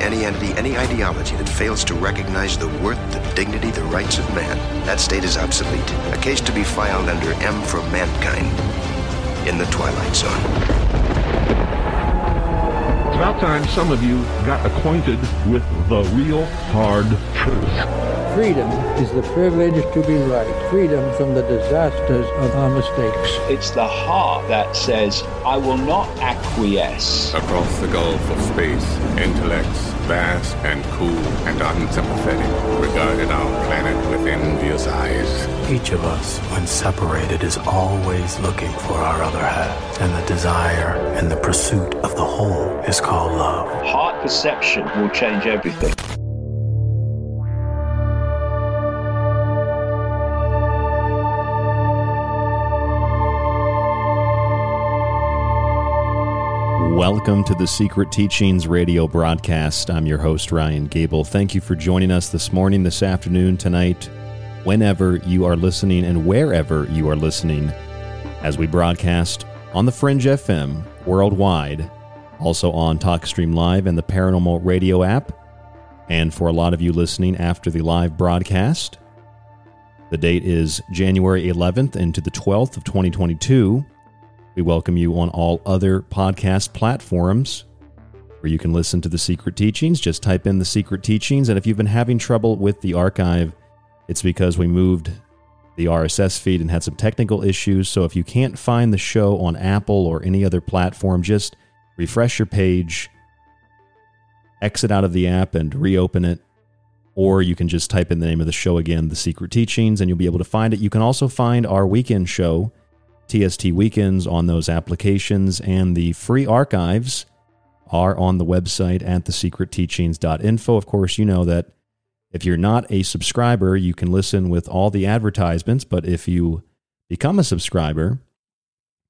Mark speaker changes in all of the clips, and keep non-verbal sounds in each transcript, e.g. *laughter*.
Speaker 1: any entity, any ideology that fails to recognize the worth, the dignity, the rights of man, that state is obsolete. A case to be filed under M for Mankind in the Twilight Zone.
Speaker 2: It's about time some of you got acquainted with the real hard truth.
Speaker 3: Freedom is the privilege to be right. Freedom from the disasters of our mistakes.
Speaker 4: It's the heart that says, I will not acquiesce.
Speaker 5: Across the gulf of space, intellects, vast and cool and unsympathetic, regarded our planet with envious eyes.
Speaker 6: Each of us, when separated, is always looking for our other half. And the desire and the pursuit of the whole is called love.
Speaker 4: Heart perception will change everything.
Speaker 7: Welcome to the Secret Teachings radio broadcast. I'm your host, Ryan Gable. Thank you for joining us this morning, this afternoon, tonight, whenever you are listening and wherever you are listening, as we broadcast on the Fringe FM worldwide, also on TalkStream Live and the Paranormal Radio app, and for a lot of you listening after the live broadcast. The date is January 11th into the 12th of 2022. We welcome you on all other podcast platforms where you can listen to the secret teachings. Just type in the secret teachings. And if you've been having trouble with the archive, it's because we moved the RSS feed and had some technical issues. So if you can't find the show on Apple or any other platform, just refresh your page, exit out of the app, and reopen it. Or you can just type in the name of the show again, The Secret Teachings, and you'll be able to find it. You can also find our weekend show, TST Weekends, on those applications, and the free archives are on the website at thesecretteachings.info. Of course, you know that if you're not a subscriber, you can listen with all the advertisements, but if you become a subscriber,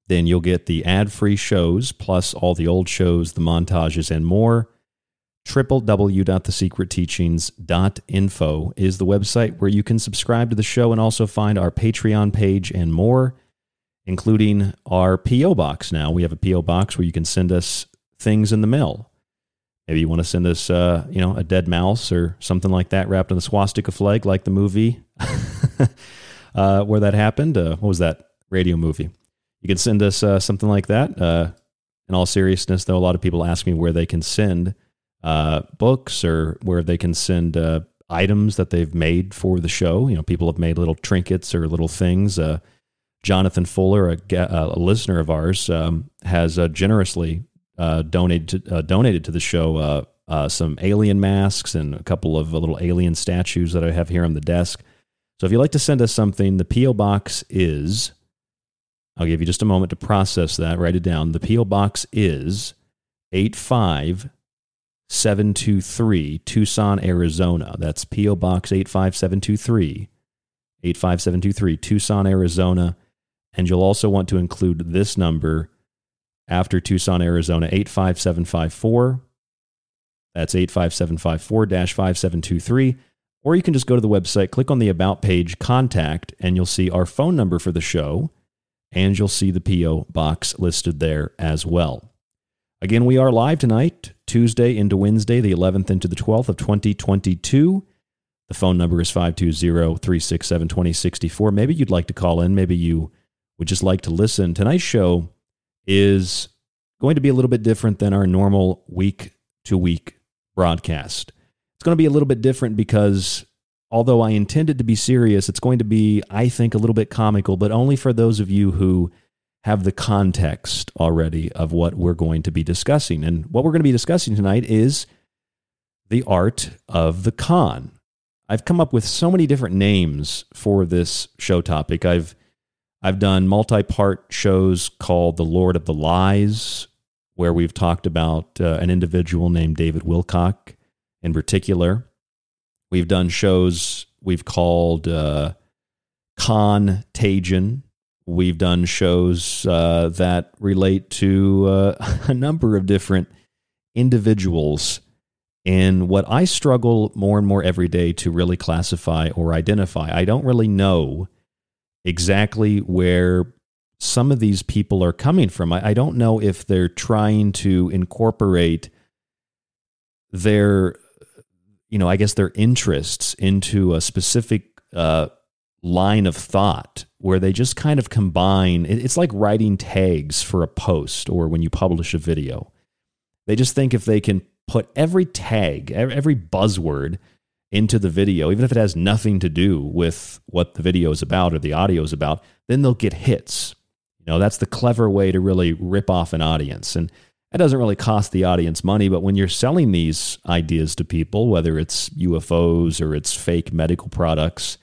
Speaker 7: then you'll get the ad free shows plus all the old shows, the montages, and more. www.thesecretteachings.info is the website where you can subscribe to the show and also find our Patreon page and more, including our P.O. box now. We have a P.O. box where you can send us things in the mail. Maybe you want to send us, uh, you know, a dead mouse or something like that wrapped in a swastika flag, like the movie *laughs* uh, where that happened. Uh, what was that radio movie? You can send us uh, something like that. Uh, in all seriousness, though, a lot of people ask me where they can send uh, books or where they can send items that they've made for the show. You know, people have made little trinkets or little things. Jonathan Fuller, a, a, listener of ours, um, has generously uh, donated to, uh, donated to the show uh, uh, some alien masks and a couple of little alien statues that I have here on the desk. So if you'd like to send us something, the PO box is. I'll give you just a moment to process that. Write it down. The PO box is eight five seven two three Tucson, Arizona. That's PO box eight five seven two three. 85723 Tucson, Arizona. And you'll also want to include this number after Tucson, Arizona, 85754. That's 85754 5723. Or you can just go to the website, click on the About page, contact, and you'll see our phone number for the show, and you'll see the P.O. box listed there as well. Again, we are live tonight, Tuesday into Wednesday, the 11th into the 12th of 2022. The phone number is 520 367 2064. Maybe you'd like to call in. Maybe you would just like to listen. Tonight's show is going to be a little bit different than our normal week to week broadcast. It's going to be a little bit different because although I intended to be serious, it's going to be, I think, a little bit comical, but only for those of you who have the context already of what we're going to be discussing. And what we're going to be discussing tonight is the art of the con. I've come up with so many different names for this show topic. I've I've done multi part shows called The Lord of the Lies, where we've talked about uh, an individual named David Wilcock in particular. We've done shows we've called uh, Contagion. We've done shows uh, that relate to uh, *laughs* a number of different individuals. And what I struggle more and more every day to really classify or identify, I don't really know exactly where some of these people are coming from. I, I don't know if they're trying to incorporate their, you know, I guess their interests into a specific uh, line of thought where they just kind of combine. It's like writing tags for a post or when you publish a video. They just think if they can put every tag, every buzzword into the video, even if it has nothing to do with what the video is about or the audio is about, then they'll get hits. You know, that's the clever way to really rip off an audience. And that doesn't really cost the audience money, but when you're selling these ideas to people, whether it's UFOs or it's fake medical products,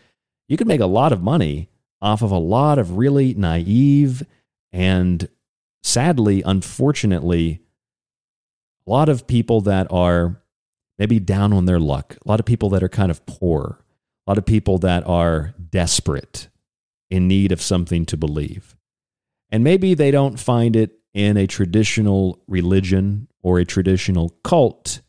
Speaker 7: you can make a lot of money off of a lot of really naive and sadly, unfortunately, a lot of people that are maybe down on their luck. A lot of people that are kind of poor, a lot of people that are desperate, in need of something to believe. And maybe they don't find it in a traditional religion or a traditional cult,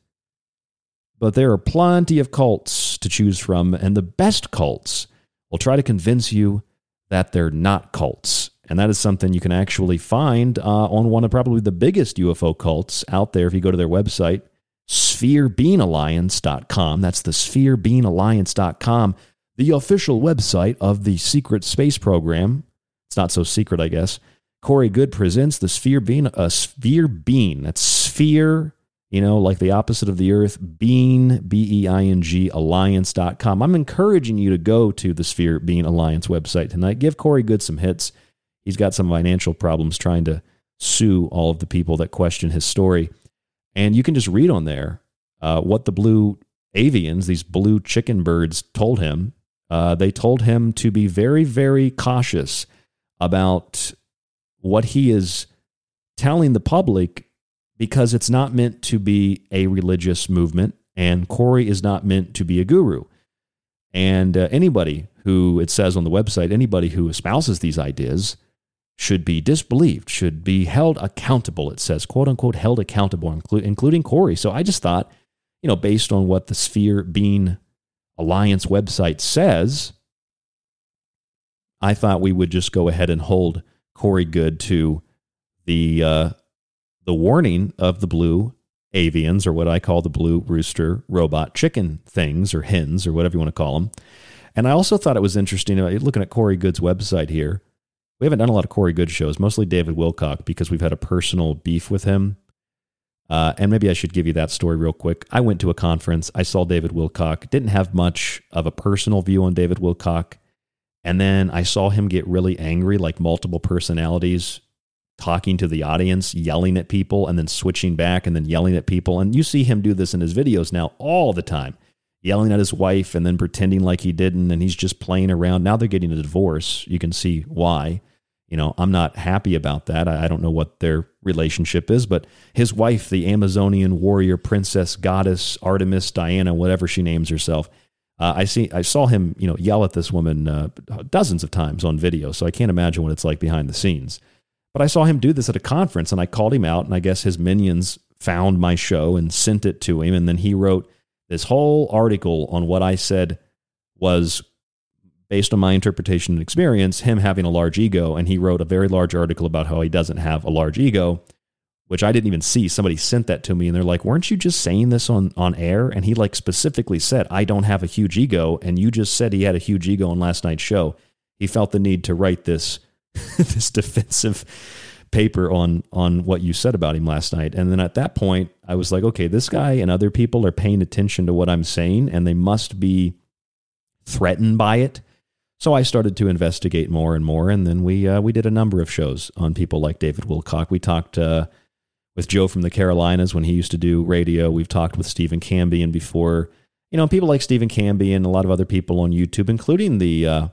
Speaker 7: but there are plenty of cults to choose from, and the best cults will try to convince you that they're not cults. And that is something you can actually find uh, on one of probably the biggest UFO cults out there if you go to their website, spherebeingalliance.com. That's the spherebeingalliance.com, the official website of the secret space program. It's not so secret, I guess. Corey Goode presents the Sphere Bean, a Sphere Bean. That's Sphere you know, like the opposite of the earth, being, B E I N G, alliance.com. I'm encouraging you to go to the Sphere Being Alliance website tonight. Give Corey Goode some hits. He's got some financial problems trying to sue all of the people that question his story. And you can just read on there uh, what the blue avians, these blue chicken birds, told him. Uh, they told him to be very, very cautious about what he is telling the public because it's not meant to be a religious movement, and Corey is not meant to be a guru. And uh, anybody who, it says on the website, anybody who espouses these ideas should be disbelieved, should be held accountable. It says, quote unquote, held accountable, inclu- including Corey. So I just thought, you know, based on what the Sphere Being Alliance website says, I thought we would just go ahead and hold Corey Goode to the uh, the warning of the blue avians, or what I call the blue rooster robot chicken things, or hens, or whatever you want to call them. And I also thought it was interesting, uh, looking at Corey Goode's website here. We haven't done a lot of Corey Goode shows, mostly David Wilcock, because we've had a personal beef with him. Uh, and maybe I should give you that story real quick. I went to a conference. I saw David Wilcock. Didn't have much of a personal view on David Wilcock. And then I saw him get really angry, like multiple personalities, talking to the audience, yelling at people, and then switching back and then yelling at people. And you see him do this in his videos now all the time, yelling at his wife and then pretending like he didn't. And he's just playing around. Now they're getting a divorce. You can see why. You know, I'm not happy about that. I don't know what their relationship is, but his wife, the Amazonian warrior, princess, goddess, Artemis, Diana, whatever she names herself, uh, I see. I saw him, you know, yell at this woman uh, dozens of times on video. So I can't imagine what it's like behind the scenes. But I saw him do this at a conference, and I called him out, and I guess his minions found my show and sent it to him, and then he wrote this whole article on what I said was based on my interpretation and experience, him having a large ego. And he wrote a very large article about how he doesn't have a large ego, which I didn't even see. Somebody sent that to me and they're like, weren't you just saying this on, on air? And he like specifically said, I don't have a huge ego. And you just said he had a huge ego on last night's show. He felt the need to write this, *laughs* this defensive paper on on what you said about him last night. And then at that point, I was like, okay, this guy and other people are paying attention to what I'm saying and they must be threatened by it so I started to investigate more and more, and then we uh, we did a number of shows on people like David Wilcock. We talked uh, with Joe from the Carolinas when he used to do radio. We've talked with Stephen Cambian before. You know, people like Stephen Cambian and a lot of other people on YouTube, including the uh,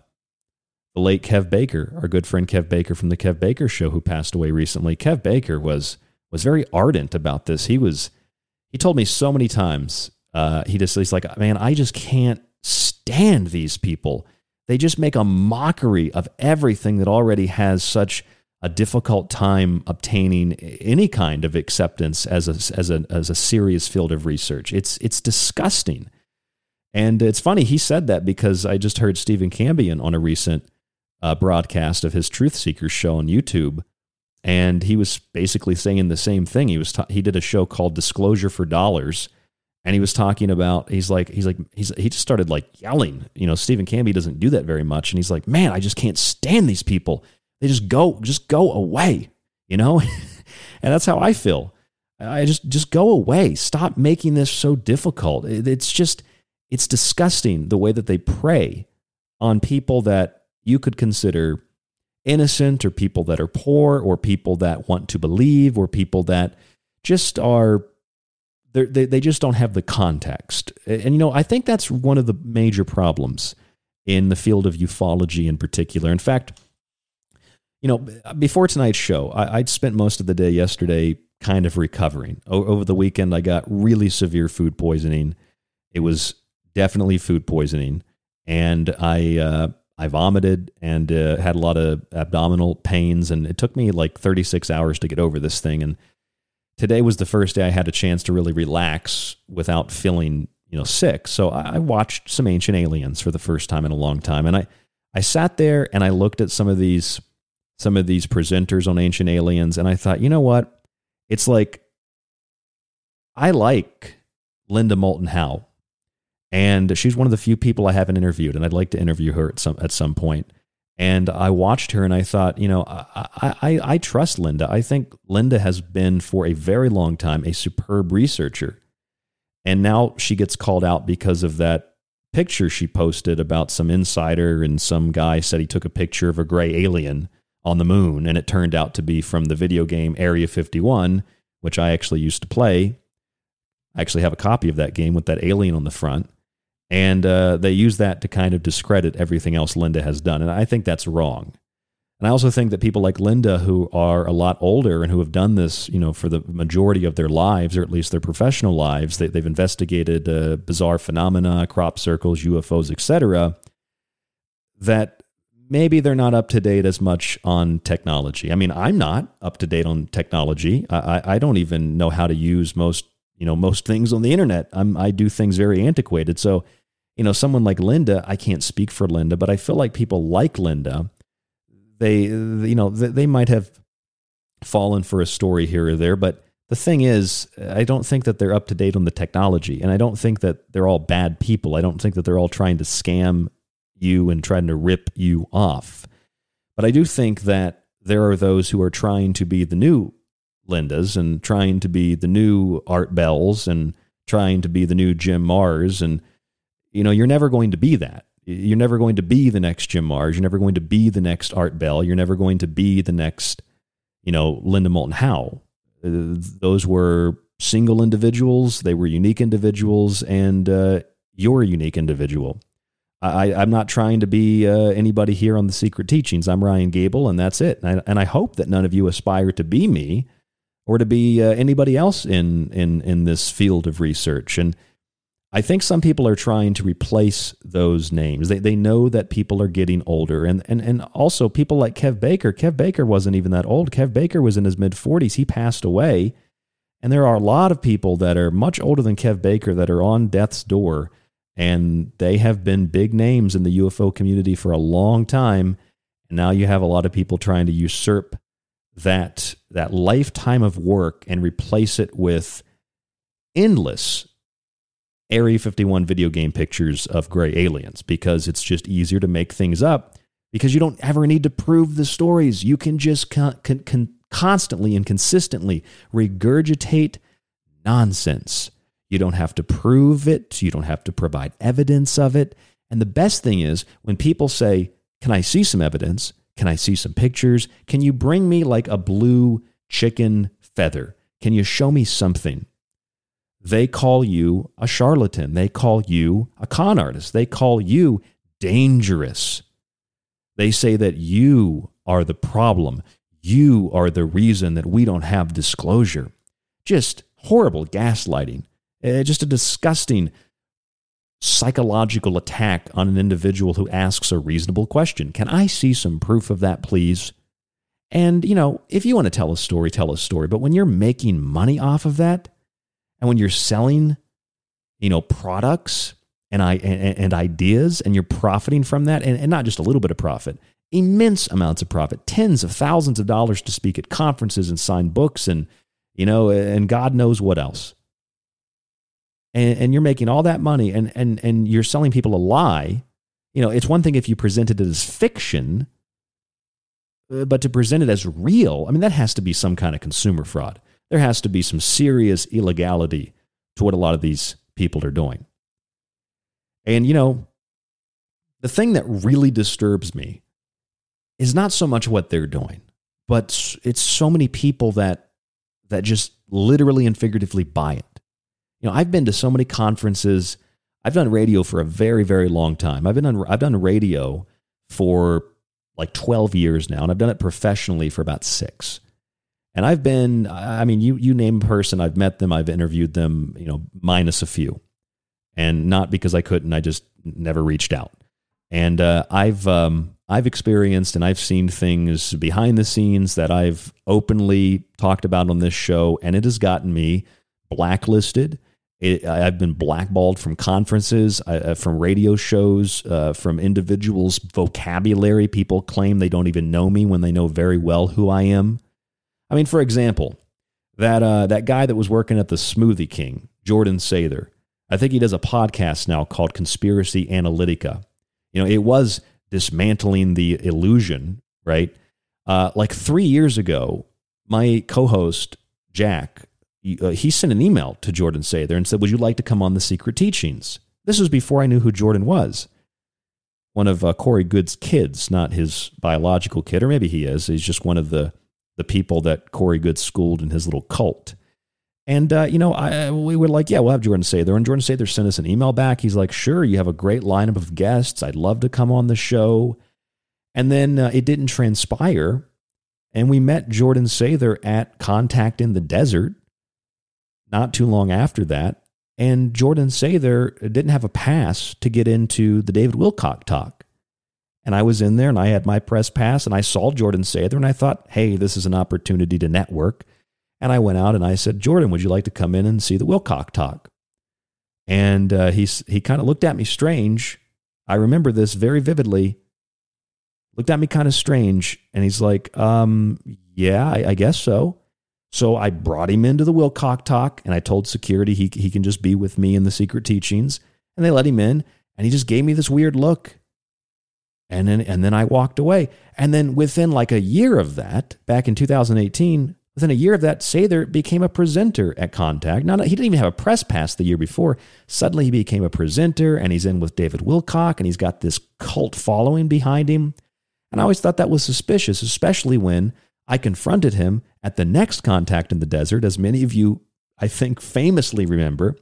Speaker 7: the late Kev Baker, our good friend Kev Baker from the Kev Baker Show, who passed away recently. Kev Baker was was very ardent about this. He was he told me so many times. Uh, he just he's like, man, I just can't stand these people they just make a mockery of everything that already has such a difficult time obtaining any kind of acceptance as a, as a, as a serious field of research. It's, it's disgusting. And it's funny, he said that because I just heard Stephen Cambian on a recent uh, broadcast of his Truth Seekers show on YouTube. And he was basically saying the same thing. He was ta- he did a show called Disclosure for Dollars, and he was talking about he's like he's like he's he just started like yelling. You know stephen camby doesn't do that very much and he's like man i just can't stand these people. They just go just go away you know? *laughs* And that's how i feel. I just just go away. Stop making this so difficult. It's just it's disgusting the way that they prey on people that you could consider innocent or people that are poor or people that want to believe or people that just are they they just don't have the context. And, you know, I think that's one of the major problems in the field of ufology in particular. In fact, you know, before tonight's show, I, would spent most of the day yesterday kind of recovering. O- over the weekend, I got really severe food poisoning. It was definitely food poisoning, and I uh, I vomited and uh, had a lot of abdominal pains, and it took me like 36 hours to get over this thing. And today was the first day I had a chance to really relax without feeling, you know, sick. So I watched some Ancient Aliens for the first time in a long time, and I I sat there and I looked at some of these some of these presenters on Ancient Aliens, and I thought, you know what? It's like I like Linda Moulton Howe, and she's one of the few people I haven't interviewed, and I'd like to interview her at some at some point. And I watched her and I thought, you know, I, I, I trust Linda. I think Linda has been for a very long time a superb researcher. And now she gets called out because of that picture she posted about some insider and some guy said he took a picture of a gray alien on the moon and it turned out to be from the video game Area 51, which I actually used to play. I actually have a copy of that game with that alien on the front. And uh, they use that to kind of discredit everything else Linda has done. And I think that's wrong. And I also think that people like Linda, who are a lot older and who have done this, you know, for the majority of their lives, or at least their professional lives, they, have investigated uh, bizarre phenomena, crop circles, UFOs, etc. That maybe they're not up to date as much on technology. I mean, I'm not up to date on technology. I, I don't even know how to use most, you know, most things on the internet. I'm, I do things very antiquated. So, you know, someone like Linda, I can't speak for Linda, but I feel like people like Linda, they, you know, they might have fallen for a story here or there, but the thing is, I don't think that they're up to date on the technology, and I don't think that they're all bad people. I don't think that they're all trying to scam you and trying to rip you off. But I do think that there are those who are trying to be the new Lindas and trying to be the new Art Bells and trying to be the new Jim Marrs. And, you know, you're never going to be that. You're never going to be the next Jim Marrs. You're never going to be the next Art Bell. You're never going to be the next, you know, Linda Moulton Howe. Uh, those were single individuals, they were unique individuals, and uh, you're a unique individual. I, am not trying to be uh, anybody here on the Secret Teachings. I'm Ryan Gable, and that's it. And I, and I hope that none of you aspire to be me or to be uh, anybody else in, in, in this field of research. And I think some people are trying to replace those names. They, they know that people are getting older. And, and, and also, people like Kev Baker. Kev Baker wasn't even that old. Kev Baker was in his mid 40s. He passed away. And there are a lot of people that are much older than Kev Baker that are on death's door and they have been big names in the UFO community for a long time. And now you have a lot of people trying to usurp that that lifetime of work and replace it with endless Area 51 video game pictures of gray aliens because it's just easier to make things up because you don't ever need to prove the stories. You can just con- con- constantly and consistently regurgitate nonsense. You don't have to prove it, you don't have to provide evidence of it. And the best thing is when people say, Can I see some evidence? Can I see some pictures? Can you bring me like a blue chicken feather? Can you show me something? They call you a charlatan. They call you a con artist. They call you dangerous. They say that you are the problem. You are the reason that we don't have disclosure. Just horrible gaslighting. Uh, just a disgusting psychological attack on an individual who asks a reasonable question. Can I see some proof of that, please? And, you know, if you want to tell a story, tell a story. But when you're making money off of that, and when you're selling, you know, products and, I, and, and ideas, and you're profiting from that, and, and not just a little bit of profit, immense amounts of profit, tens of thousands of dollars to speak at conferences and sign books and, you know, and God knows what else and, and you're making all that money and, and, and you're selling people a lie, you know, it's one thing if you present it as fiction, uh, but to present it as real, I mean, that has to be some kind of consumer fraud. There has to be some serious illegality to what a lot of these people are doing. And, you know, the thing that really disturbs me is not so much what they're doing, but it's so many people that that just literally and figuratively buy it. You know, I've been to so many conferences. I've done radio for a very, very long time. I've been on, I've done radio for like 12 years now, and I've done it professionally for about six. And I've been, I mean, you you name a person, I've met them, I've interviewed them, you know, minus a few, and not because I couldn't, I just never reached out. And uh, I've um, I've experienced and I've seen things behind the scenes that I've openly talked about on this show, and it has gotten me blacklisted. It, I've been blackballed from conferences, uh, from radio shows, uh, from individuals' vocabulary. People claim they don't even know me when they know very well who I am. I mean, for example, that uh, that guy that was working at the Smoothie King, Jordan Sather. I think he does a podcast now called Conspiracy Analytica. You know, it was dismantling the illusion, right? Uh, like three years ago, my co-host Jack, uh, he sent an email to Jordan Sather and said, "Would you like to come on the Secret Teachings?" This was before I knew who Jordan was. One of uh, Corey Goode's kids, not his biological kid, or maybe he is. He's just one of the the people that Corey Goode schooled in his little cult. And uh, you know, I, we were like, yeah, we'll have Jordan Sather. And Jordan Sather sent us an email back. He's like, sure, you have a great lineup of guests. I'd love to come on the show. And then uh, it didn't transpire. And we met Jordan Sather at Contact in the Desert not too long after that. And Jordan Sather didn't have a pass to get into the David Wilcock talk. And I was in there and I had my press pass and I saw Jordan Sather and I thought, hey, this is an opportunity to network. And I went out and I said, Jordan, would you like to come in and see the Wilcock talk? And uh, he, he kind of looked at me strange. I remember this very vividly. Looked at me kind of strange. And he's like, um, yeah, I, I guess so. So I brought him into the Wilcock talk and I told security he, he can just be with me in the secret teachings. And they let him in and he just gave me this weird look. And then, and then I walked away. And then within like a year of that, back in 2018, within a year of that, Sather became a presenter at Contact. Not, he didn't even have a press pass the year before. Suddenly he became a presenter and he's in with David Wilcock and he's got this cult following behind him. And I always thought that was suspicious, especially when I confronted him at the next contact in the desert, as many of you, I think, famously remember.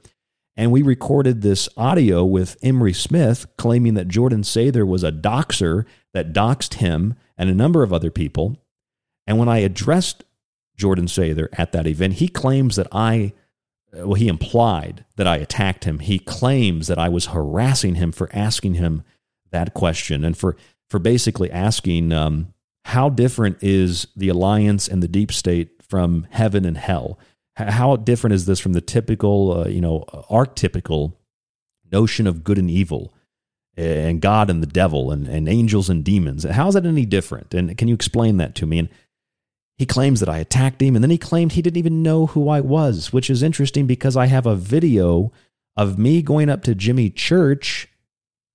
Speaker 7: And we recorded this audio with Emery Smith claiming that Jordan Sather was a doxer that doxed him and a number of other people. And when I addressed Jordan Sather at that event, he claims that I, well, he implied that I attacked him. He claims that I was harassing him for asking him that question and for, for basically asking, um, how different is the alliance and the deep state from heaven and hell? How different is this from the typical, uh, you know, archetypical notion of good and evil and God and the devil and, and angels and demons? How is that any different? And can you explain that to me? And he claims that I attacked him, and then he claimed he didn't even know who I was, which is interesting because I have a video of me going up to Jimmy Church,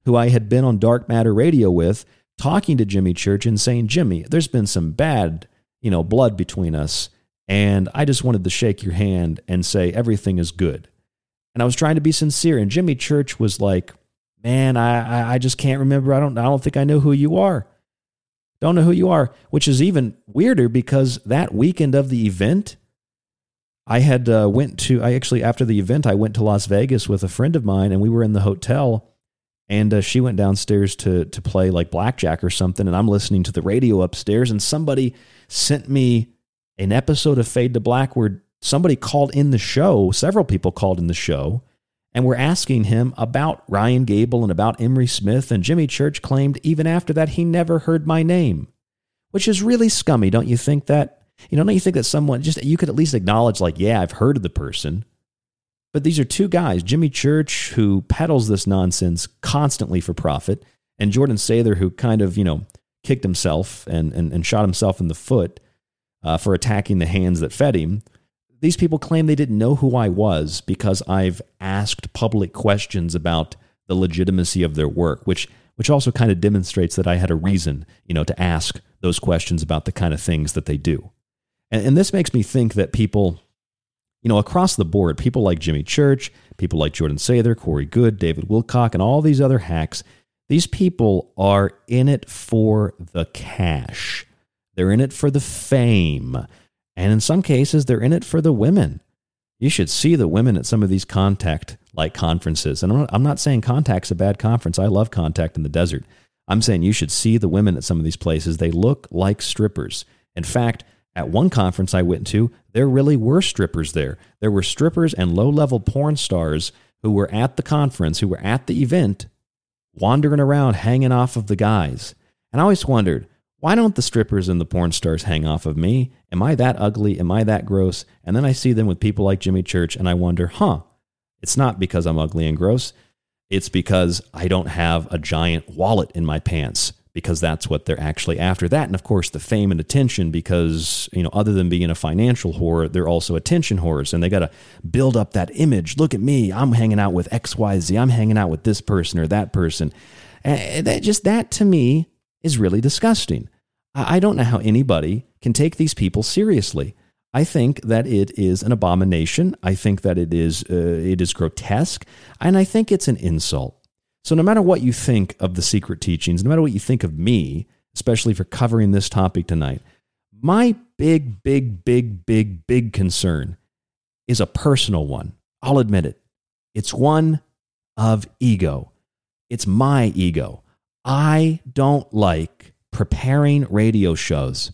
Speaker 7: who I had been on Dark Matter Radio with, talking to Jimmy Church and saying, Jimmy, there's been some bad, you know, blood between us. And I just wanted to shake your hand and say everything is good. And I was trying to be sincere. And Jimmy Church was like, Man, I, I just can't remember. I don't I don't think I know who you are. Don't know who you are, which is even weirder because that weekend of the event, I had uh, went to I actually after the event I went to Las Vegas with a friend of mine and we were in the hotel and uh, she went downstairs to to play like blackjack or something and i'm listening to the radio upstairs and somebody sent me an episode of fade to black where somebody called in the show several people called in the show and were asking him about ryan gable and about emery smith and jimmy church claimed even after that he never heard my name which is really scummy don't you think that? You know don't you think that someone just you could at least acknowledge like yeah i've heard of the person but these are two guys Jimmy Church, who peddles this nonsense constantly for profit, and Jordan Sather, who kind of, you know, kicked himself and, and, and shot himself in the foot uh, for attacking the hands that fed him. These people claim they didn't know who I was because I've asked public questions about the legitimacy of their work, which which also kind of demonstrates that I had a reason, you know, to ask those questions about the kind of things that they do. And, and this makes me think that people you know, across the board, people like Jimmy Church, people like Jordan Sather, Corey Goode, David Wilcock, and all these other hacks, these people are in it for the cash. They're in it for the fame. And in some cases, they're in it for the women. You should see the women at some of these contact like conferences. And I'm not, I'm not saying contact's a bad conference. I love contact in the desert. I'm saying you should see the women at some of these places. They look like strippers. In fact, at one conference I went to, there really were strippers there. There were strippers and low level porn stars who were at the conference, who were at the event, wandering around hanging off of the guys. And I always wondered, why don't the strippers and the porn stars hang off of me? Am I that ugly? Am I that gross? And then I see them with people like Jimmy Church and I wonder, huh, it's not because I'm ugly and gross. It's because I don't have a giant wallet in my pants because that's what they're actually after. That, and of course, the fame and attention, because, you know, other than being a financial whore, they're also attention whores. And they got to build up that image. Look at me. I'm hanging out with XYZ. I'm hanging out with this person or that person. And that just that to me is really disgusting. I don't know how anybody can take these people seriously. I think that it is an abomination. I think that it is uh, it is grotesque, and I think it's an insult. So no matter what you think of the secret teachings, no matter what you think of me, especially for covering this topic tonight, my big, big, big, big, big concern is a personal one. I'll admit it. It's one of ego. It's my ego. I don't like preparing radio shows,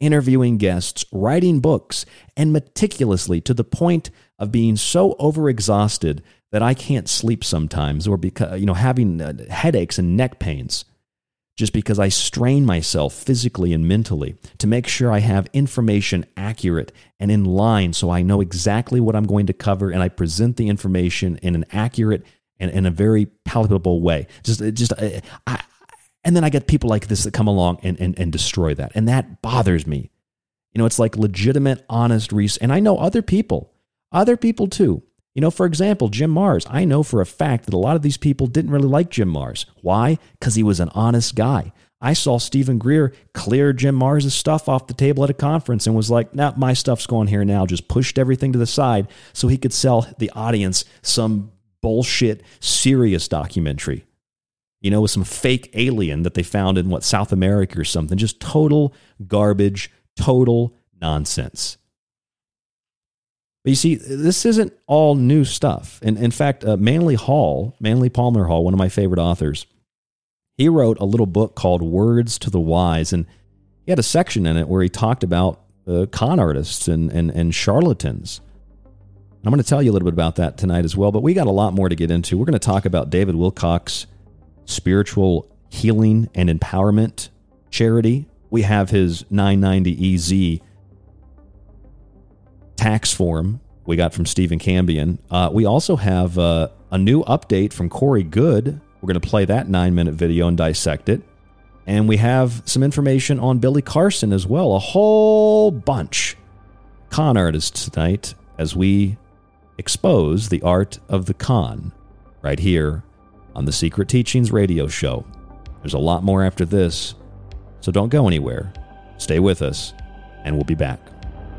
Speaker 7: interviewing guests, writing books, and meticulously to the point of being so overexhausted that I can't sleep sometimes or because you know having uh, headaches and neck pains just because I strain myself physically and mentally to make sure I have information accurate and in line so I know exactly what I'm going to cover and I present the information in an accurate and in a very palatable way. Just, just, uh, I, and then I get people like this that come along and, and, and destroy that. And that bothers me. You know, it's like legitimate, honest research. And I know other people, other people too, you know, for example, Jim Marrs. I know for a fact that a lot of these people didn't really like Jim Marrs. Why? Because he was an honest guy. I saw Stephen Greer clear Jim Marrs' stuff off the table at a conference and was like, nah, my stuff's going here now. Just pushed everything to the side so he could sell the audience some bullshit, serious documentary. You know, with some fake alien that they found in what, South America or something. Just total garbage, total nonsense. But you see, this isn't all new stuff. And in fact, uh, Manly Hall, Manly Palmer Hall, one of my favorite authors, he wrote a little book called Words to the Wise. And he had a section in it where he talked about uh, con artists and, and, and charlatans. And I'm going to tell you a little bit about that tonight as well. But we got a lot more to get into. We're going to talk about David Wilcock's spiritual healing and empowerment charity. We have his 990 EZ tax form we got from Stephen Cambion. Uh, we also have uh, a new update from Corey Goode. We're going to play that nine minute video and dissect it. And we have some information on Billy Carson as well. A whole bunch con artists tonight as we expose the art of the con right here on the Secret Teachings radio show. There's a lot more after this, so don't go anywhere. Stay with us, and we'll be back.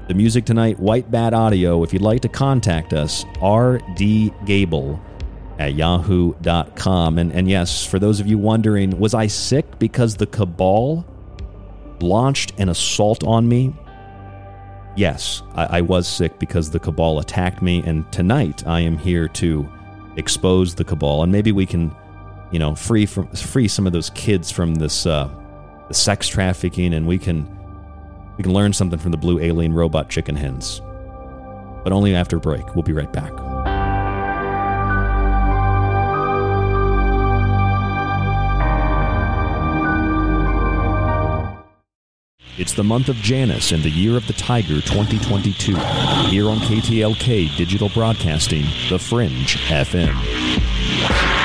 Speaker 7: The music tonight, White Bat Audio. If you'd like to contact us, rdgable at yahoo.com. And, and yes, for those of you wondering, was I sick because the cabal launched an assault on me? Yes, I, I was sick because the cabal attacked me. And tonight I am here to expose the cabal. And maybe we can, you know, free, from, free some of those kids from this uh, sex trafficking and we can we can learn something from the blue alien robot chicken hens. But only after break. We'll be right back. It's the month of Janus and the year of the Tiger 2022. Here on KTLK Digital Broadcasting, The Fringe FM.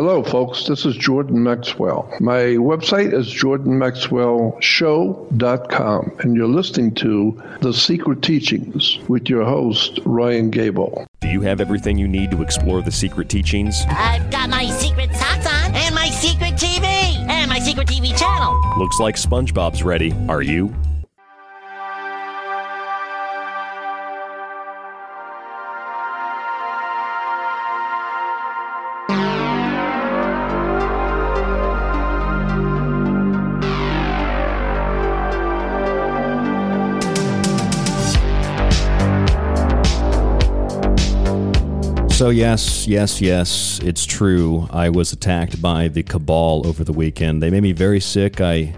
Speaker 8: Hello, folks. This is Jordan Maxwell. My website is jordanmaxwellshow.com, and you're listening to The Secret Teachings with your host, Ryan Gable.
Speaker 9: Do you have everything you need to explore the secret teachings?
Speaker 10: I've got my secret socks on, and my secret TV, and my secret TV channel.
Speaker 9: Looks like SpongeBob's ready. Are you?
Speaker 7: So, yes, yes, yes, it's true. I was attacked by the cabal over the weekend. They made me very sick. I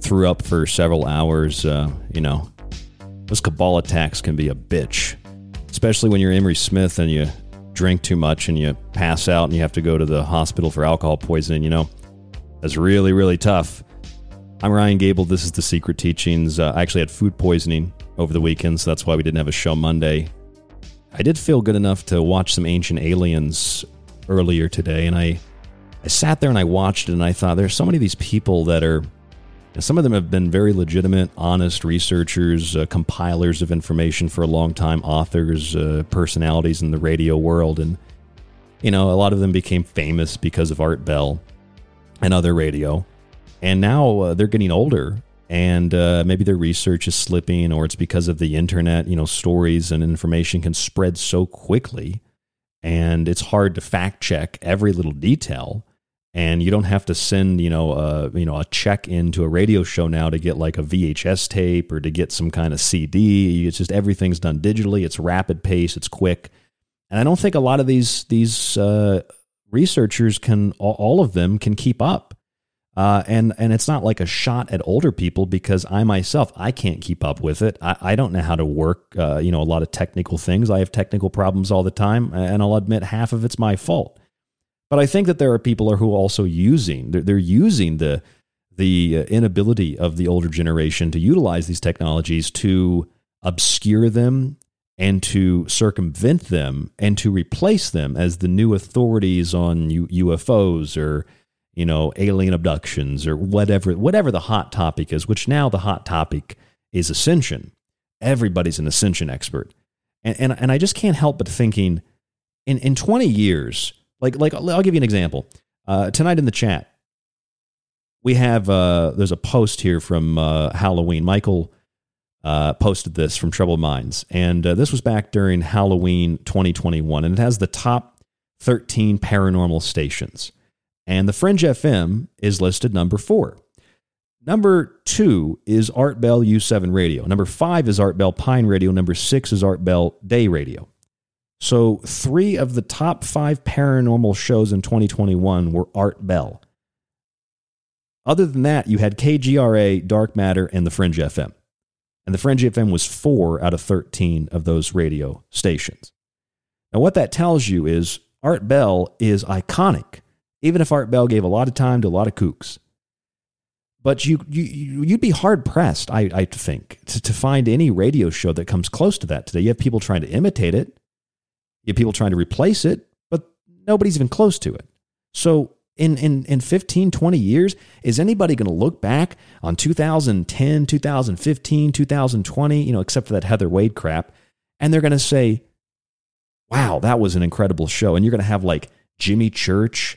Speaker 7: threw up for several hours. Uh, you know, those cabal attacks can be a bitch, especially when you're Emery Smith and you drink too much and you pass out and you have to go to the hospital for alcohol poisoning. You know, that's really, really tough. I'm Ryan Gable. This is The Secret Teachings. Uh, I actually had food poisoning over the weekend, so that's why we didn't have a show Monday. I did feel good enough to watch some Ancient Aliens earlier today, and I, I sat there and I watched it, and I thought there's so many of these people that are. Some of them have been very legitimate, honest researchers, uh, compilers of information for a long time, authors, uh, personalities in the radio world. And, you know, a lot of them became famous because of Art Bell and other radio. And now uh, they're getting older and uh, maybe their research is slipping or it's because of the internet you know stories and information can spread so quickly and it's hard to fact check every little detail. And you don't have to send you know a you know a check into a radio show now to get like a VHS tape or to get some kind of CD it's just everything's done digitally. It's rapid pace. It's quick. And I don't think a lot of these these uh, researchers can all of them can keep up uh, and and it's not like a shot at older people because I myself I can't keep up with it. I, I don't know how to work. Uh, you know a lot of technical things. I have technical problems all the time, and I'll admit half of it's my fault. But I think that there are people who are also using they're, they're using the the uh, inability of the older generation to utilize these technologies to obscure them and to circumvent them and to replace them as the new authorities on U- UFOs or you know, alien abductions or whatever, whatever the hot topic is, which now the hot topic is ascension. Everybody's an ascension expert. And, and, and I just can't help but thinking in, in 20 years, like, like I'll give you an example. Uh, tonight in the chat, we have, uh, there's a post here from uh, Halloween. Michael uh, posted this from Troubled Minds. And uh, this was back during Halloween 2021. And it has the top 13 paranormal stations. And the Fringe FM is listed number four. Number two is Art Bell U7 Radio. Number five is Art Bell Pine Radio. Number six is Art Bell Day Radio. So, three of the top five paranormal shows in 2021 were Art Bell. Other than that, you had KGRA, Dark Matter, and the Fringe FM. And the Fringe FM was four out of 13 of those radio stations. Now, what that tells you is Art Bell is iconic even if Art Bell gave a lot of time to a lot of kooks. But you, you, you'd be hard pressed, I, I think, to, to find any radio show that comes close to that today. You have people trying to imitate it, you have people trying to replace it, but nobody's even close to it. So, in, in, in 15, 20 years, is anybody going to look back on 2010, 2015, 2020, you know, except for that Heather Wade crap, and they're going to say, wow, that was an incredible show. And you're going to have like Jimmy Church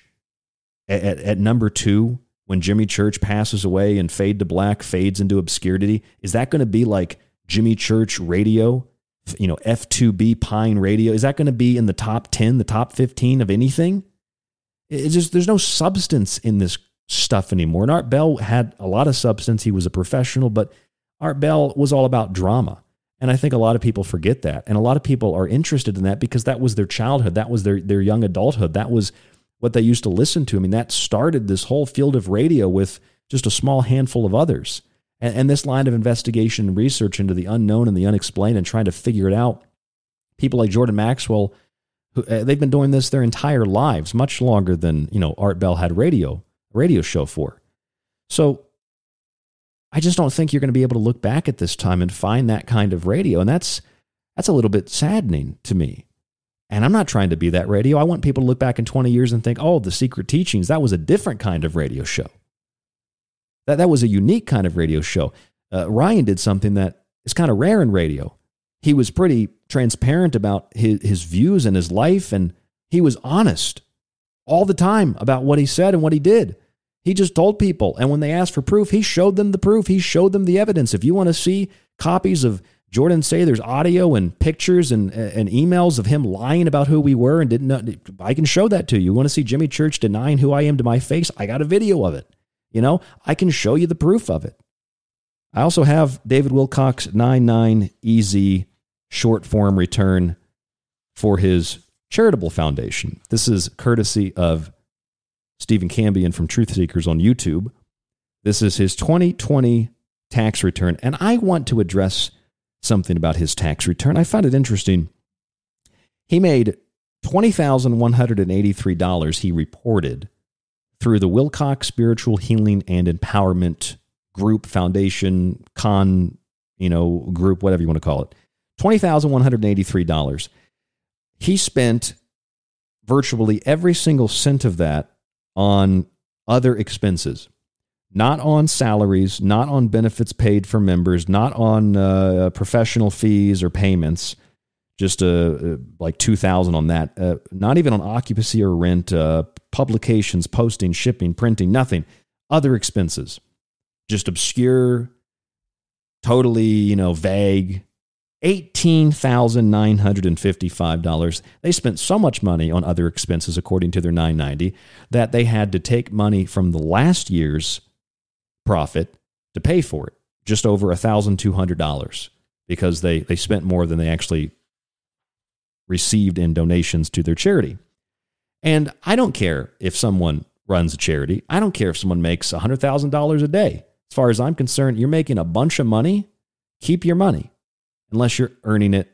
Speaker 7: at, at number two when Jimmy Church passes away and fade to black fades into obscurity? Is that going to be like Jimmy Church radio? You know, F2B Pine radio? Is that going to be in the top 10, the top 15 of anything? It's just, there's no substance in this stuff anymore. And Art Bell had a lot of substance. He was a professional, but Art Bell was all about drama. And I think a lot of people forget that. And a lot of people are interested in that because that was their childhood. That was their, their young adulthood. That was what they used to listen to. I mean, that started this whole field of radio with just a small handful of others. And, and this line of investigation and research into the unknown and the unexplained and trying to figure it out. People like Jordan Maxwell, who, uh, they've been doing this their entire lives, much longer than, you know, Art Bell had radio, radio show for. So I just don't think you're going to be able to look back at this time and find that kind of radio. And that's, that's a little bit saddening to me. And I'm not trying to be that radio. I want people to look back in 20 years and think, oh, the secret teachings, that was a different kind of radio show. That, that was a unique kind of radio show. Uh, Ryan did something that is kind of rare in radio. He was pretty transparent about his, his views and his life, and he was honest all the time about what he said and what he did. He just told people. And when they asked for proof, he showed them the proof. He showed them the evidence. If you want to see copies of Jordan say there's audio and pictures and, and emails of him lying about who we were and didn't know, I can show that to you. You want to see Jimmy Church denying who I am to my face? I got a video of it. You know, I can show you the proof of it. I also have David Wilcock's 99EZ short form return for his charitable foundation. This is courtesy of Stephen Cambion from Truth Seekers on YouTube. This is his 2020 tax return, and I want to address something about his tax return. I find it interesting. He made $20,183 he reported through the Wilcock's Spiritual Healing and Empowerment Group Foundation Con, you know, group, whatever you want to call it. $20,183. He spent virtually every single cent of that on other expenses, not on salaries, not on benefits paid for members, not on uh, professional fees or payments. Just uh, uh like two thousand on that. Uh, not even on occupancy or rent, uh, publications, posting, shipping, printing, nothing. Other expenses, just obscure, totally you know vague $18,955. They spent so much money on other expenses, according to their 990, that they had to take money from the last year's profit to pay for it, just over $1,200, because they, they spent more than they actually received in donations to their charity. And I don't care if someone runs a charity, I don't care if someone makes $100,000 a day. As far as I'm concerned, you're making a bunch of money, keep your money unless you're earning it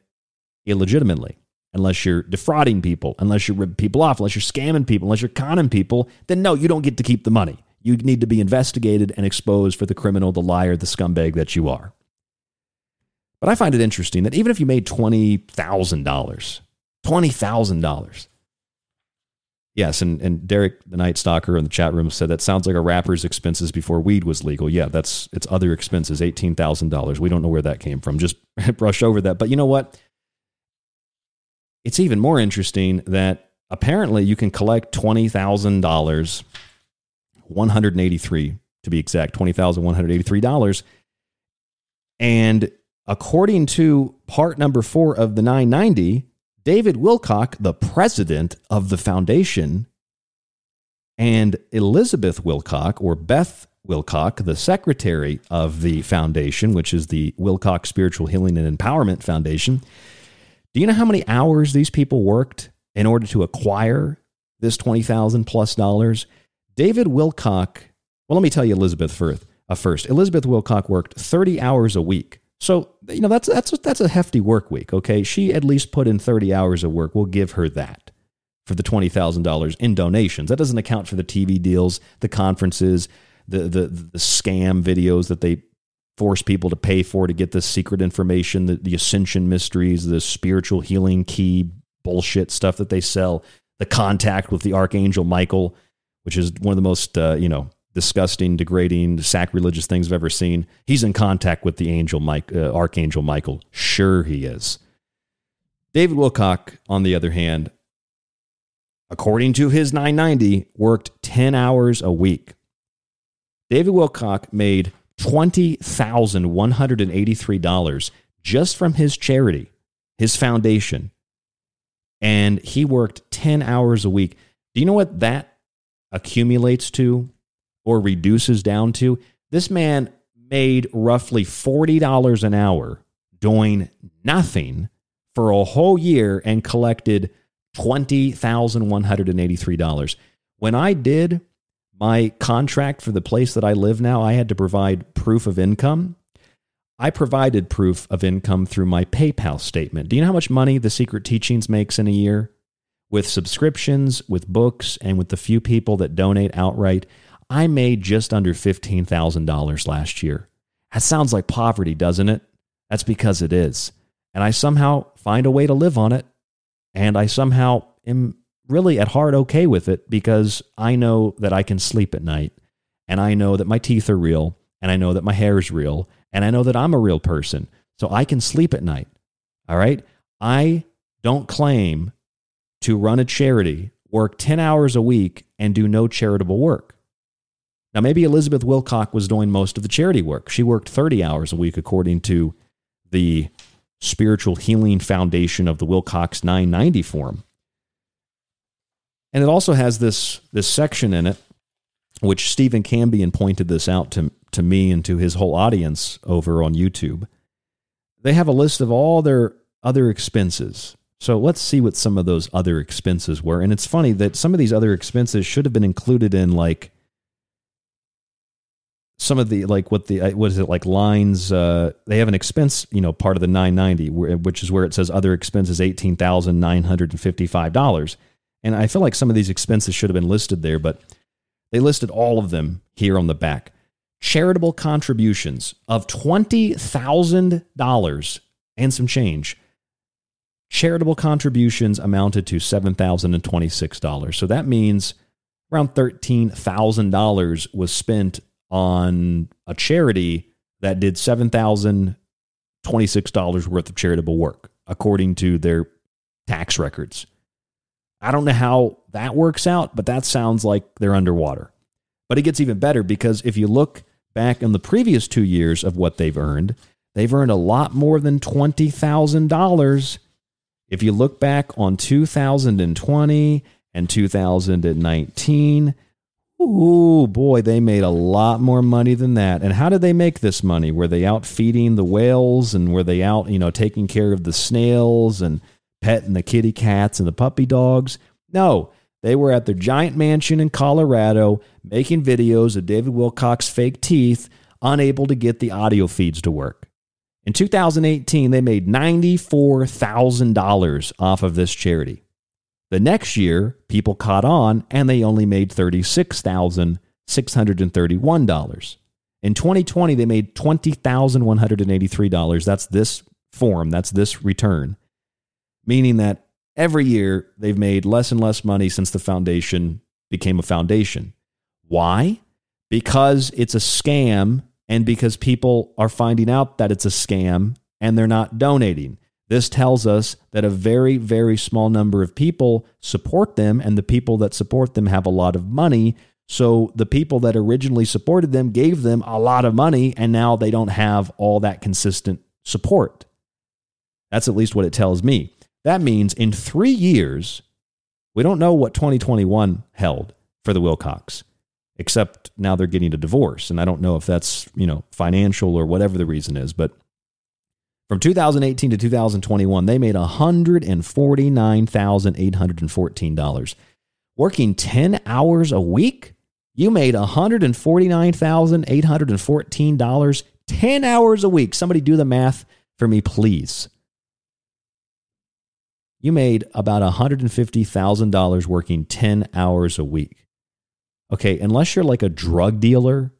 Speaker 7: illegitimately, unless you're defrauding people, unless you're ripping people off, unless you're scamming people, unless you're conning people, then no, you don't get to keep the money. You need to be investigated and exposed for the criminal, the liar, the scumbag that you are. But I find it interesting that even if you made $20,000, $20,000, Yes, and, and Derek, the Night Stalker in the chat room, said that sounds like a rapper's expenses before weed was legal. Yeah, that's it's other expenses, eighteen thousand dollars. We don't know where that came from. Just *laughs* brush over that. But you know what? It's even more interesting that apparently you can collect twenty thousand dollars, one hundred and eighty-three to be exact, twenty thousand one hundred eighty-three dollars, and according to part number four of the nine ninety David Wilcock, the president of the foundation, and Elizabeth Wilcock, or Beth Wilcock, the secretary of the foundation, which is the Wilcock Spiritual Healing and Empowerment Foundation. Do you know how many hours these people worked in order to acquire this 20,000 plus dollars? David Wilcock, well, let me tell you Elizabeth Firth, Uh, first. Elizabeth Wilcock worked 30 hours a week so you know that's that's that's a hefty work week. Okay, she at least put in thirty hours of work. We'll give her that for the twenty thousand dollars in donations. That doesn't account for the TV deals, the conferences, the the the scam videos that they force people to pay for to get the secret information, the, the ascension mysteries, the spiritual healing key bullshit stuff that they sell, the contact with the archangel Michael, which is one of the most uh, you know disgusting, degrading, sacrilegious things I've ever seen. He's in contact with the angel Mike, uh, Archangel Michael. Sure, he is. David Wilcock, on the other hand, according to his 990, worked 10 hours a week. David Wilcock made $20,183 just from his charity, his foundation. And he worked 10 hours a week. Do you know what that accumulates to or reduces down to, this man made roughly $40 an hour doing nothing for a whole year and collected $20,183. When I did my contract for the place that I live now, I had to provide proof of income. I provided proof of income through my PayPal statement. Do you know how much money The Secret Teachings makes in a year? With subscriptions, with books, and with the few people that donate outright, I made just under $15,000 last year. That sounds like poverty, doesn't it? That's because it is. And I somehow find a way to live on it. And I somehow am really at heart okay with it because I know that I can sleep at night. And I know that my teeth are real. And I know that my hair is real. And I know that I'm a real person. So I can sleep at night. All right. I don't claim to run a charity, work 10 hours a week, and do no charitable work. Now, maybe Elizabeth Wilcock was doing most of the charity work. She worked 30 hours a week, according to the Spiritual Healing Foundation of the Wilcock's 990 Forum. And it also has this, this section in it, which Stephen Cambion pointed this out to, to me and to his whole audience over on YouTube. They have a list of all their other expenses. So let's see what some of those other expenses were. And it's funny that some of these other expenses should have been included in like some of the like what the uh, what is it like lines uh they have an expense you know part of the 990 which is where it says other expenses $18,955 and I feel like some of these expenses should have been listed there but they listed all of them here on the back. Charitable contributions of $20,000 and some change charitable contributions amounted to $7,026 so that means around $13,000 was spent on a charity that did $7,026 worth of charitable work, according to their tax records. I don't know how that works out, but that sounds like they're underwater. But it gets even better because if you look back in the previous two years of what they've earned, they've earned a lot more than $20,000. If you look back on 2020 and 2019, Ooh, boy, they made a lot more money than that. And how did they make this money? Were they out feeding the whales and were they out, you know, taking care of the snails and petting the kitty cats and the puppy dogs? No, they were at their giant mansion in Colorado making videos of David Wilcock's fake teeth, unable to get the audio feeds to work. In 2018, they made $94,000 off of this charity. The next year, people caught on and they only made $36,631. In 2020, they made $20,183. That's this form, that's this return, meaning that every year they've made less and less money since the foundation became a foundation. Why? Because it's a scam and because people are finding out that it's a scam and they're not donating. This tells us that a very, very small number of people support them, and the people that support them have a lot of money. So the people that originally supported them gave them a lot of money, and now they don't have all that consistent support. That's at least what it tells me. That means in three years, we don't know what 2021 held for the Wilcocks, except now they're getting a divorce. And I don't know if that's, you know, financial or whatever the reason is, but from 2018 to 2021, they made $149,814. Working 10 hours a week, you made $149,814 10 hours a week. Somebody do the math for me, please. You made about $150,000 working 10 hours a week. Okay, unless you're like a drug dealer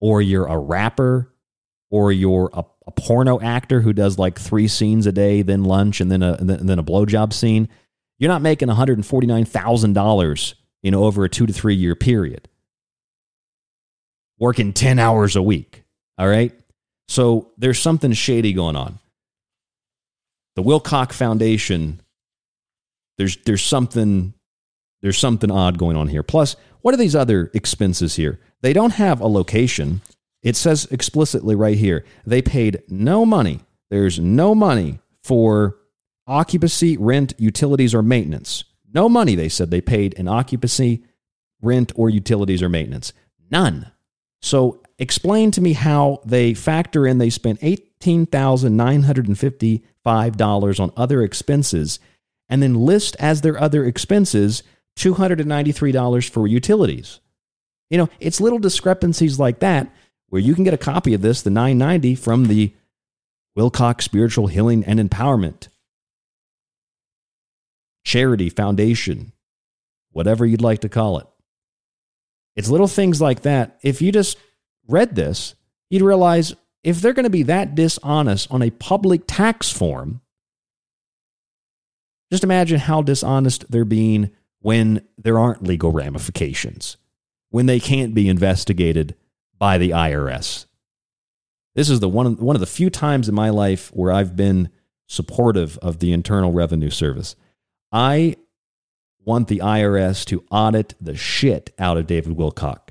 Speaker 7: or you're a rapper or you're a a porno actor who does like three scenes a day, then lunch, and then a and then, a blowjob scene, you're not making one hundred and forty nine thousand dollars, you know, over a two to three year period. Working ten hours a week. All right, so there's something shady going on. The Wilcock Foundation. There's there's something there's something odd going on here. Plus, what are these other expenses here? They don't have a location. It says explicitly right here they paid no money. There's no money for occupancy, rent, utilities, or maintenance. No money, they said they paid in occupancy, rent, or utilities or maintenance. None. So explain to me how they factor in they spent $18,955 on other expenses and then list as their other expenses $293 for utilities. You know, it's little discrepancies like that where you can get a copy of this, the 990 from the Wilcock's Spiritual Healing and Empowerment Charity Foundation, whatever you'd like to call it. It's little things like that. If you just read this, you'd realize if they're going to be that dishonest on a public tax form, just imagine how dishonest they're being when there aren't legal ramifications, when they can't be investigated by the IRS. This is the one, one of the few times in my life where I've been supportive of the Internal Revenue Service. I want the IRS to audit the shit out of David Wilcock.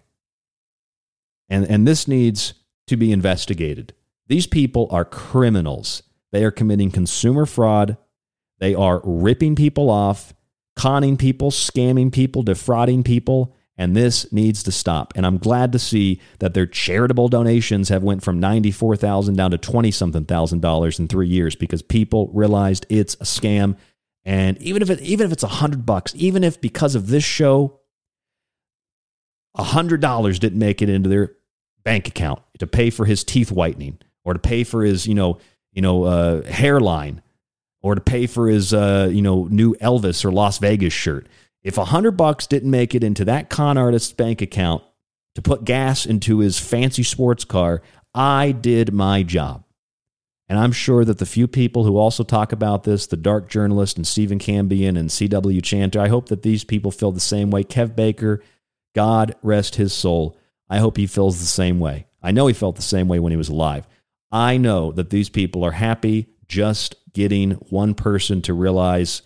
Speaker 7: And, and this needs to be investigated. These people are criminals. They are committing consumer fraud. They are ripping people off, conning people, scamming people, defrauding people, and this needs to stop. And I'm glad to see that their charitable donations have went from 94,000 down to 20 something thousand dollars in 3 years because people realized it's a scam and even if it even if it's a hundred bucks, even if because of this show, a hundred dollars didn't make it into their bank account to pay for his teeth whitening or to pay for his you know you know uh, hairline or to pay for his uh, you know new Elvis or Las Vegas shirt. If a hundred bucks didn't make it into that con artist's bank account to put gas into his fancy sports car, I did my job. And I'm sure that the few people who also talk about this, the dark journalist and Stephen Cambian and C.W. Chanter, I hope that these people feel the same way. Kev Baker, God rest his soul. I hope he feels the same way. I know he felt the same way when he was alive. I know that these people are happy just getting one person to realize,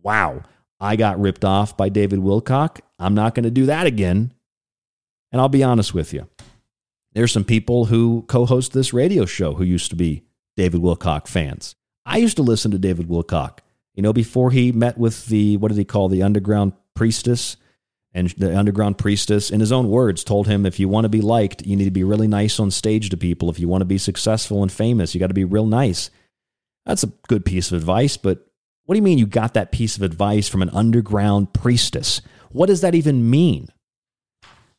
Speaker 7: wow, I got ripped off by David Wilcock. I'm not going to do that again. And I'll be honest with you. There's some people who co host this radio show who used to be David Wilcock fans. I used to listen to David Wilcock, you know, before he met with the, what did he call the underground priestess? And the underground priestess, in his own words, told him if you want to be liked, you need to be really nice on stage to people. If you want to be successful and famous, you got to be real nice. That's a good piece of advice, but what do you mean you got that piece of advice from an underground priestess? What does that even mean?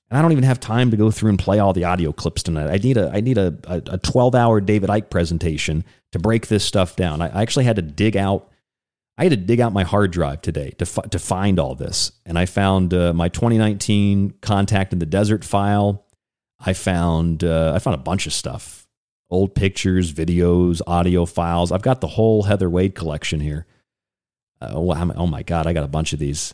Speaker 7: And I don't even have time to go through and play all the audio clips tonight. I need a I need a a 12 hour David Icke presentation to break this stuff down. I, actually had to dig out I had to dig out my hard drive today to to find all this, and I found uh, my 2019 contact in the desert file. I found uh, I found a bunch of stuff, old pictures, videos, audio files. I've got the whole Heather Wade collection here. Uh, oh, oh my god, I got a bunch of these.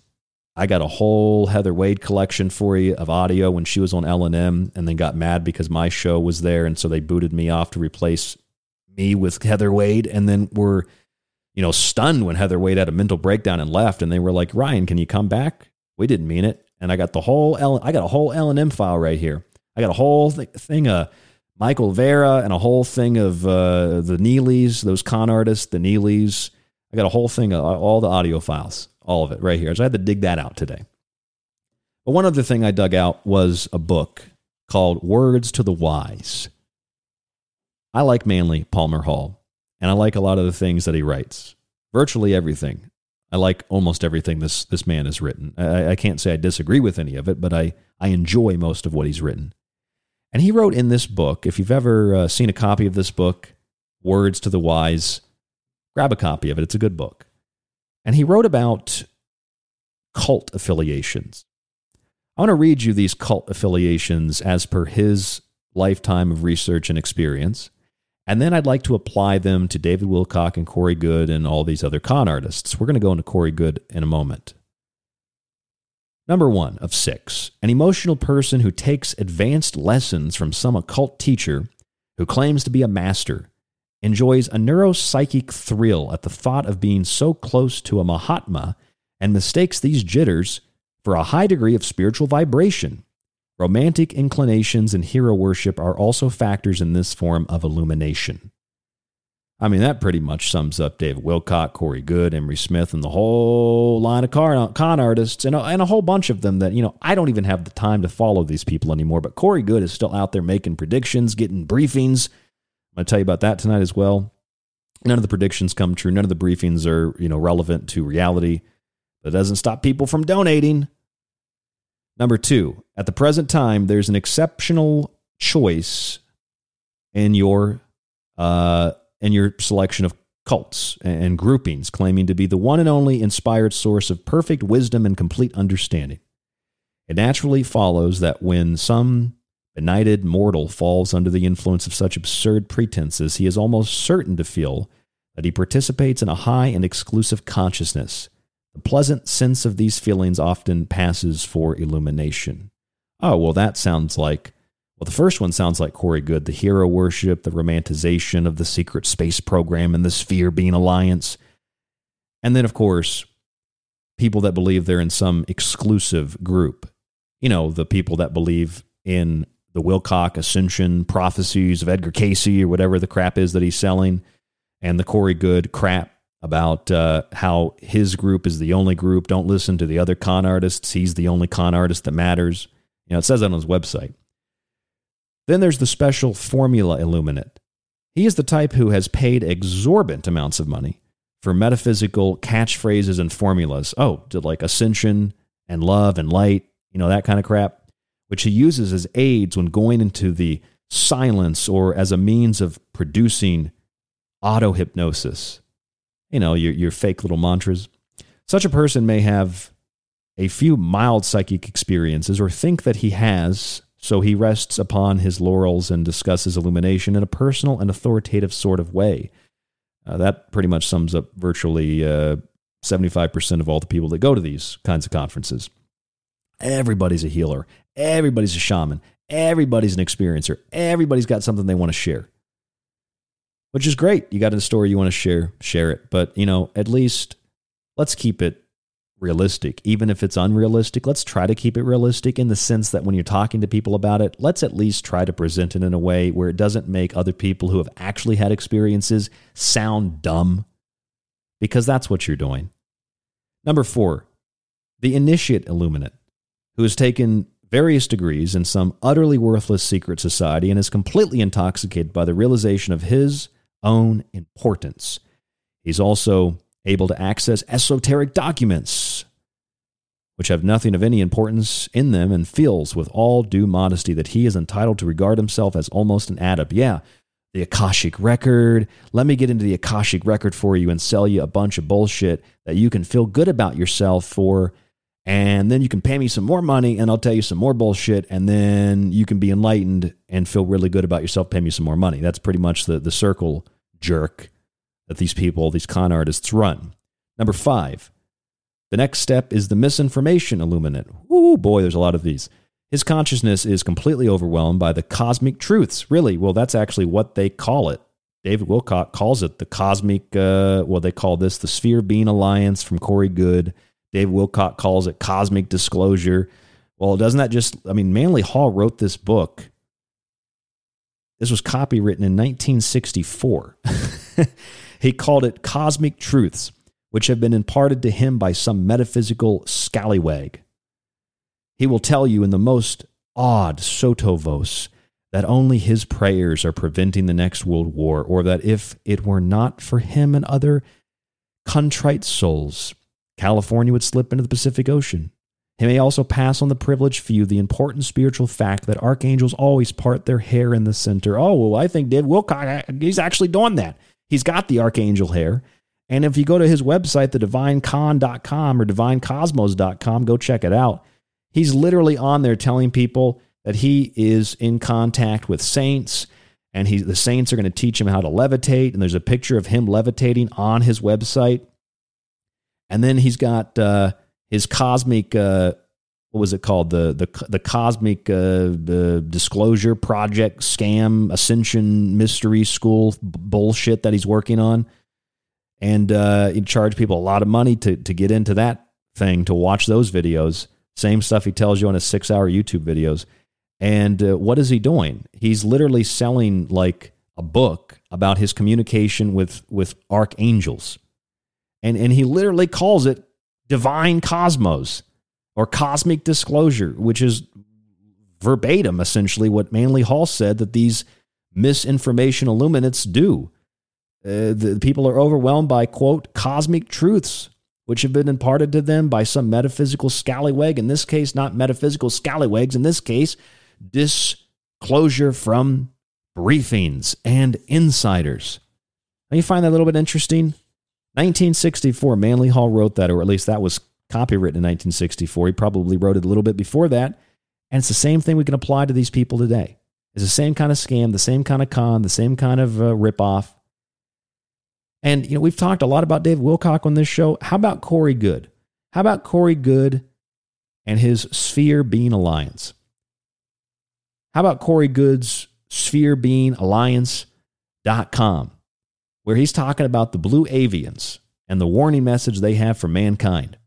Speaker 7: I got a whole Heather Wade collection for you of audio when she was on L&M and then got mad because my show was there and so they booted me off to replace me with Heather Wade and then were you know stunned when Heather Wade had a mental breakdown and left and they were like, "Ryan, can you come back?" We didn't mean it. And I got the whole L I got a whole L&M file right here. I got a whole th- thing of Michael Vara and a whole thing of uh, the Neelys, those con artists, the Neelys. I got a whole thing of all the audio files all of it right here. So I had to dig that out today. But one other thing I dug out was a book called Words to the Wise. I like Manly Palmer Hall, and I like a lot of the things that he writes. Virtually everything. I like almost everything this, this man has written. I, I can't say I disagree with any of it, but I, I enjoy most of what he's written. And he wrote in this book, if you've ever uh, seen a copy of this book, Words to the Wise, grab a copy of it. It's a good book. And he wrote about cult affiliations. I want to read you these cult affiliations as per his lifetime of research and experience. And then I'd like to apply them to David Wilcock and Corey Goode and all these other con artists. We're going to go into Corey Goode in a moment. Number one of six, an emotional person who takes advanced lessons from some occult teacher who claims to be a master enjoys a neuropsychic thrill at the thought of being so close to a Mahatma and mistakes these jitters for a high degree of spiritual vibration. Romantic inclinations and hero worship are also factors in this form of illumination. I mean, that pretty much sums up David Wilcock, Corey Goode, Emery Smith, and the whole line of con, artists, and a, and a whole bunch of them that, you know, I don't even have the time to follow these people anymore. But Corey Goode is still out there making predictions, getting briefings. I'm going to tell you about that tonight as well. None of the predictions come true. None of the briefings are, you know, relevant to reality. That doesn't stop people from donating. Number two, at the present time, there's an exceptional choice in your uh, in your selection of cults and groupings claiming to be the one and only inspired source of perfect wisdom and complete understanding. It naturally follows that when some benighted mortal falls under the influence of such absurd pretenses, he is almost certain to feel that he participates in a high and exclusive consciousness the pleasant sense of these feelings often passes for illumination. Oh, well, that sounds like, well, the first one sounds like Corey Goode, the hero worship, the romanticization of the secret space program and the sphere being alliance. And then, of course, people that believe they're in some exclusive group. You know, the people that believe in the Wilcock Ascension prophecies of Edgar Cayce or whatever the crap is that he's selling, and the Corey Goode crap about uh, how his group is the only group. Don't listen to the other con artists. He's the only con artist that matters. You know, it says that on his website. Then there's the special formula illuminate. He is the type who has paid exorbitant amounts of money for metaphysical catchphrases and formulas. Oh, to like ascension and love and light, you know, that kind of crap, which he uses as aids when going into the silence or as a means of producing auto hypnosis you know, your, your fake little mantras. Such a person may have a few mild psychic experiences or think that he has, so he rests upon his laurels and discusses illumination in a personal and authoritative sort of way. Uh, that pretty much sums up virtually uh, 75% of all the people that go to these kinds of conferences. Everybody's a healer, everybody's a shaman, everybody's an experiencer, everybody's got something they want to share which is great. You got a story you want to share, share it. But, you know, at least let's keep it realistic. Even if it's unrealistic, let's try to keep it realistic in the sense that when you're talking to people about it, let's at least try to present it in a way where it doesn't make other people who have actually had experiences sound dumb, because that's what you're doing. Number four, the initiate illuminate, who has taken various degrees in some utterly worthless secret society and is completely intoxicated by the realization of his own importance. He's also able to access esoteric documents, which have nothing of any importance in them, and feels with all due modesty that he is entitled to regard himself as almost an adept. Yeah, the Akashic Record. Let me get into the Akashic Record for you and sell you a bunch of bullshit that you can feel good about yourself for. And then you can pay me some more money and I'll tell you some more bullshit. And then you can be enlightened and feel really good about yourself, pay me some more money. That's pretty much the, the circle jerk that these people, these con artists, run. Number five, the next step is the misinformation illuminate. Ooh, boy, there's a lot of these. His consciousness is completely overwhelmed by the cosmic truths. Really, well, that's actually what they call it. David Wilcock calls it the cosmic, uh, well, they call this the Sphere Being Alliance from Corey Goode. David Wilcock calls it cosmic disclosure. Well, doesn't that just, I mean, Manly Hall wrote this book this was copywritten in 1964. *laughs* he called it Cosmic Truths, which have been imparted to him by some metaphysical scallywag. He will tell you in the most odd sotto voce that only his prayers are preventing the next world war, or that if it were not for him and other contrite souls, California would slip into the Pacific Ocean. He may also pass on the privileged few the important spiritual fact that archangels always part their hair in the center. Oh, well, I think Dave Wilcock, he's actually doing that. He's got the archangel hair. And if you go to his website, thedivinecon.com or divinecosmos.com, go check it out. He's literally on there telling people that he is in contact with saints and he, the saints are going to teach him how to levitate. And there's a picture of him levitating on his website. And then he's got uh, his cosmic uh, what was it called? The the the cosmic uh, disclosure project scam ascension mystery school b- bullshit that he's working on. And uh, he charged people a lot of money to to get into that thing to watch those videos. Same stuff he tells you on his six hour youtube videos. And uh, what is he doing? He's literally selling like a book about his communication with with archangels. And and he literally calls it divine cosmos or cosmic disclosure, which is verbatim essentially what Manly Hall said that these misinformation illuminates do. Uh, the people are overwhelmed by quote cosmic truths which have been imparted to them by some metaphysical scallywag in this case not metaphysical scallywags in this case disclosure from briefings and insiders now you find that a little bit interesting 1964 manly hall wrote that or at least that was copywritten in 1964 he probably wrote it a little bit before that and it's the same thing we can apply to these people today it's the same kind of scam the same kind of con the same kind of uh, ripoff and you know, we've talked a lot about Dave Wilcock on this show. How about Corey Goode? How about Corey Goode and his Sphere Being Alliance? How about Corey Goode's Sphere Being Alliance.com, where he's talking about the blue avians and the warning message they have for mankind.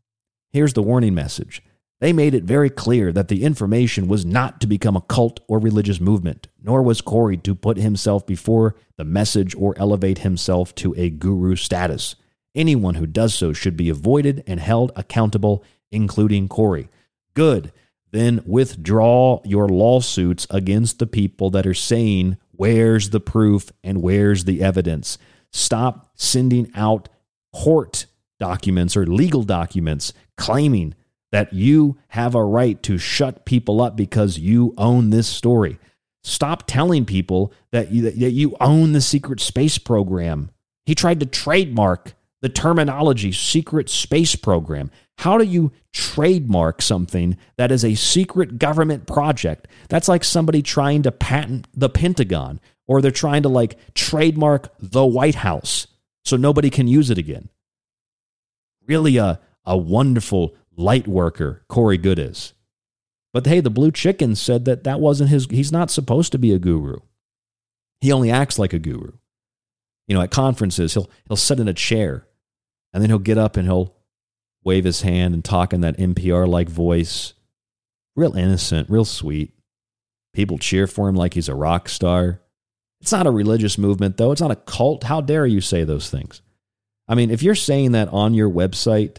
Speaker 7: Here's the warning message they made it very clear that the information was not to become a cult or religious movement, nor was Corey to put himself before the message or elevate himself to a guru status. Anyone who does so should be avoided and held accountable, including Corey. Good. Then withdraw your lawsuits against the people that are saying, Where's the proof and where's the evidence? Stop sending out court documents or legal documents claiming that you have a right to shut people up because you own this story. Stop telling people that you, that you own the secret space program. He tried to trademark the terminology secret space program. How do you trademark something that is a secret government project? That's like somebody trying to patent the Pentagon or they're trying to like trademark the White House so nobody can use it again. Really a, a wonderful light worker Corey Goode is. But hey, the Blue Chicken said that that wasn't his, he's not supposed to be a guru. He only acts like a guru. You know, at conferences, he'll, he'll sit in a chair and then he'll get up and he'll wave his hand and talk in that NPR like voice. Real innocent, real sweet. People cheer for him like he's a rock star. It's not a religious movement, though. It's not a cult. How dare you say those things? I mean, if you're saying that on your website,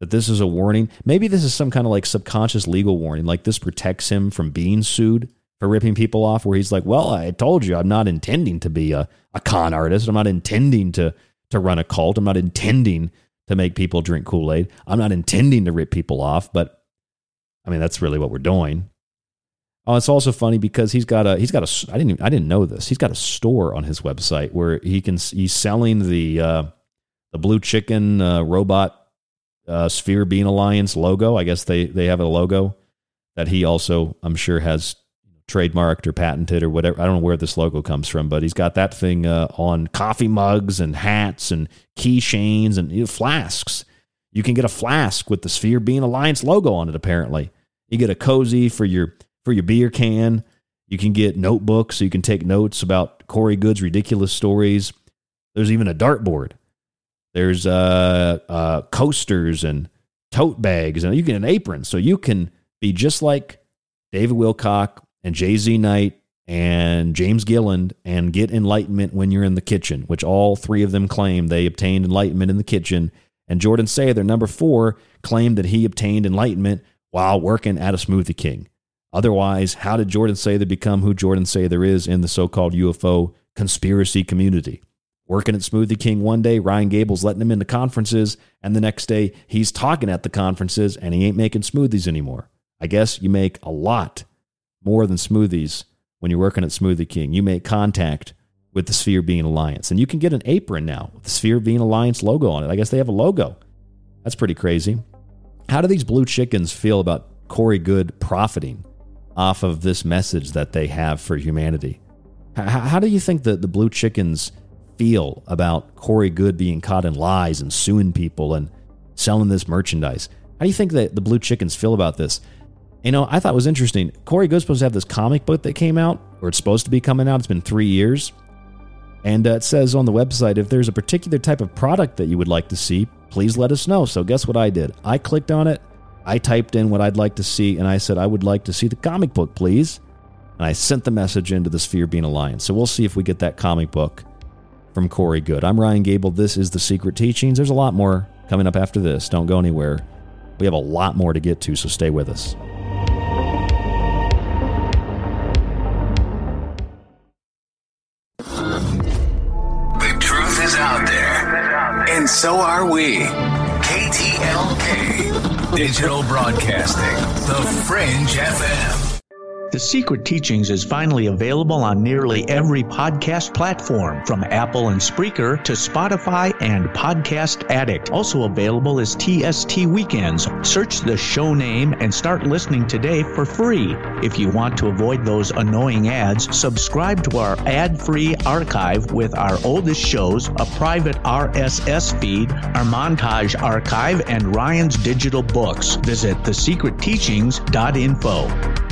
Speaker 7: that this is a warning. Maybe this is some kind of like subconscious legal warning, like this protects him from being sued for ripping people off, where he's like, Well, I told you I'm not intending to be a, a con artist. I'm not intending to to run a cult. I'm not intending to make people drink Kool-Aid. I'm not intending to rip people off, but I mean that's really what we're doing. Oh, it's also funny because he's got a he's got a I didn't even, I didn't know this. He's got a store on his website where he can he's selling the uh, the blue chicken uh, robot uh, Sphere Being Alliance logo. I guess they they have a logo that he also I'm sure has trademarked or patented or whatever. I don't know where this logo comes from, but he's got that thing uh, on coffee mugs and hats and keychains and you know, flasks. You can get a flask with the Sphere Being Alliance logo on it. Apparently, you get a cozy for your for your beer can. You can get notebooks so you can take notes about Corey Goode's ridiculous stories. There's even a dartboard there's uh, uh, coasters and tote bags, and you get an apron, so you can be just like David Wilcock and JZ Knight and James Gilland and get enlightenment when you're in the kitchen, which all three of them claim they obtained enlightenment in the kitchen. And Jordan Sather, number four, claimed that he obtained enlightenment while working at a Smoothie King. Otherwise, how did Jordan Sather become who Jordan Sather is in the so called UFO conspiracy community? working at Smoothie King one day, Ryan Gable's letting him into conferences, and the next day he's talking at the conferences and he ain't making smoothies anymore. I guess you make a lot more than smoothies when you're working at Smoothie King. You make contact with the Sphere Being Alliance. And you can get an apron now with the Sphere Being Alliance logo on it. I guess they have a logo. That's pretty crazy. How do these blue chickens feel about Corey Goode profiting off of this message that they have for humanity? How, do you think that the blue chickens feel about Corey Goode being caught in lies and suing people and selling this merchandise? How do you think that the Blue Chickens feel about this? You know, I thought it was interesting. Corey Goode's supposed to have this comic book that came out, or it's supposed to be coming out. It's been three years. And uh, it says on the website if there's a particular type of product that you would like to see, please let us know. So, guess what I did? I clicked on it, I typed in what I'd like to see, and I said, I would like to see the comic book, please. And I sent the message into the Sphere Being Alliance. So we'll see if we get that comic book from Corey Goode. I'm Ryan Gable. This is The Secret Teachings. There's a lot more coming up after this. Don't go anywhere. We have a lot more to get to, so stay with us.
Speaker 11: The truth is out there, and so are we. KTLK, Digital Broadcasting, The Fringe FM.
Speaker 12: The Secret Teachings is finally available on nearly every podcast platform, from Apple and Spreaker to Spotify and Podcast Addict. Also available is TST Weekends. Search the show name and start listening today for free. If you want to avoid those annoying ads, subscribe to our ad free archive with our oldest shows, a private RSS feed, our montage archive, and Ryan's digital books. Visit thesecretteachings.info.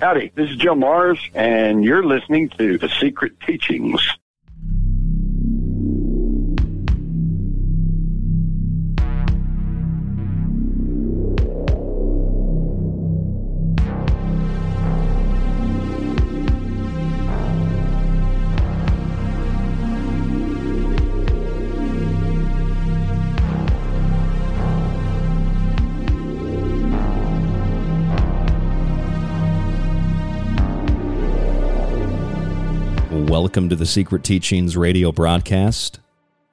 Speaker 13: Howdy, this is Jim Marrs, and you're listening to The Secret Teachings.
Speaker 7: Welcome to the Secret Teachings radio broadcast.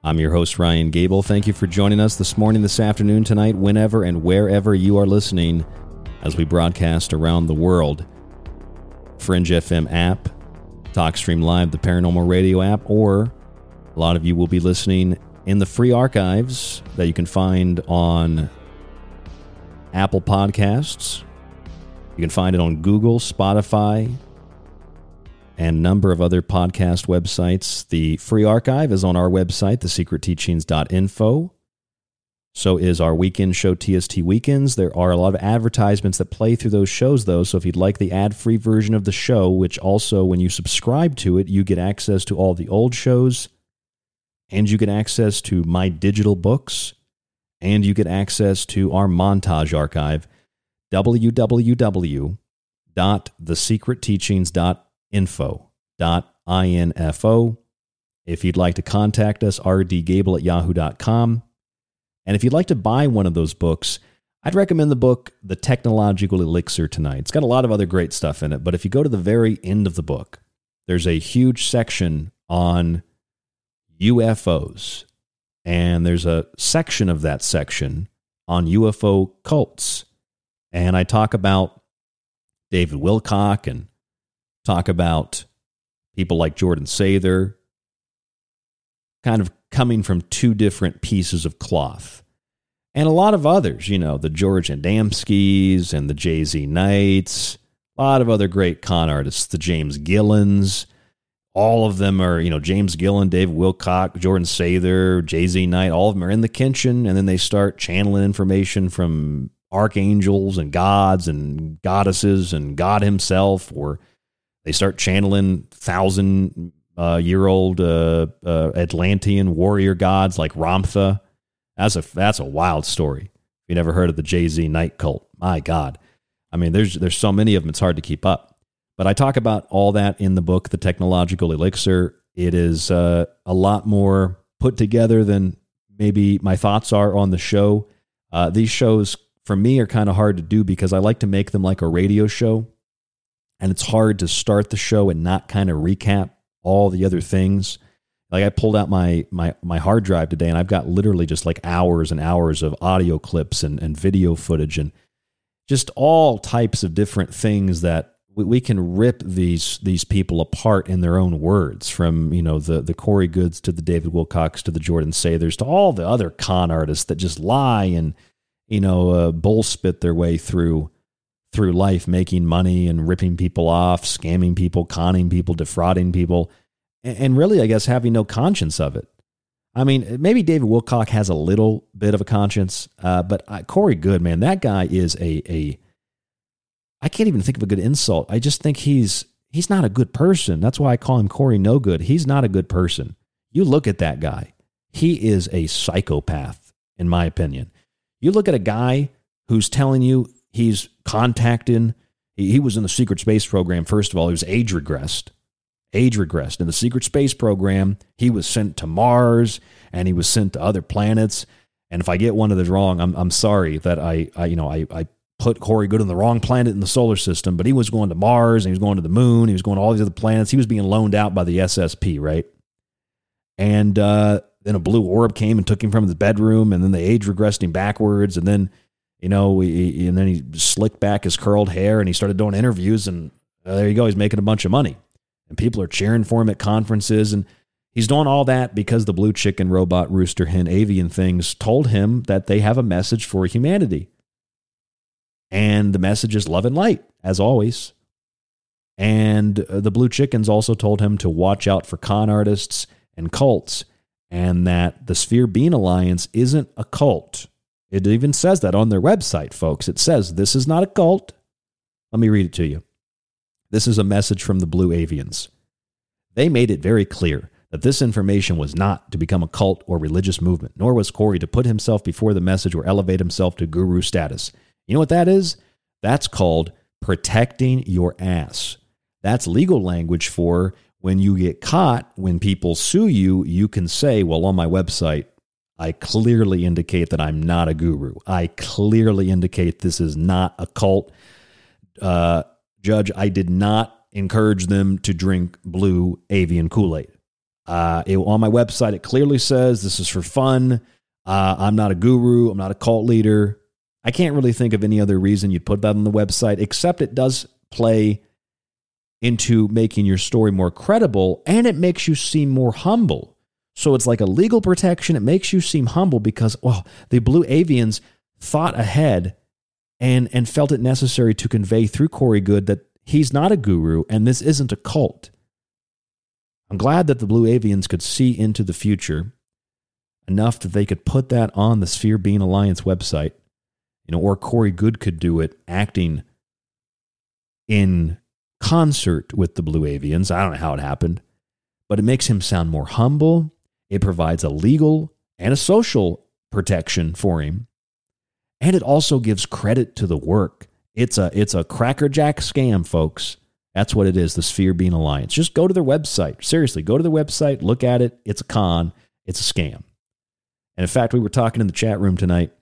Speaker 7: I'm your host, Ryan Gable. Thank you for joining us this morning, this afternoon, tonight, whenever and wherever you are listening as we broadcast around the world. Fringe FM app, TalkStream Live, the Paranormal Radio app, or a lot of you will be listening in the free archives that you can find on Apple Podcasts. You can find it on Google, Spotify, and number of other podcast websites. The free archive is on our website, thesecretteachings.info. So is our weekend show, TST Weekends. There are a lot of advertisements that play through those shows, though. So if you'd like the ad free version of the show, which also, when you subscribe to it, you get access to all the old shows, and you get access to my digital books, and you get access to our montage archive, www.thesecretteachings.info info.info. If you'd like to contact us, rdgable at yahoo.com. And if you'd like to buy one of those books, I'd recommend the book, The Technological Elixir, tonight. It's got a lot of other great stuff in it, but if you go to the very end of the book, there's a huge section on UFOs. And there's a section of that section on UFO cults. And I talk about David Wilcock and talk about people like Jordan Sather, kind of coming from two different pieces of cloth. And a lot of others, you know, the George Adamskis and the JZ Knights, a lot of other great con artists, the James Gillens. All of them are, you know, James Gillen, Dave Wilcock, Jordan Sather, JZ Knight, all of them are in the kitchen. And then they start channeling information from archangels and gods and goddesses and God Himself, or they start channeling thousand uh, year old uh, uh, Atlantean warrior gods like Ramtha. That's a that's a wild story. If you never heard of the JZ Knight cult, my God, I mean, there's there's so many of them, it's hard to keep up. But I talk about all that in the book, The Technological Elixir. It is uh, a lot more put together than maybe my thoughts are on the show. Uh, these shows, for me, are kind of hard to do because I like to make them like a radio show. And it's hard to start the show and not kind of recap all the other things. Like I pulled out my my my hard drive today and I've got literally just like hours and hours of audio clips and, and video footage and just all types of different things that we, can rip these these people apart in their own words, from you know the the Corey Goodes to the David Wilcocks to the Jordan Sathers to all the other con artists that just lie and you know uh, bull spit their way through through life, making money and ripping people off, scamming people, conning people, defrauding people, and, really, I guess, having no conscience of it. I mean, maybe David Wilcock has a little bit of a conscience, uh, but uh, Corey Goode, man, that guy is a a I can't even think of a good insult. I just think he's he's not a good person. That's why I call him Corey No Good. He's not a good person. You look at that guy. He is a psychopath, in my opinion. You look at a guy who's telling you he's contacting, he, he was in the secret space program, first of all, he was age regressed. Age regressed. In the secret space program, he was sent to Mars and he was sent to other planets. And if I get one of those wrong, I'm, I'm sorry that I, I you know I, I put Corey Goode on the wrong planet in the solar system, but he was going to Mars and he was going to the moon. He was going to all these other planets. He was being loaned out by the SSP, right? And uh, then a blue orb came and took him from his bedroom, and then they age regressed him backwards, and then you know, he, and then he slicked back his curled hair and he started doing interviews, and uh, there you go, he's making a bunch of money, and people are cheering for him at conferences, and he's doing all that because the blue chicken, robot, rooster, hen, avian things told him that they have a message for humanity and the message is love and light, as always. And uh, the Blue Chickens also told him to watch out for con artists and cults, and that the Sphere Being Alliance isn't a cult. It even says that on their website, folks. It says, This is not a cult. Let me read it to you. This is a message from the Blue Avians. They made it very clear that this information was not to become a cult or religious movement, nor was Corey to put himself before the message or elevate himself to guru status. You know what that is? That's called protecting your ass. That's legal language for when you get caught, when people sue you, you can say, well, on my website, I clearly indicate that I'm not a guru. I clearly indicate this is not a cult. Uh, judge, I did not encourage them to drink blue avian Kool Aid. Uh, on my website, it clearly says this is for fun. Uh, I'm not a guru. I'm not a cult leader. I can't really think of any other reason you'd put that on the website, except it does play into making your story more credible and it makes you seem more humble. So it's like a legal protection. It makes you seem humble because, well, the Blue Avians thought ahead and, and felt it necessary to convey through Corey Goode that he's not a guru and this isn't a cult. I'm glad that the Blue Avians could see into the future enough that they could put that on the Sphere Being Alliance website you know, or Corey Goode could do it acting in concert with the Blue Avians. I don't know how it happened, but it makes him sound more humble. It provides a legal and a social protection for him. And it also gives credit to the work. It's a it's a crackerjack scam, folks. That's what it is, the Sphere Being Alliance. Just go to their website. Seriously, go to their website, look at it. It's a con, it's a scam. And in fact, we were talking in the chat room tonight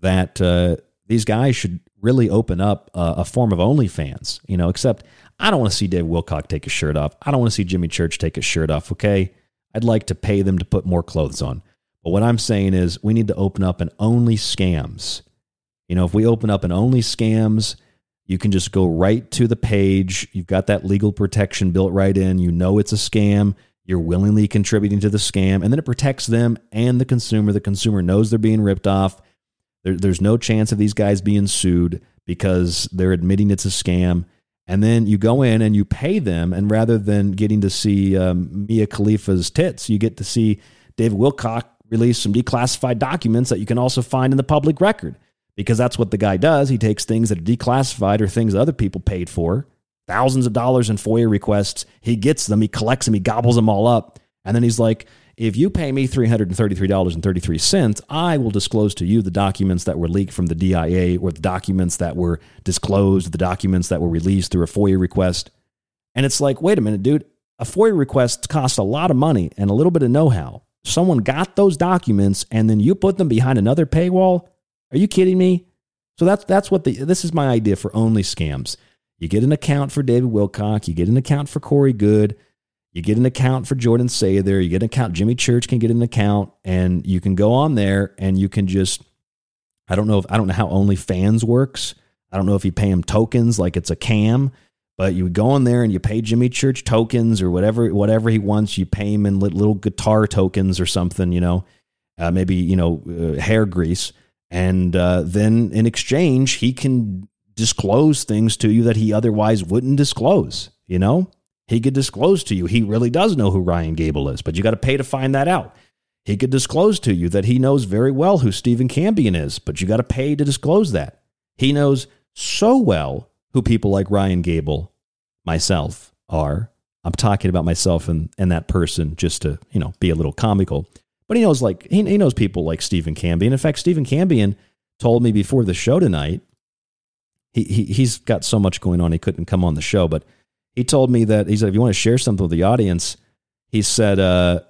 Speaker 7: that uh, these guys should really open up a, a form of OnlyFans, you know, except I don't want to see Dave Wilcock take his shirt off. I don't want to see Jimmy Church take his shirt off, okay? I'd like to pay them to put more clothes on. But what I'm saying is we need to open up an only scams. You know, if we open up an only scams, You can just go right to the page. You've got that legal protection built right in. You know it's a scam. You're willingly contributing to the scam, and then it protects them and the consumer. The consumer knows they're being ripped off. There, there's no chance of these guys being sued because they're admitting it's a scam. And then you go in and you pay them, and rather than getting to see um, Mia Khalifa's tits, you get to see David Wilcock release some declassified documents that you can also find in the public record because that's what the guy does. He takes things that are declassified or things that other people paid for, thousands of dollars in FOIA requests. He gets them, he collects them, he gobbles them all up. And then he's like, if you pay me $333.33, I will disclose to you the documents that were leaked from the DIA or the documents that were disclosed, the documents that were released through a FOIA request. And it's like, wait a minute, dude, a FOIA request costs a lot of money and a little bit of know how. Someone got those documents and then you put them behind another paywall? Are you kidding me? So that's that's what the this is my idea for only scams. You get an account for David Wilcock, you get an account for Corey Goode, you get an account for Jordan Sather. you get an account. Jimmy Church can get an account, and you can go on there and you can just. I don't know if I don't know how OnlyFans works. I don't know if you pay him tokens like it's a cam, but you go on there and you pay Jimmy Church tokens or whatever whatever he wants. You pay him in little guitar tokens or something, you know, uh, maybe you know uh, hair grease, and uh, then in exchange he can disclose things to you that he otherwise wouldn't disclose. You know, he could disclose to you he really does know who Ryan Gable is, but you got to pay to find that out. He could disclose to you that he knows very well who Stephen Cambion is, but you got to pay to disclose that. He knows so well who people like Ryan Gable, myself, are. I'm talking about myself and, and that person just to, you know, be a little comical. But he knows like he, he knows people like Stephen Cambion. In fact, Stephen Cambion told me before the show tonight, he, he he's got so much going on he couldn't come on the show, but he told me that he said if you want to share something with the audience, he said uh,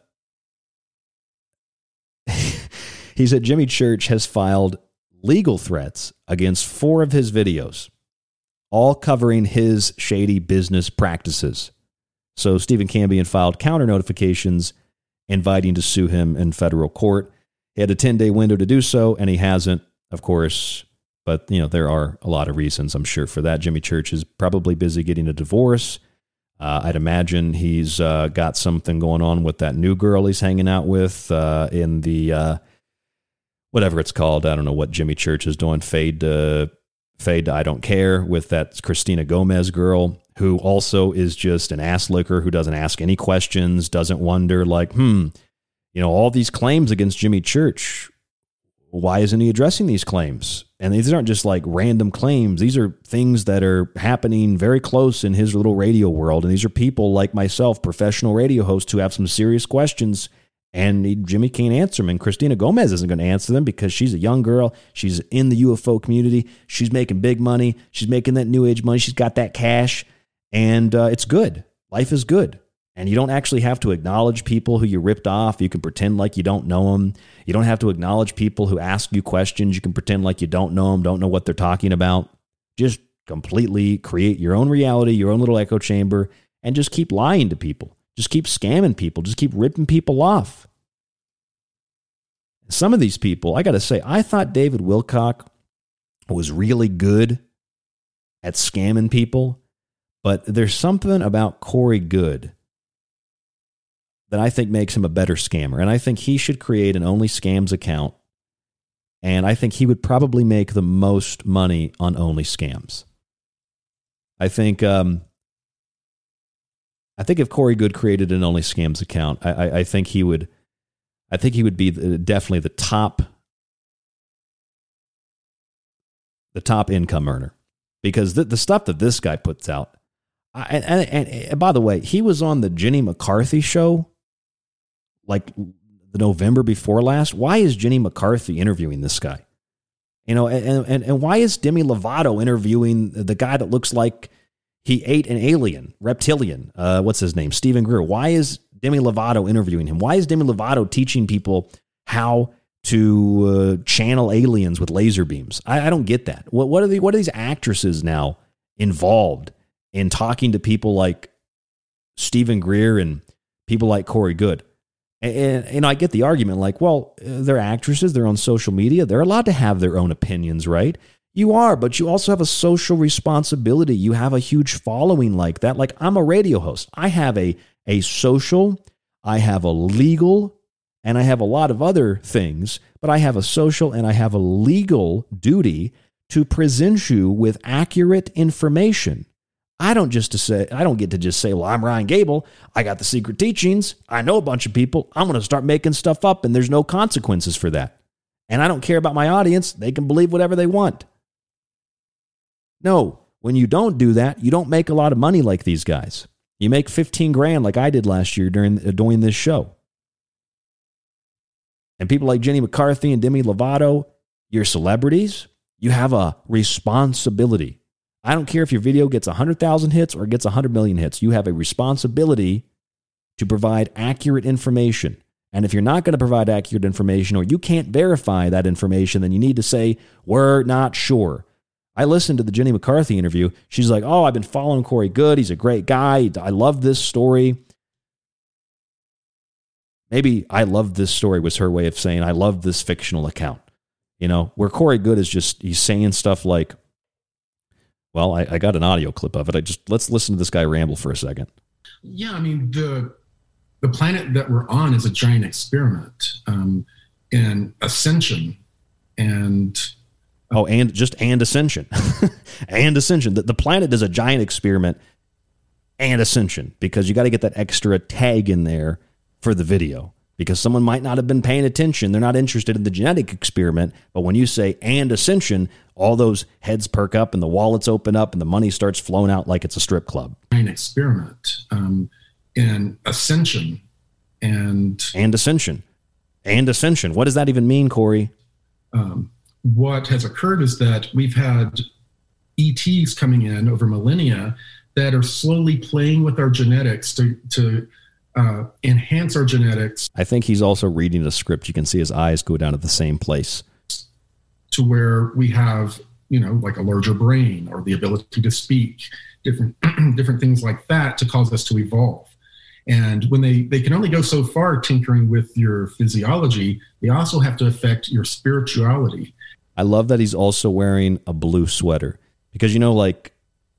Speaker 7: *laughs* he said Jimmy Church has filed legal threats against four of his videos, all covering his shady business practices. So Stephen Cambion filed counter notifications inviting to sue him in federal court. He had a 10 day window to do so, and he hasn't, of course. But, you know, there are a lot of reasons, I'm sure, for that. Jimmy Church is probably busy getting a divorce. Uh, I'd imagine he's uh, got something going on with that new girl he's hanging out with uh, in the uh, whatever it's called. I don't know what Jimmy Church is doing. Fade to fade to I don't care with that Christina Gomez girl who also is just an ass licker who doesn't ask any questions, doesn't wonder like, hmm, you know, all these claims against Jimmy Church why isn't he addressing these claims? And these aren't just like random claims. These are things that are happening very close in his little radio world. And these are people like myself, professional radio hosts, who have some serious questions. And Jimmy can't answer them. And Christina Gomez isn't going to answer them because she's a young girl. She's in the UFO community. She's making big money. She's making that new age money. She's got that cash. And uh, it's good. Life is good. And you don't actually have to acknowledge people who you ripped off. You can pretend like you don't know them. You don't have to acknowledge people who ask you questions. You can pretend like you don't know them, don't know what they're talking about. Just completely create your own reality, your own little echo chamber, and just keep lying to people. Just keep scamming people. Just keep ripping people off. Some of these people, I got to say, I thought David Wilcock was really good at scamming people, but there's something about Corey Goode that I think makes him a better scammer. And I think he should create an Only Scams account. And I think he would probably make the most money on Only Scams. I think um, I think if Corey Goode created an Only Scams account, I, I, I think he would I think he would be the, definitely the top the top income earner because the, the stuff that this guy puts out. I, and, and, and by the way, he was on the Jenny McCarthy show like the November before last. Why is Jenny McCarthy interviewing this guy? You know, and, and, and why is Demi Lovato interviewing the guy that looks like he ate an alien, reptilian? Uh, what's his name? Steven Greer. Why is Demi Lovato interviewing him? Why is Demi Lovato teaching people how to uh, channel aliens with laser beams? I, I don't get that. What, what, are the, what are these actresses now involved in talking to people like Steven Greer and people like Corey Goode? And, and I get the argument like, well, they're actresses, they're on social media, they're allowed to have their own opinions, right? You are, but you also have a social responsibility. You have a huge following like that. Like I'm a radio host. I have a a social, I have a legal, and I have a lot of other things, but I have a social and I have a legal duty to present you with accurate information. I don't just to say I don't get to just say, "Well, I'm Ryan Gable. I got the secret teachings. I know a bunch of people. I'm going to start making stuff up and there's no consequences for that." And I don't care about my audience. They can believe whatever they want. No, when you don't do that, you don't make a lot of money like these guys. You make 15 grand like I did last year during, uh, doing this show. And people like Jenny McCarthy and Demi Lovato, you're celebrities. You have a responsibility. I don't care if your video gets 100,000 hits or gets 100 million hits. You have a responsibility to provide accurate information. And if you're not going to provide accurate information or you can't verify that information, then you need to say, we're not sure. I listened to the Jenny McCarthy interview. She's like, Oh, I've been following Corey Goode. He's a great guy. I love this story. Maybe I love this story was her way of saying, I love this fictional account. You know, where Corey Goode is just, he's saying stuff like, well, I, I got an audio clip of it. I just, let's listen to this guy ramble for a second.
Speaker 14: Yeah, I mean, the, the planet that we're on is a giant experiment um, in ascension. And
Speaker 7: Oh, and just and ascension, *laughs* and ascension. The, the planet is a giant experiment, and ascension because you got to get that extra tag in there for the video because someone might not have been paying attention. They're not interested in the genetic experiment. But when you say and ascension, all those heads perk up and the wallets open up and the money starts flowing out like it's a strip club.
Speaker 14: An experiment um, in ascension and
Speaker 7: and ascension and ascension. What does that even mean, Corey?
Speaker 14: Um, what has occurred is that we've had ETs coming in over millennia that are slowly playing with our genetics to, to uh, enhance our genetics.
Speaker 7: I think he's also reading a script. You can see his eyes go down to the same place.
Speaker 14: To where we have, you know, like a larger brain or the ability to speak, different *clears throat* different things like that to cause us to evolve. And when they, they can only go so far tinkering with your physiology, they also have to affect your spirituality.
Speaker 7: I love that he's also wearing a blue sweater because you know, like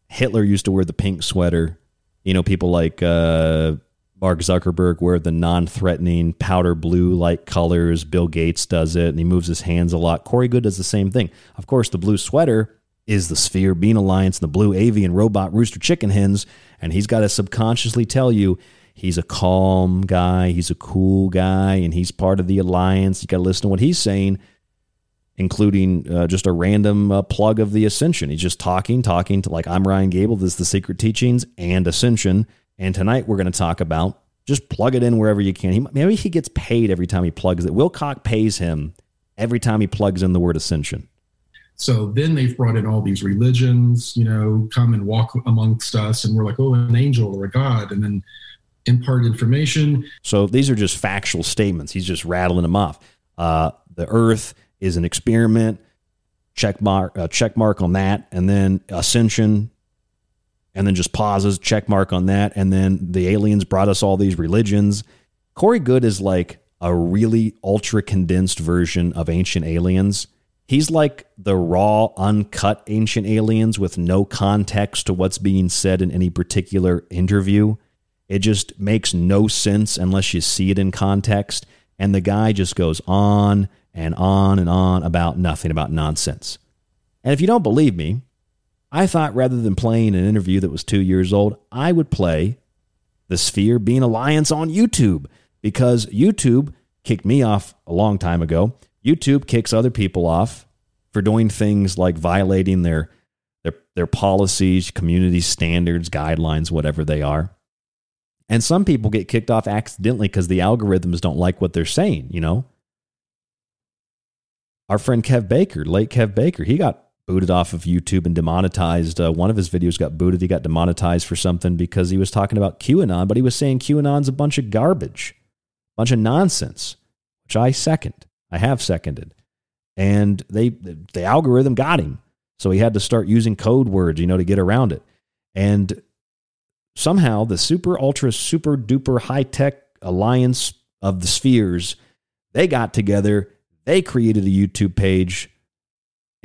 Speaker 7: Hitler used to wear the pink sweater. You know, people like uh, Mark Zuckerberg wear the non-threatening powder blue like colors. Bill Gates does it, and he moves his hands a lot. Corey Goode does the same thing. Of course, the blue sweater is the Sphere Being Alliance and the blue avian robot rooster chicken hens, and he's got to subconsciously tell you he's a calm guy, he's a cool guy, and he's part of the alliance. You got to listen to what he's saying including uh, just a random uh, plug of the Ascension. He's just talking, talking to like I'm Ryan Gable. This is the Secret Teachings and Ascension. And tonight we're going to talk about just plug it in wherever you can. He, maybe he gets paid every time he plugs it. Wilcock pays him every time he plugs in the word Ascension.
Speaker 14: So then they've brought in all these religions, you know, come and walk amongst us, and we're like, oh, an angel or a god, and then impart information.
Speaker 7: So these are just factual statements. He's just rattling them off. Uh, the Earth is an experiment. Check mark, uh, check mark on that, and then ascension, and then just pauses. Check mark on that, and then the aliens brought us all these religions. Corey Goode is like a really ultra condensed version of Ancient Aliens. He's like the raw, uncut Ancient Aliens with no context to what's being said in any particular interview. It just makes no sense unless you see it in context. And the guy just goes on and on and on about nothing, about nonsense. And if you don't believe me, I thought rather than playing an interview that was two years old, I would play the Sphere Being Alliance on YouTube because YouTube kicked me off a long time ago. YouTube kicks other people off for doing things like violating their their their policies, community standards, guidelines, whatever they are. And some people get kicked off accidentally because the algorithms don't like what they're saying, you know? our friend Kev Baker, late Kev Baker, he got booted off of YouTube and demonetized. Uh, one of his videos got booted. He got demonetized for something because he was talking about QAnon, but he was saying QAnon's a bunch of garbage, a bunch of nonsense, which I second. I have seconded. And they the algorithm got him. So he had to start using code words, you know, to get around it. And somehow the super ultra super duper high tech alliance of the spheres, they got together they created a YouTube page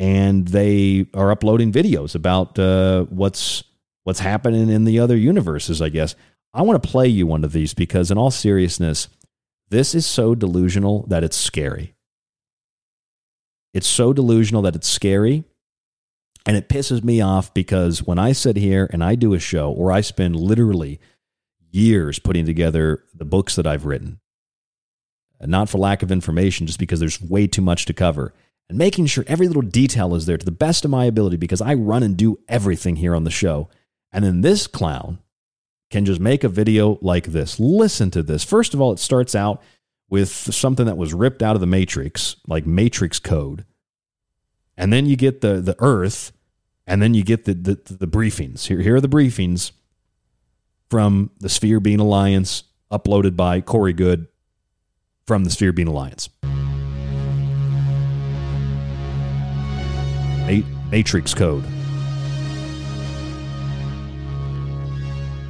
Speaker 7: and they are uploading videos about uh, what's what's happening in the other universes. I guess I want to play you one of these because, in all seriousness, this is so delusional that it's scary. It's so delusional that it's scary. And it pisses me off because when I sit here and I do a show or I spend literally years putting together the books that I've written, not for lack of information, just because there's way too much to cover, and making sure every little detail is there to the best of my ability because I run and do everything here on the show. And then this clown can just make a video like this. Listen to this. First of all, it starts out with something that was ripped out of the Matrix, like Matrix code. And then you get the, the Earth, and then you get the, the, the briefings. Here, here are the briefings from the Sphere Being Alliance, uploaded by Corey Goode from the Sphere Being Alliance. Matrix code.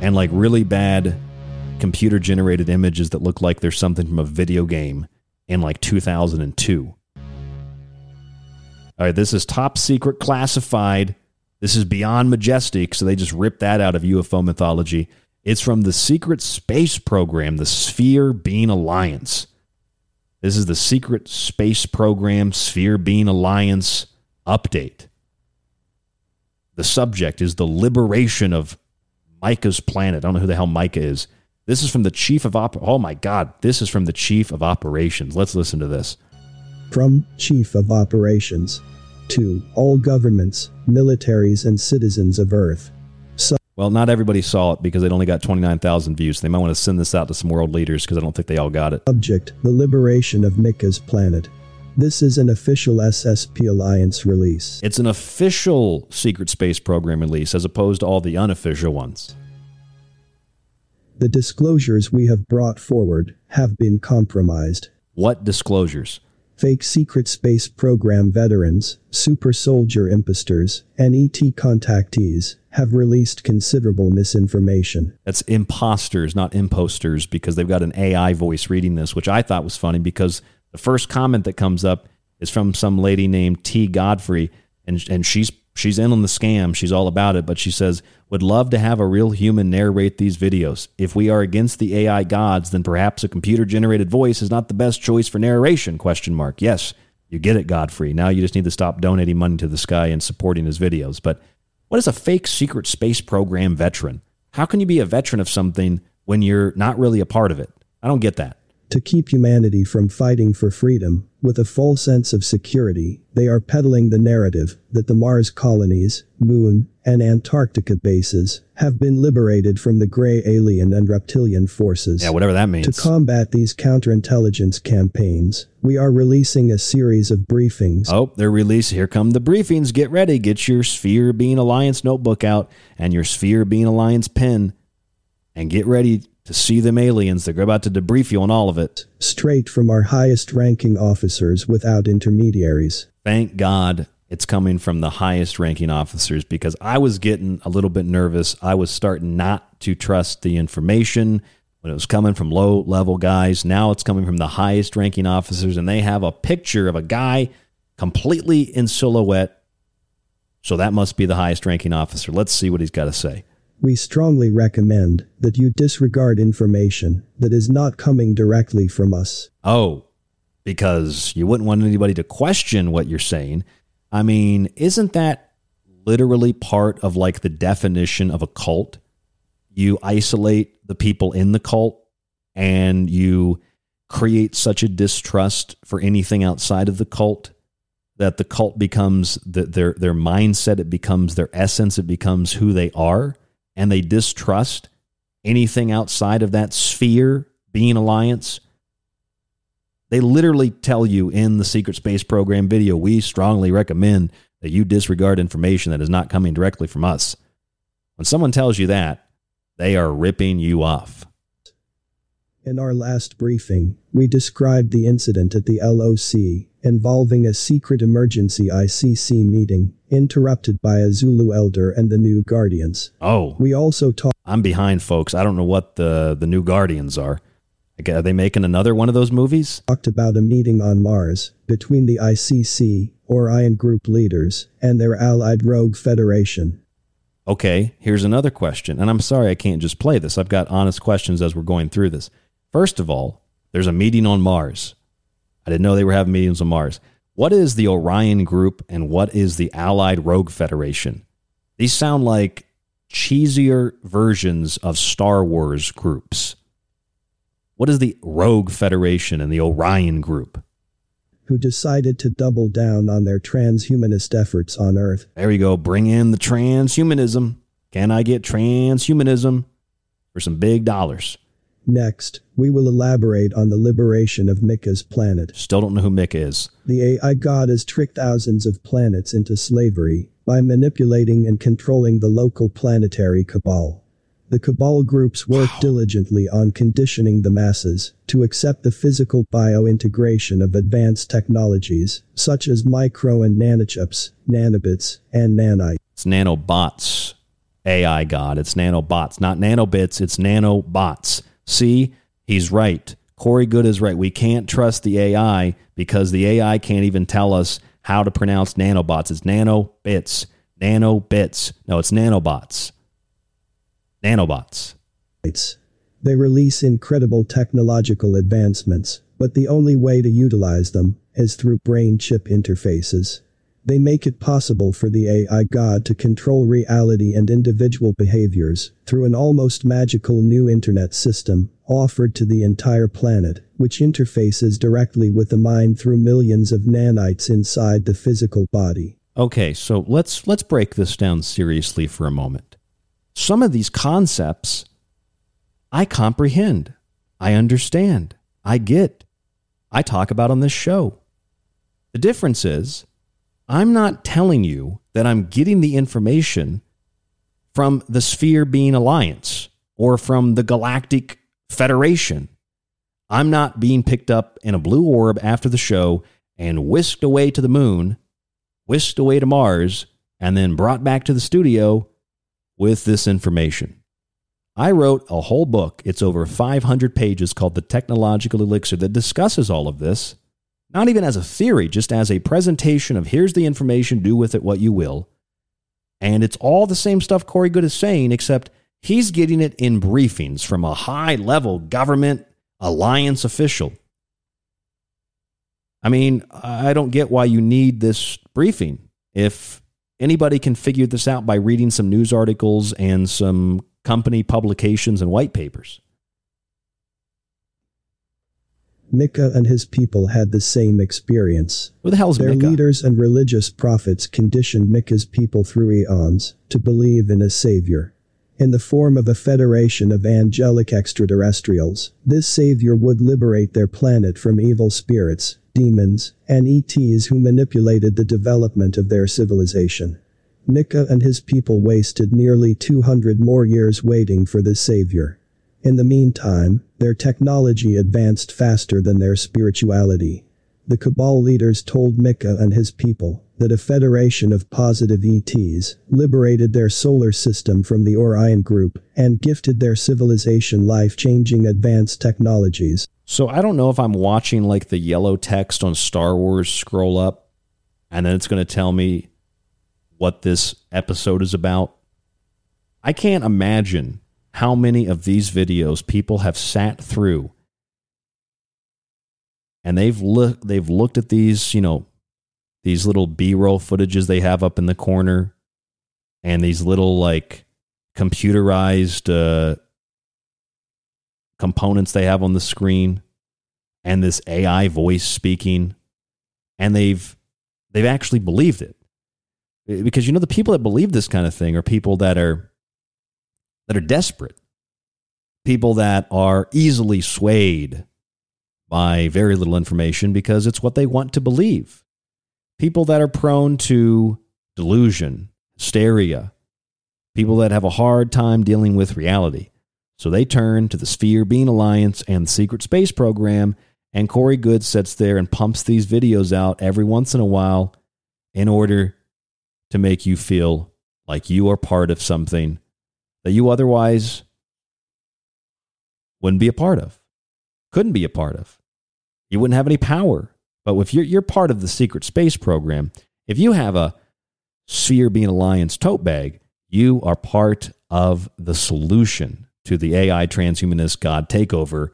Speaker 7: And like really bad computer generated images that look like there's something from a video game in like 2002. All right, this is top secret classified. This is beyond majestic, so they just ripped that out of UFO mythology. It's from the secret space program, the Sphere Being Alliance. This is the secret space program, Sphere Being Alliance update. The subject is the liberation of Micah's planet. I don't know who the hell Micah is. This is from the chief of op. Oh my God! This is from the chief of operations. Let's listen to this.
Speaker 15: From Chief of Operations to all governments, militaries, and citizens of Earth.
Speaker 7: So- well, not everybody saw it because it only got 29,000 views. So they might want to send this out to some world leaders because I don't think they all got it.
Speaker 15: Subject The liberation of Micah's planet. This is an official SSP Alliance release.
Speaker 7: It's an official Secret Space Program release as opposed to all the unofficial ones.
Speaker 15: The disclosures we have brought forward have been compromised.
Speaker 7: What disclosures?
Speaker 15: Fake secret space program veterans, super soldier imposters, and ET contactees have released considerable misinformation.
Speaker 7: That's imposters, not imposters, because they've got an AI voice reading this, which I thought was funny because the first comment that comes up is from some lady named T. Godfrey, and, and she's she's in on the scam. She's all about it, but she says, would love to have a real human narrate these videos. If we are against the AI gods, then perhaps a computer generated voice is not the best choice for narration, question mark. Yes, you get it, Godfrey. Now you just need to stop donating money to this guy and supporting his videos. But what is a fake secret space program veteran? How can you be a veteran of something when you're not really a part of it? I don't get that.
Speaker 15: To keep humanity from fighting for freedom, with a false sense of security, they are peddling the narrative that the Mars colonies, Moon, and Antarctica bases have been liberated from the gray alien and reptilian forces.
Speaker 7: Yeah, whatever that means.
Speaker 15: To combat these counterintelligence campaigns, we are releasing a series of briefings.
Speaker 7: Oh, they're releasing. Here come the briefings. Get ready. Get your Sphere Being Alliance notebook out and your Sphere Being Alliance pen and get ready to see them aliens. They're about to debrief you on all of it.
Speaker 15: Straight from our highest ranking officers without intermediaries.
Speaker 7: Thank God it's coming from the highest ranking officers because I was getting a little bit nervous. I was starting not to trust the information when it was coming from low level guys. Now it's coming from the highest ranking officers, and they have a picture of a guy completely in silhouette. So that must be the highest ranking officer. Let's see what he's got to say.
Speaker 15: We strongly recommend that you disregard information that is not coming directly from us.
Speaker 7: Oh, because you wouldn't want anybody to question what you're saying. I mean, isn't that literally part of like the definition of a cult? You isolate the people in the cult and you create such a distrust for anything outside of the cult that the cult becomes the, their their mindset it becomes their essence it becomes who they are and they distrust anything outside of that sphere being alliance they literally tell you in the secret space program video we strongly recommend that you disregard information that is not coming directly from us. When someone tells you that they are ripping you off.
Speaker 15: In our last briefing, we described the incident at the LOC involving a secret emergency ICC meeting interrupted by a Zulu elder and the new Guardians.
Speaker 7: Oh.
Speaker 15: We also talked
Speaker 7: I'm behind folks. I don't know what the the new Guardians are. Are they making another one of those movies?
Speaker 15: Talked about a meeting on Mars between the ICC, Orion Group leaders, and their allied rogue federation.
Speaker 7: Okay, here's another question. And I'm sorry I can't just play this. I've got honest questions as we're going through this. First of all, there's a meeting on Mars. I didn't know they were having meetings on Mars. What is the Orion Group and what is the Allied Rogue Federation? These sound like cheesier versions of Star Wars groups. What is the Rogue Federation and the Orion Group?
Speaker 15: Who decided to double down on their transhumanist efforts on Earth.
Speaker 7: There you go. Bring in the transhumanism. Can I get transhumanism for some big dollars?
Speaker 15: Next, we will elaborate on the liberation of Mika's planet.
Speaker 7: Still don't know who Mika is.
Speaker 15: The AI god has tricked thousands of planets into slavery by manipulating and controlling the local planetary cabal. The cabal groups work diligently on conditioning the masses to accept the physical biointegration of advanced technologies such as micro and nanochips, nanobits, and nanite.
Speaker 7: It's nanobots. AI God. It's nanobots, not nanobits. It's nanobots. See, he's right. Corey Goode is right. We can't trust the AI because the AI can't even tell us how to pronounce nanobots. It's nano nanobits, nanobits. No, it's nanobots nanobots.
Speaker 15: They release incredible technological advancements, but the only way to utilize them is through brain chip interfaces. They make it possible for the AI God to control reality and individual behaviors through an almost magical new internet system offered to the entire planet, which interfaces directly with the mind through millions of nanites inside the physical body.
Speaker 7: Okay, so let's let's break this down seriously for a moment some of these concepts I comprehend, I understand, I get, I talk about on this show. The difference is, I'm not telling you that I'm getting the information from the Sphere Being Alliance or from the Galactic Federation. I'm not being picked up in a blue orb after the show and whisked away to the moon, whisked away to Mars, and then brought back to the studio with this information. I wrote a whole book, it's over 500 pages, called The Technological Elixir, that discusses all of this, not even as a theory, just as a presentation of here's the information, do with it what you will. And it's all the same stuff Corey Goode is saying, except he's getting it in briefings from a high level government alliance official. I mean, I don't get why you need this briefing if Anybody can figure this out by reading some news articles and some company publications and white papers.
Speaker 15: Mika and his people had the same experience.
Speaker 7: Who the hell's
Speaker 15: Their
Speaker 7: Mika?
Speaker 15: leaders and religious prophets conditioned Mika's people through eons to believe in a savior. In the form of a federation of angelic extraterrestrials, this savior would liberate their planet from evil spirits, demons, and ETs who manipulated the development of their civilization. Mika and his people wasted nearly 200 more years waiting for the savior. In the meantime, their technology advanced faster than their spirituality. The Cabal leaders told Mika and his people that a federation of positive ETs liberated their solar system from the Orion group and gifted their civilization life-changing advanced technologies.
Speaker 7: So I don't know if I'm watching like the yellow text on Star Wars scroll up and then it's going to tell me what this episode is about. I can't imagine how many of these videos people have sat through and they've looked they've looked at these, you know, these little B-roll footages they have up in the corner and these little like computerized uh components they have on the screen and this AI voice speaking and they've they've actually believed it. Because you know the people that believe this kind of thing are people that are that are desperate. People that are easily swayed by very little information because it's what they want to believe. People that are prone to delusion, hysteria, people that have a hard time dealing with reality. So they turn to the Sphere Being Alliance and the Secret Space Program, and Corey Goode sits there and pumps these videos out every once in a while in order to make you feel like you are part of something that you otherwise wouldn't be a part of. couldn't be a part of. You wouldn't have any power. But if you're, you're part of the secret space program, if you have a Sphere Being Alliance tote bag, you are part of the solution to the AI transhumanist God takeover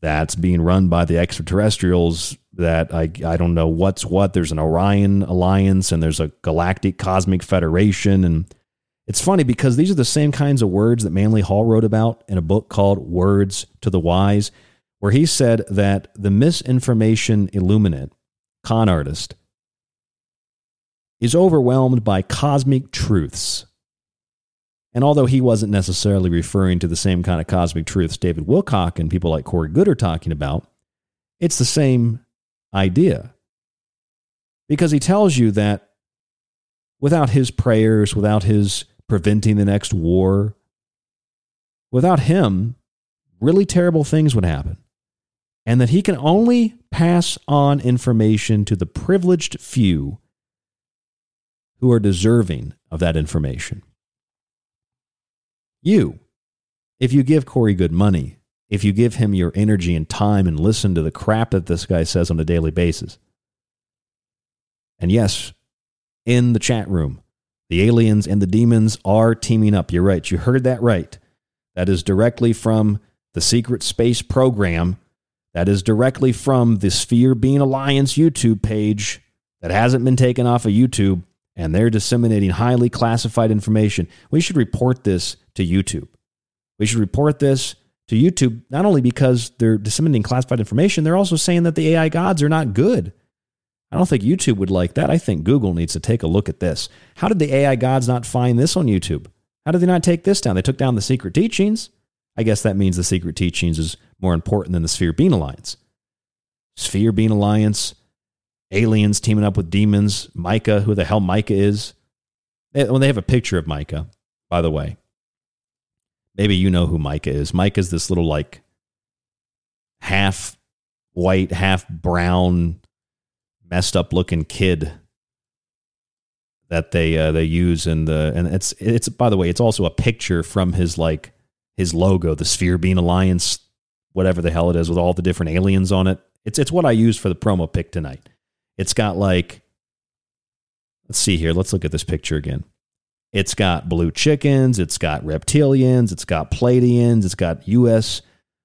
Speaker 7: that's being run by the extraterrestrials that I, I don't know what's what. There's an Orion Alliance and there's a Galactic Cosmic Federation. And it's funny because these are the same kinds of words that Manly Hall wrote about in a book called Words to the Wise, where he said that the misinformation illuminate, con artist, is overwhelmed by cosmic truths. And although he wasn't necessarily referring to the same kind of cosmic truths David Wilcock and people like Corey Goode are talking about, it's the same idea. Because he tells you that without his prayers, without his preventing the next war, without him, really terrible things would happen. And that he can only pass on information to the privileged few who are deserving of that information. You, if you give Corey good money, if you give him your energy and time and listen to the crap that this guy says on a daily basis. And yes, in the chat room, the aliens and the demons are teaming up. You're right. You heard that right. That is directly from the secret space program. That is directly from the Sphere Being Alliance YouTube page that hasn't been taken off of YouTube. And they're disseminating highly classified information. We should report this to YouTube. We should report this to YouTube, not only because they're disseminating classified information, they're also saying that the AI gods are not good. I don't think YouTube would like that. I think Google needs to take a look at this. How did the AI gods not find this on YouTube? How did they not take this down? They took down the secret teachings. I guess that means the secret teachings is more important than the Sphere Being Alliance. Sphere Being Alliance, aliens teaming up with demons, Micah, who the hell Micah is. When they have a picture of Micah, by the way, maybe you know who Micah is. Micah is this little like half white, half brown, messed up looking kid that they uh, they use in the and it's it's by the way it's also a picture from his like his logo the sphere being alliance whatever the hell it is with all the different aliens on it. It's it's what I used for the promo pic tonight. It's got like let's see here. Let's look at this picture again. It's got blue chickens, it's got reptilians, it's got Pleiadians, it's got US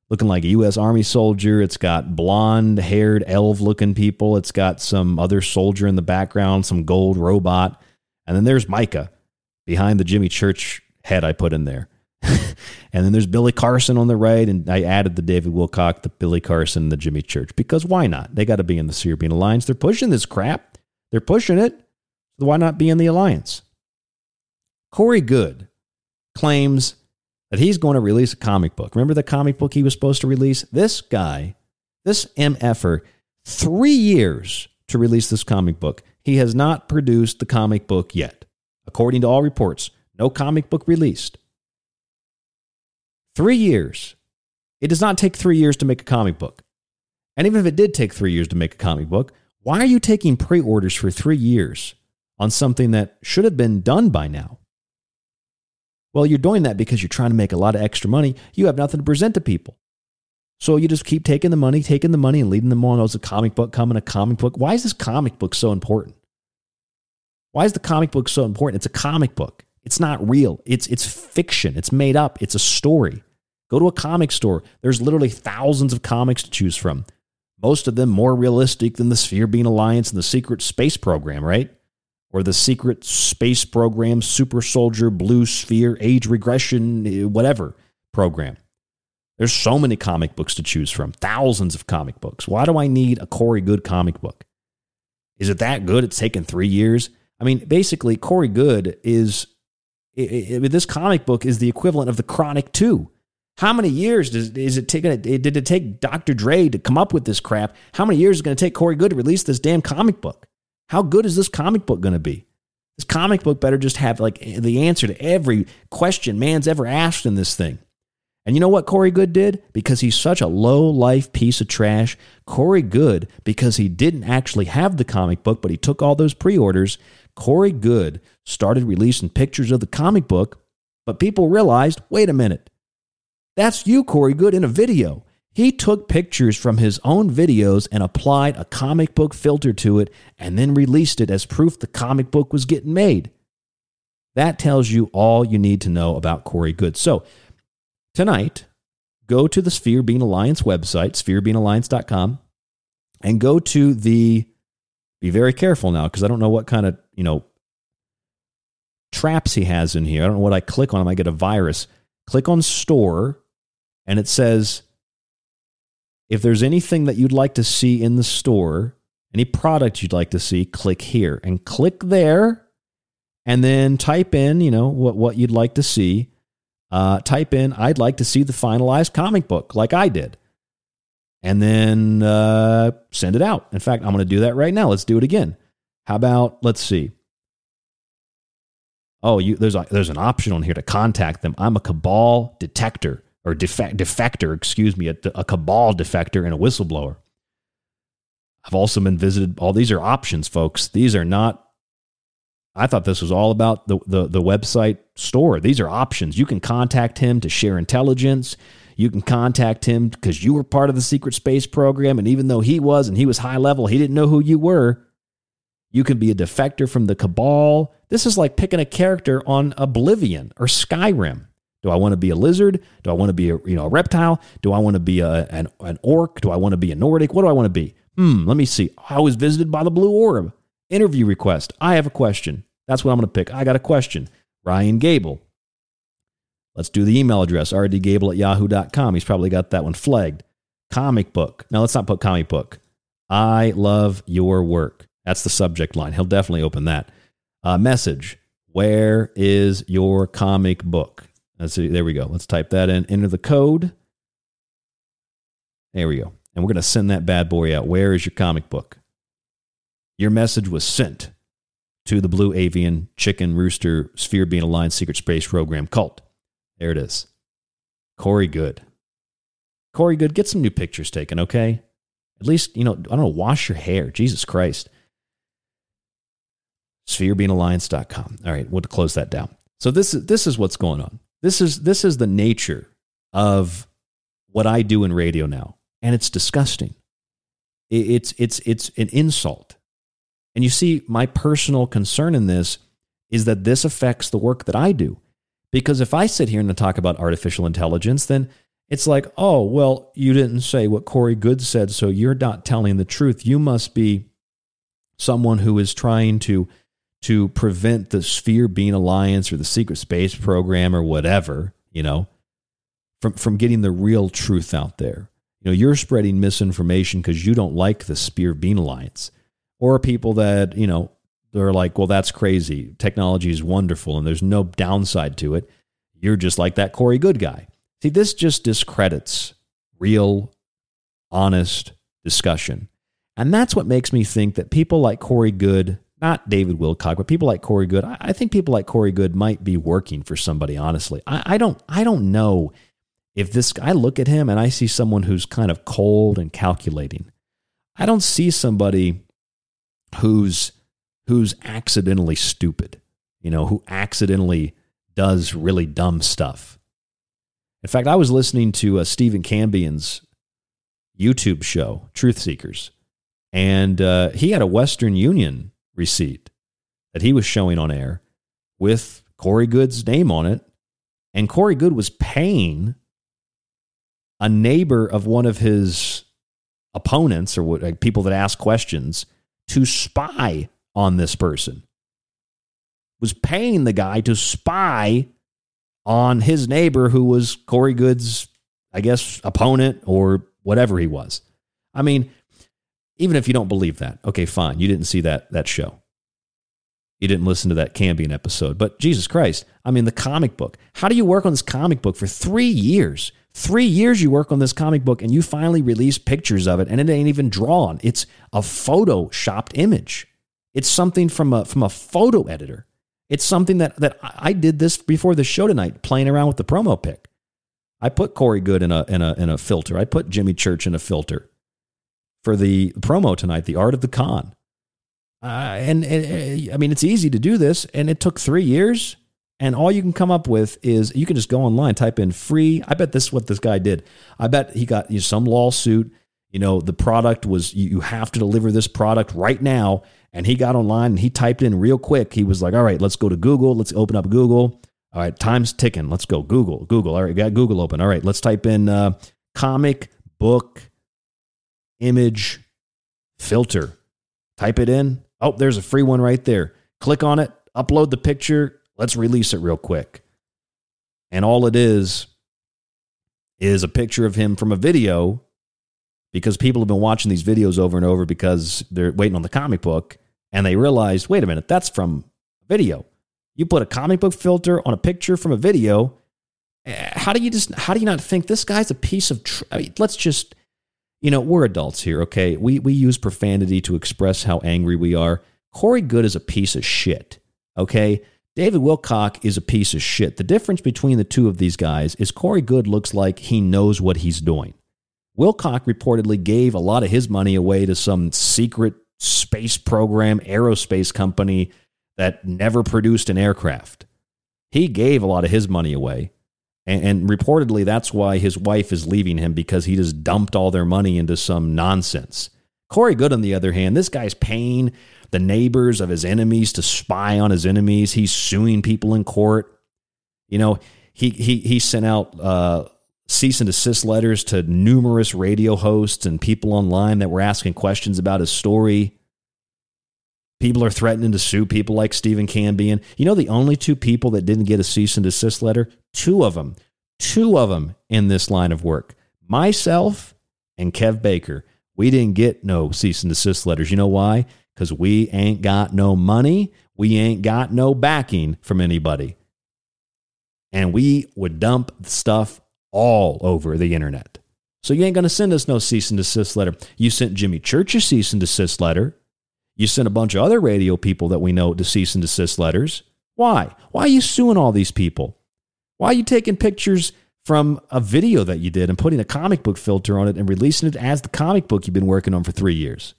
Speaker 7: looking like a US Army soldier, it's got blonde haired elf looking people, it's got some other soldier in the background, some gold robot, and then there's Micah behind the Jimmy Church head I put in there. *laughs* and then there's Billy Carson on the right, and I added the David Wilcock, the Billy Carson, the Jimmy Church, because why not? They got to be in the Being Alliance. They're pushing this crap. They're pushing it. Why not be in the alliance? Corey Goode claims that he's going to release a comic book. Remember the comic book he was supposed to release? This guy, this MFer, three years to release this comic book. He has not produced the comic book yet. According to all reports, no comic book released. Three years. It does not take three years to make a comic book. And even if it did take three years to make a comic book, why are you taking pre orders for three years on something that should have been done by now? Well, you're doing that because you're trying to make a lot of extra money. You have nothing to present to people. So you just keep taking the money, taking the money, and leading them on. Oh, it's a comic book coming, a comic book. Why is this comic book so important? Why is the comic book so important? It's a comic book. It's not real. It's it's fiction. It's made up. It's a story. Go to a comic store. There's literally thousands of comics to choose from. Most of them more realistic than the Sphere Being Alliance and the Secret Space Program, right? Or the secret space program, super soldier, blue sphere, age regression, eh, whatever program. There's so many comic books to choose from, thousands of comic books. Why do I need a Corey Goode comic book? Is it that good? It's taken three years. I mean, basically, Corey Goode is it, it, this comic book is the equivalent of the Chronic 2. How many years does is it taking? Did it take Dr. Dre to come up with this crap? How many years is it going to take Corey Goode to release this damn comic book? How good is this comic book going to be? This comic book better just have like eh, the answer to every question man's ever asked in this thing. And you know what Corey Goode did? Because he's such a low life piece of trash. Corey Goode, because he didn't actually have the comic book, but he took all those pre orders, Corey Goode started releasing pictures of the comic book, but people realized wait a minute, that's you, Corey Goode, in a video. He took pictures from his own videos and applied a comic book filter to it and then released it as proof the comic book was getting made. That tells you all you need to know about Corey Goode. So, tonight, go to the Sphere Being Alliance website, spherebeingalliance.com, and go to the be very careful now because I don't know what kind of, you know, traps he has in here. I don't know what I click on. I might get a virus. Click on store, and it says if there's anything that you'd like to see in the store, any product you'd like to see, click here and click there and then type in, you know, what, what you'd like to see. Uh, type in, I'd like to see the finalized comic book like I did. And then uh, send it out. In fact, I'm going to do that right now. Let's do it again. How about, let's see. Oh, you, there's, a, there's an option on here to contact them. I'm a cabal detector or defect, defector, excuse me, a, a cabal defector and a whistleblower. I've also been visited. All these are options, folks. These are not. I thought this was all about the, the, the website store. These are options. You can contact him to share intelligence. You can contact him because you were part of the secret space program. And even though he was and he was high level, he didn't know who you were. You can be a defector from the cabal. This is like picking a character on Oblivion or Skyrim. Do I want to be a lizard? Do I want to be a you know a reptile? Do I want to be a, an, an orc? Do I want to be a Nordic? What do I want to be? Hmm, let me see. I was visited by the Blue Orb. Interview request. I have a question. That's what I'm going to pick. I got a question. Ryan Gable. Let's do the email address, rdgable at yahoo.com. He's probably got that one flagged. Comic book. Now, let's not put comic book. I love your work. That's the subject line. He'll definitely open that. Uh, message. Where is your comic book? Let's see. There we go. Let's type that in. Enter the code. There we go. And we're going to send that bad boy out. Where is your comic book? Your message was sent to the Blue Avian Chicken Rooster Sphere Being Aligned Secret Space Program cult. There it is. Corey Goode. Corey Goode, get some new pictures taken, okay? At least, you know, I don't know, wash your hair. Jesus Christ. SphereBeingAlliance.com. All right, we'll close that down. So this is this is what's going on. This is this is the nature of what I do in radio now, and it's disgusting. It's it's it's an insult. And you see, my personal concern in this is that this affects the work that I do. Because if I sit here and talk about artificial intelligence, then it's like, oh, well, you didn't say what Corey Goode said, so you're not telling the truth. You must be someone who is trying to to prevent the Sphere Being Alliance or the Secret Space Program or whatever, you know, from, from getting the real truth out there. You know, you're spreading misinformation because you don't like the Sphere Being Alliance. Or people that, you know, they're like, well, that's crazy. Technology is wonderful and there's no downside to it. You're just like that Corey Goode guy. See, this just discredits real, honest discussion. And that's what makes me think that people like Corey Goode not David Wilcock, but people like Corey Goode. I, I, think people like Corey Goode might be working for somebody. Honestly, I, I don't. I don't know if this. I look at him and I see someone who's kind of cold and calculating. I don't see somebody who's who's accidentally stupid. You know, who accidentally does really dumb stuff. In fact, I was listening to uh, Stephen Cambian's YouTube show, Truth Seekers, and uh, he had a Western Union receipt that he was showing on air with Corey Goode's name on it. And Corey Goode was paying a neighbor of one of his opponents or what, like people that ask questions to spy on this person. Was paying the guy to spy on his neighbor who was Corey Goode's, I guess, opponent or whatever he was. I mean, even if you don't believe that, okay, fine. You didn't see that that show. You didn't listen to that Cambian episode. But Jesus Christ, I mean the comic book. How do you work on this comic book for 3 years? 3 years you work on this comic book and you finally release pictures of it and it ain't even drawn. It's a photoshopped image. It's something from a from a photo editor. It's something that that I did this before the show tonight, playing around with the promo pic. I put Corey Goode in a in a in a filter. I put Jimmy Church in a filter for the promo tonight, The Art of the Con. Uh, and, and, I mean, it's easy to do this, and it took three years. And all you can come up with is you can just go online, type in free. I bet this is what this guy did. I bet he got you know, some lawsuit. You know, the product was you, you have to deliver this product right now. And he got online and he typed in real quick. He was like, all right, let's go to Google. Let's open up Google. All right, time's ticking. Let's go. Google, Google. All right, got Google open. All right, let's type in uh, comic book image filter. Type it in. Oh, there's a free one right there. Click on it, upload the picture. Let's release it real quick. And all it is is a picture of him from a video because people have been watching these videos over and over because they're waiting on the comic book and they realized, wait a minute, that's from a video. You put a comic book filter on a picture from a video. eh, How do you just how do you not think this guy's a piece of tr- I mean, let's just you know, we're adults here, okay? We we use profanity to express how angry we are. Corey Goode is a piece of shit. Okay? David Wilcock is a piece of shit. The difference between the two of these guys is Corey Goode looks like he knows what he's doing. Wilcock reportedly gave a lot of his money away to some secret space program, aerospace company that never produced an aircraft. He gave a lot of his money away. And, and reportedly, that's why his wife is leaving him because he just dumped all their money into some nonsense. Corey Goode, on the other hand, this guy's paying the neighbors of his enemies to spy on his enemies. He's suing people in court. You know, he he he sent out uh, cease and desist letters to numerous radio hosts and people online that were asking questions about his story. People are threatening to sue people like Stephen Cambian. You know, the only two people that didn't get a cease and desist letter, two of them, two of them in this line of work, myself and Kev Baker. We didn't get no cease and desist letters. You know why? Because we ain't got no money. We ain't got no backing from anybody. And we would dump stuff all over the internet. So you ain't going to send us no cease and desist letter. You sent Jimmy Church a cease and desist letter. You sent a bunch of other radio people that we know to cease and desist letters. Why? Why are you suing all these people? Why are you taking pictures from a video that you did and putting a comic book filter on it and releasing it as the comic book you've been working on for three years?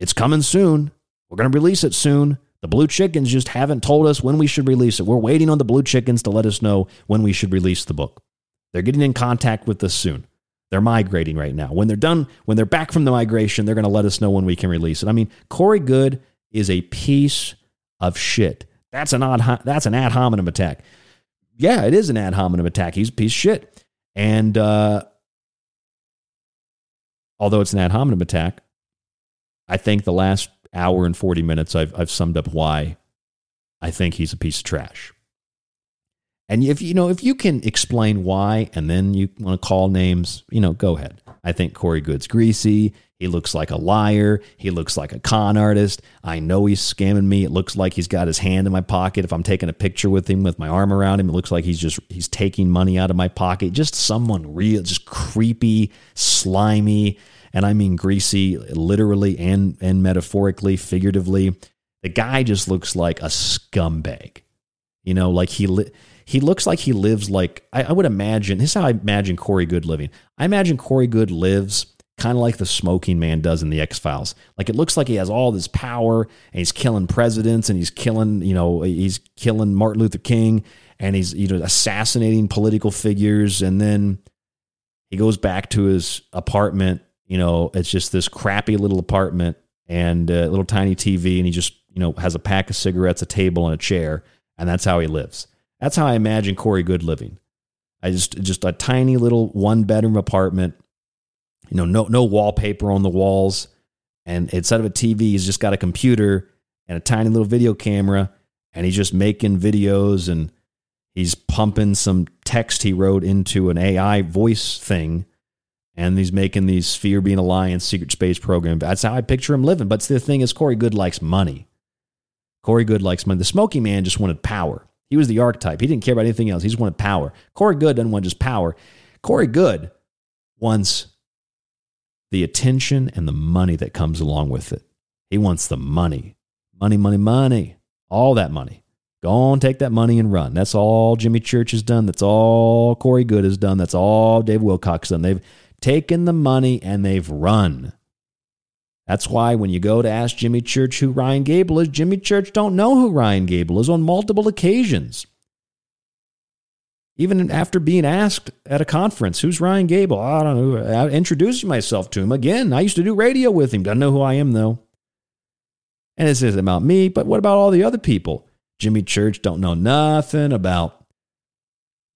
Speaker 7: It's coming soon. We're going to release it soon. The Blue Chickens just haven't told us when we should release it. We're waiting on the Blue Chickens to let us know when we should release the book. They're getting in contact with us soon. They're migrating right now. When they're done, when they're back from the migration, they're going to let us know when we can release it. I mean, Corey Goode is a piece of shit. That's an odd. That's an ad hominem attack. Yeah, it is an ad hominem attack. He's a piece of shit. And uh, although it's an ad hominem attack, I think the last hour and 40 minutes I've, I've summed up why I think he's a piece of trash. And if you know if you can explain why and then you want to call names, you know, go ahead. I think Corey Goode's greasy. He looks like a liar. He looks like a con artist. I know he's scamming me. It looks like he's got his hand in my pocket. If I'm taking a picture with him with my arm around him, it looks like he's just he's taking money out of my pocket. Just someone real, just creepy, slimy, and I mean greasy, literally and and metaphorically, figuratively. The guy just looks like a scumbag. You know, like he li- he looks like he lives like I, I would imagine. This is how I imagine Corey Goode living. I imagine Corey Goode lives kind of like the smoking man does in the X Files. Like it looks like he has all this power and he's killing presidents and he's killing, you know, he's killing Martin Luther King and he's you know assassinating political figures and then he goes back to his apartment. You know, it's just this crappy little apartment and a little tiny TV and he just you know has a pack of cigarettes, a table, and a chair, and that's how he lives. That's how I imagine Corey Goode living. I just just a tiny little one bedroom apartment, you know, no no wallpaper on the walls, and instead of a TV, he's just got a computer and a tiny little video camera, and he's just making videos and he's pumping some text he wrote into an AI voice thing, and he's making these Sphere Being Alliance secret space program. That's how I picture him living. But the thing is, Corey Goode likes money. Corey Goode likes money. The Smoky Man just wanted power. He was the archetype. He didn't care about anything else. He just wanted power. Corey Goode doesn't want just power. Corey Goode wants the attention and the money that comes along with it. He wants the money. Money, money, money. All that money. Go on, take that money and run. That's all Jimmy Church has done. That's all Corey Goode has done. That's all Dave Wilcock has done. They've taken the money and they've run. That's why when you go to ask Jimmy Church who Ryan Gable is, Jimmy Church don't know who Ryan Gable is on multiple occasions. Even after being asked at a conference, who's Ryan Gable? I don't know. I introduced myself to him again. I used to do radio with him. Doesn't know who I am though. And it says about me, but what about all the other people? Jimmy Church don't know nothing about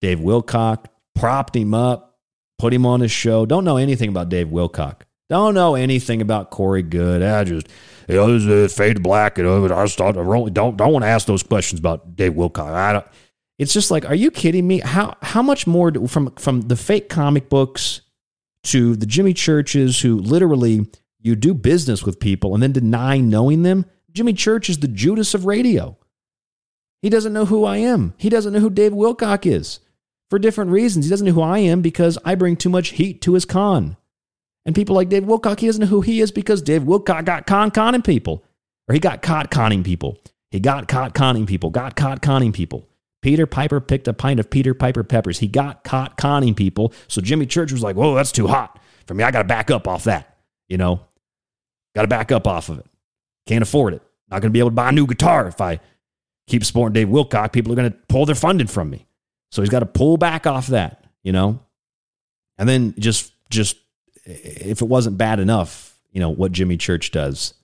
Speaker 7: Dave Wilcock, propped him up, put him on his show. Don't know anything about Dave Wilcock. Don't know anything about Corey Goode. I just, you know, this is fade black. You uh, know, I start, don't don't want to ask those questions about Dave Wilcock. I don't. It's just like, are you kidding me? How how much more do, from from the fake comic books to the Jimmy Churches who literally you do business with people and then deny knowing them? Jimmy Church is the Judas of radio. He doesn't know who I am. He doesn't know who Dave Wilcock is for different reasons. He doesn't know who I am because I bring too much heat to his con. And people like Dave Wilcock, he doesn't know who he is because Dave Wilcock got con conning people. Or he got caught conning people. He got caught conning people, got caught conning people. Peter Piper picked a pint of Peter Piper peppers. He got caught conning people. So Jimmy Church was like, whoa, that's too hot for me. I got to back up off that. You know, got to back up off of it. Can't afford it. Not going to be able to buy a new guitar if I keep supporting Dave Wilcock. People are going to pull their funding from me. So he's got to pull back off that, you know? And then just, just if it wasn't bad enough, you know, what Jimmy Church does.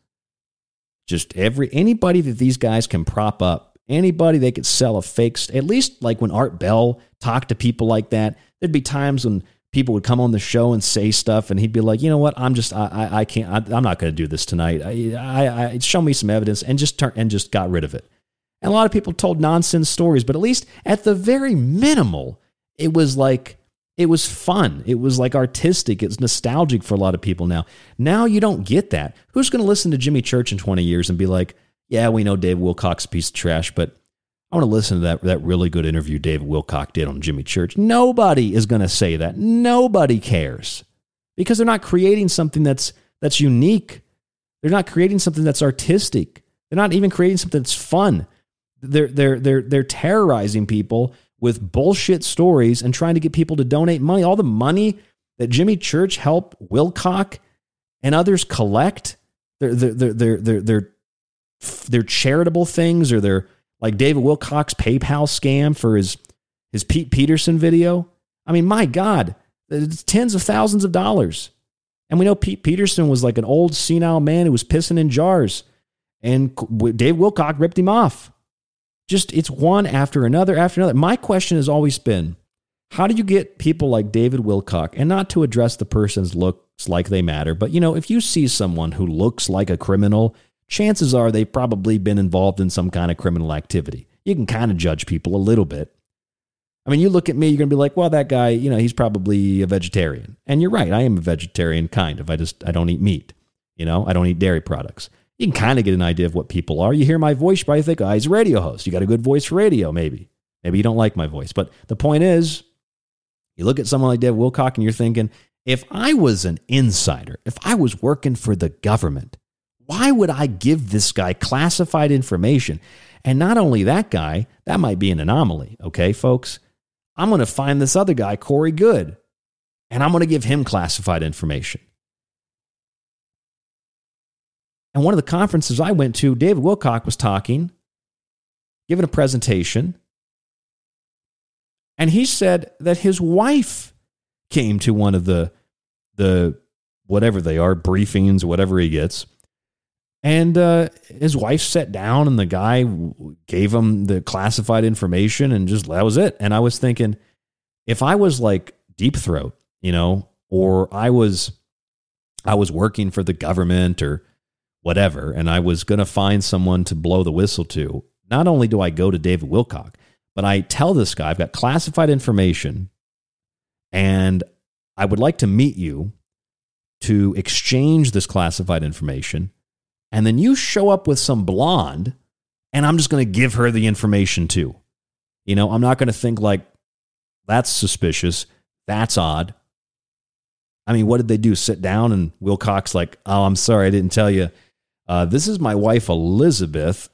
Speaker 7: Just every anybody that these guys can prop up, anybody they could sell a fake. At least like when Art Bell talked to people like that, there'd be times when people would come on the show and say stuff, and he'd be like, you know what, I'm just I I, I can't I, am not going to do this tonight. I, I, I show me some evidence and just turn and just got rid of it. And a lot of people told nonsense stories, but at least at the very minimal, it was like it was fun. It was like artistic. It's nostalgic for a lot of people now. Now you don't get that. Who's going to listen to Jimmy Church in 20 years and be like, yeah, we know Dave Wilcock's a piece of trash, but I want to listen to that, that really good interview Dave Wilcock did on Jimmy Church. Nobody is going to say that. Nobody cares because they're not creating something that's, that's unique. They're not creating something that's artistic. They're not even creating something that's fun. They're, they're, they're, they're terrorizing people with bullshit stories and trying to get people to donate money. All the money that Jimmy Church helped Wilcock and others collect, their their their their their their charitable things or their like David Wilcock's PayPal scam for his his Pete Peterson video. I mean, my God, it's tens of thousands of dollars. And we know Pete Peterson was like an old senile man who was pissing in jars. And Dave Wilcock ripped him off. Just it's one after another after another. My question has always been how do you get people like David Wilcock, and not to address the person's looks like they matter, but you know, if you see someone who looks like a criminal, chances are they've probably been involved in some kind of criminal activity. You can kind of judge people a little bit. I mean, you look at me, you're going to be like, well, that guy, you know, he's probably a vegetarian. And you're right. I am a vegetarian, kind of. I just, I don't eat meat. You know, I don't eat dairy products you can kind of get an idea of what people are. You hear my voice, you probably think, oh, he's a radio host. You got a good voice for radio, maybe. Maybe you don't like my voice. But the point is, you look at someone like Dave Wilcock and you're thinking, if I was an insider, if I was working for the government, why would I give this guy classified information? And not only that guy, that might be an anomaly, okay, folks? I'm going to find this other guy, Corey Goode, and I'm going to give him classified information. And one of the conferences I went to, David Wilcock was talking, giving a presentation. And he said that his wife came to one of the, the whatever they are, briefings, whatever he gets. And uh, his wife sat down, and the guy gave him the classified information, and just that was it. And I was thinking, if I was like Deep Throat, you know, or I was, I was working for the government, or whatever, and I was going to find someone to blow the whistle to, not only do I go to David Wilcock, but I tell this guy, I've got classified information and I would like to meet you to exchange this classified information. And then you show up with some blonde, and I'm just going to give her the information too. You know, I'm not going to think like, that's suspicious. That's odd. I mean, what did they do? Sit down and Wilcock's like, oh, I'm sorry, I didn't tell you uh, this is my wife, Elizabeth.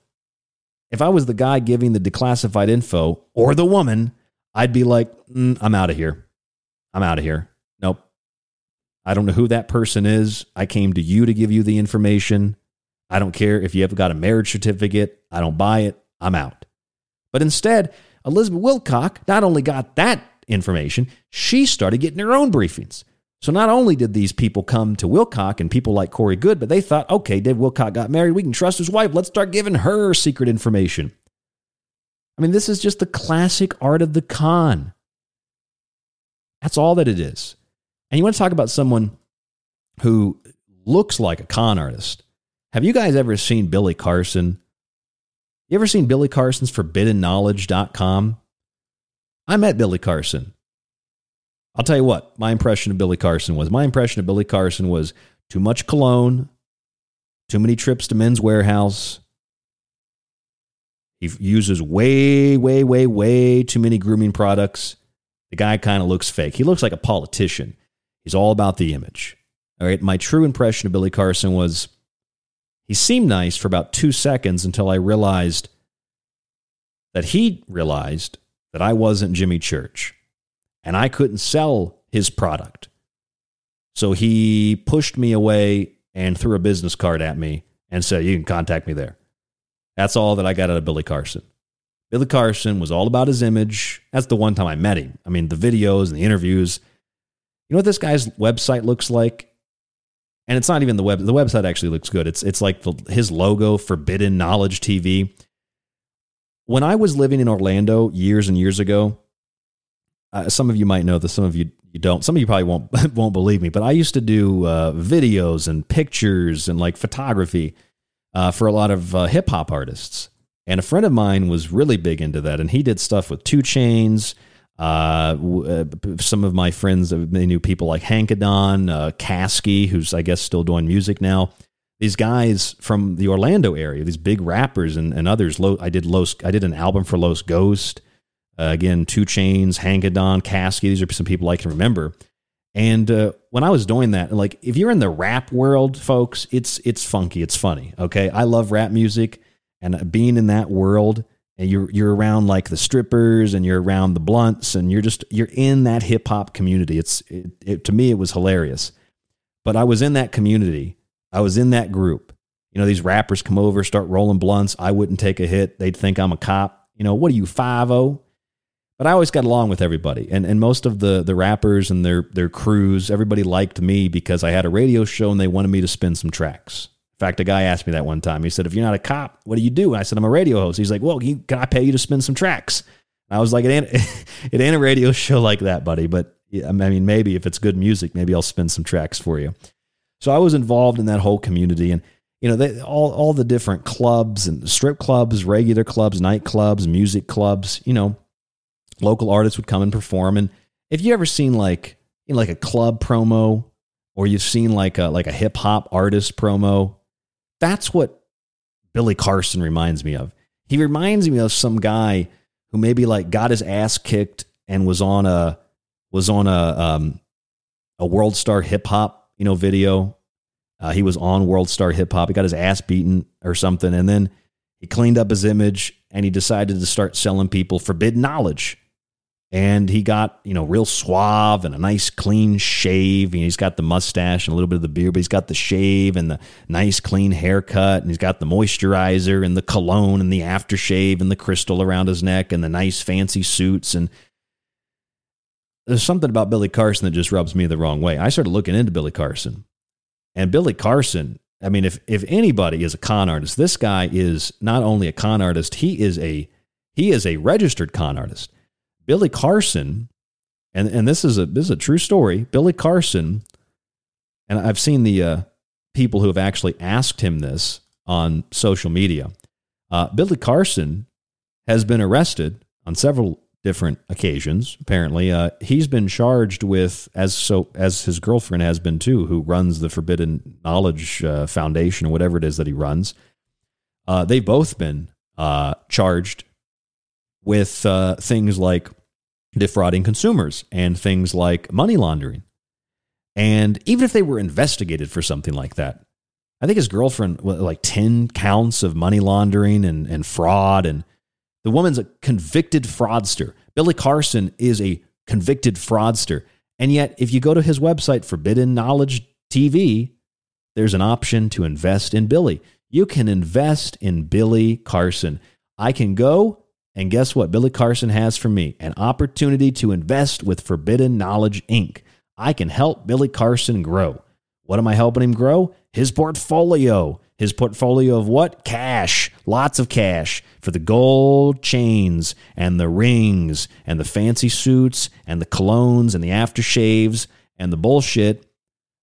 Speaker 7: If I was the guy giving the declassified info or the woman, I'd be like, mm, I'm out of here. I'm out of here. Nope. I don't know who that person is. I came to you to give you the information. I don't care if you have got a marriage certificate. I don't buy it. I'm out. But instead, Elizabeth Wilcock not only got that information, she started getting her own briefings. So not only did these people come to Wilcock and people like Corey Goode, but they thought, okay, Dave Wilcock got married. We can trust his wife. Let's start giving her secret information. I mean, this is just the classic art of the con. That's all that it is. And you want to talk about someone who looks like a con artist. Have you guys ever seen Billy Carson? You ever seen Billy Carson's forbiddenknowledge.com? I met Billy Carson. I'll tell you what, my impression of Billy Carson was. My impression of Billy Carson was too much cologne, too many trips to Men's Wearhouse. He uses way, way, way, way too many grooming products. The guy kind of looks fake. He looks like a politician. He's all about the image. All right. My true impression of Billy Carson was he seemed nice for about two seconds until I realized that he realized that I wasn't Jimmy Church and I couldn't sell his product. So he pushed me away and threw a business card at me and said, You can contact me there. That's all that I got out of Billy Carson. Billy Carson was all about his image. That's the one time I met him. I mean, the videos and the interviews. You know what this guy's website looks like? And it's not even the web. The website actually looks good. It's it's like the, his logo, Forbidden Knowledge TV. When I was living in Orlando years and years ago, uh, some of you might know this, some of you you don't. Some of you probably won't *laughs* won't believe me, but I used to do uh, videos and pictures and like photography uh, for a lot of uh, hip hop artists. And a friend of mine was really big into that, and he did stuff with 2 Chainz. Uh, uh, some of my friends, they knew people like Hankadon, uh, Caskey, who's I guess still doing music now. These guys from the Orlando area, these big rappers and, and others. I did Los, I did an album for Los Ghost. Uh, again, 2 Chainz, Hankadon, Caskey. These are some people I can remember. And uh, when I was doing that, like if you're in the rap world, folks, it's it's funky, it's funny. Okay, I love rap music, and being in that world, and you're you're around like the strippers, and you're around the blunts, and you're just you're in that hip hop community. It's it, it, to me, it was hilarious. But I was in that community. I was in that group. You know, these rappers come over, start rolling blunts. I wouldn't take a hit. They'd think I'm a cop. You know, what are you five zero? But I always got along with everybody. And and most of the the rappers and their their crews, everybody liked me because I had a radio show and they wanted me to spin some tracks. In fact, a guy asked me that one time. He said, "If you're not a cop, what do you do?" And I said, "I'm a radio host." He's like, "Well, can I pay you to spin some tracks?" I was like, "It ain't *laughs* it ain't a radio show like that, buddy. But I mean, maybe if it's good music, maybe I'll spin some tracks for you." So I was involved in that whole community and you know, they, all all the different clubs and strip clubs, regular clubs, nightclubs, music clubs. You know, local artists would come and perform. And if you ever seen like you know, like a club promo or you've seen like a like a hip hop artist promo, that's what Billy Carson reminds me of. He reminds me of some guy who maybe like got his ass kicked and was on a was on a um, a World Star Hip Hop you know video. Uh, he was on World Star Hip Hop. He got his ass beaten or something, and then he cleaned up his image and he decided to start selling people forbidden knowledge and he got you know real suave and a nice clean shave and he's got the mustache and a little bit of the beard but he's got the shave and the nice clean haircut and he's got the moisturizer and the cologne and the aftershave and the crystal around his neck and the nice fancy suits and there's something about Billy Carson that just rubs me the wrong way. I started looking into Billy Carson. And Billy Carson, I mean if if anybody is a con artist, this guy is not only a con artist, he is a he is a registered con artist. Billy Carson, and, and this is a this is a true story. Billy Carson, and I've seen the uh, people who have actually asked him this on social media. Uh, Billy Carson has been arrested on several different occasions. Apparently, uh, he's been charged with as so as his girlfriend has been too, who runs the Forbidden Knowledge uh, Foundation or whatever it is that he runs. Uh, they've both been uh, charged with uh, things like defrauding consumers and things like money laundering. And even if they were investigated for something like that, I think his girlfriend, like 10 counts of money laundering and, and fraud. And the woman's a convicted fraudster. Billy Carson is a convicted fraudster. And yet, if you go to his website, Forbidden Knowledge TV, there's an option to invest in Billy. You can invest in Billy Carson. I can go and guess what? Billy Carson has for me an opportunity to invest with Forbidden Knowledge Inc. I can help Billy Carson grow. What am I helping him grow? His portfolio. His portfolio of what? Cash. Lots of cash for the gold chains and the rings and the fancy suits and the colognes and the aftershaves and the bullshit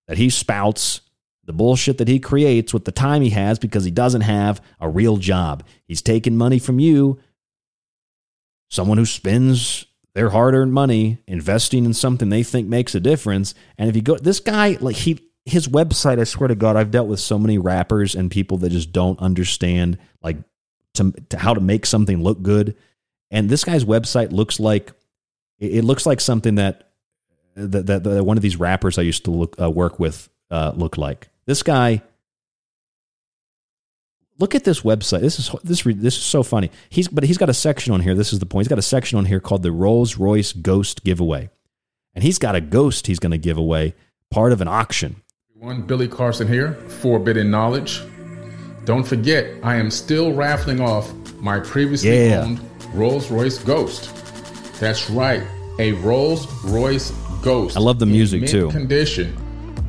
Speaker 7: that he spouts, the bullshit that he creates with the time he has because he doesn't have a real job. He's taking money from you, someone who spends their hard earned money investing in something they think makes a difference. And if you go, this guy, like he, his website, I swear to God, I've dealt with so many rappers and people that just don't understand like to, to how to make something look good. And this guy's website looks like it looks like something that that, that, that one of these rappers I used to look uh, work with uh, looked like. This guy. Look at this website. This is this this is so funny. He's but he's got a section on here. This is the point. He's got a section on here called the Rolls Royce Ghost Giveaway, and he's got a ghost he's going to give away, part of an auction.
Speaker 16: One Billy Carson here, Forbidden Knowledge. Don't forget, I am still raffling off my previously
Speaker 7: Yeah.
Speaker 16: owned Rolls Royce Ghost. That's right, a Rolls Royce Ghost.
Speaker 7: I love the music, too.
Speaker 16: Condition,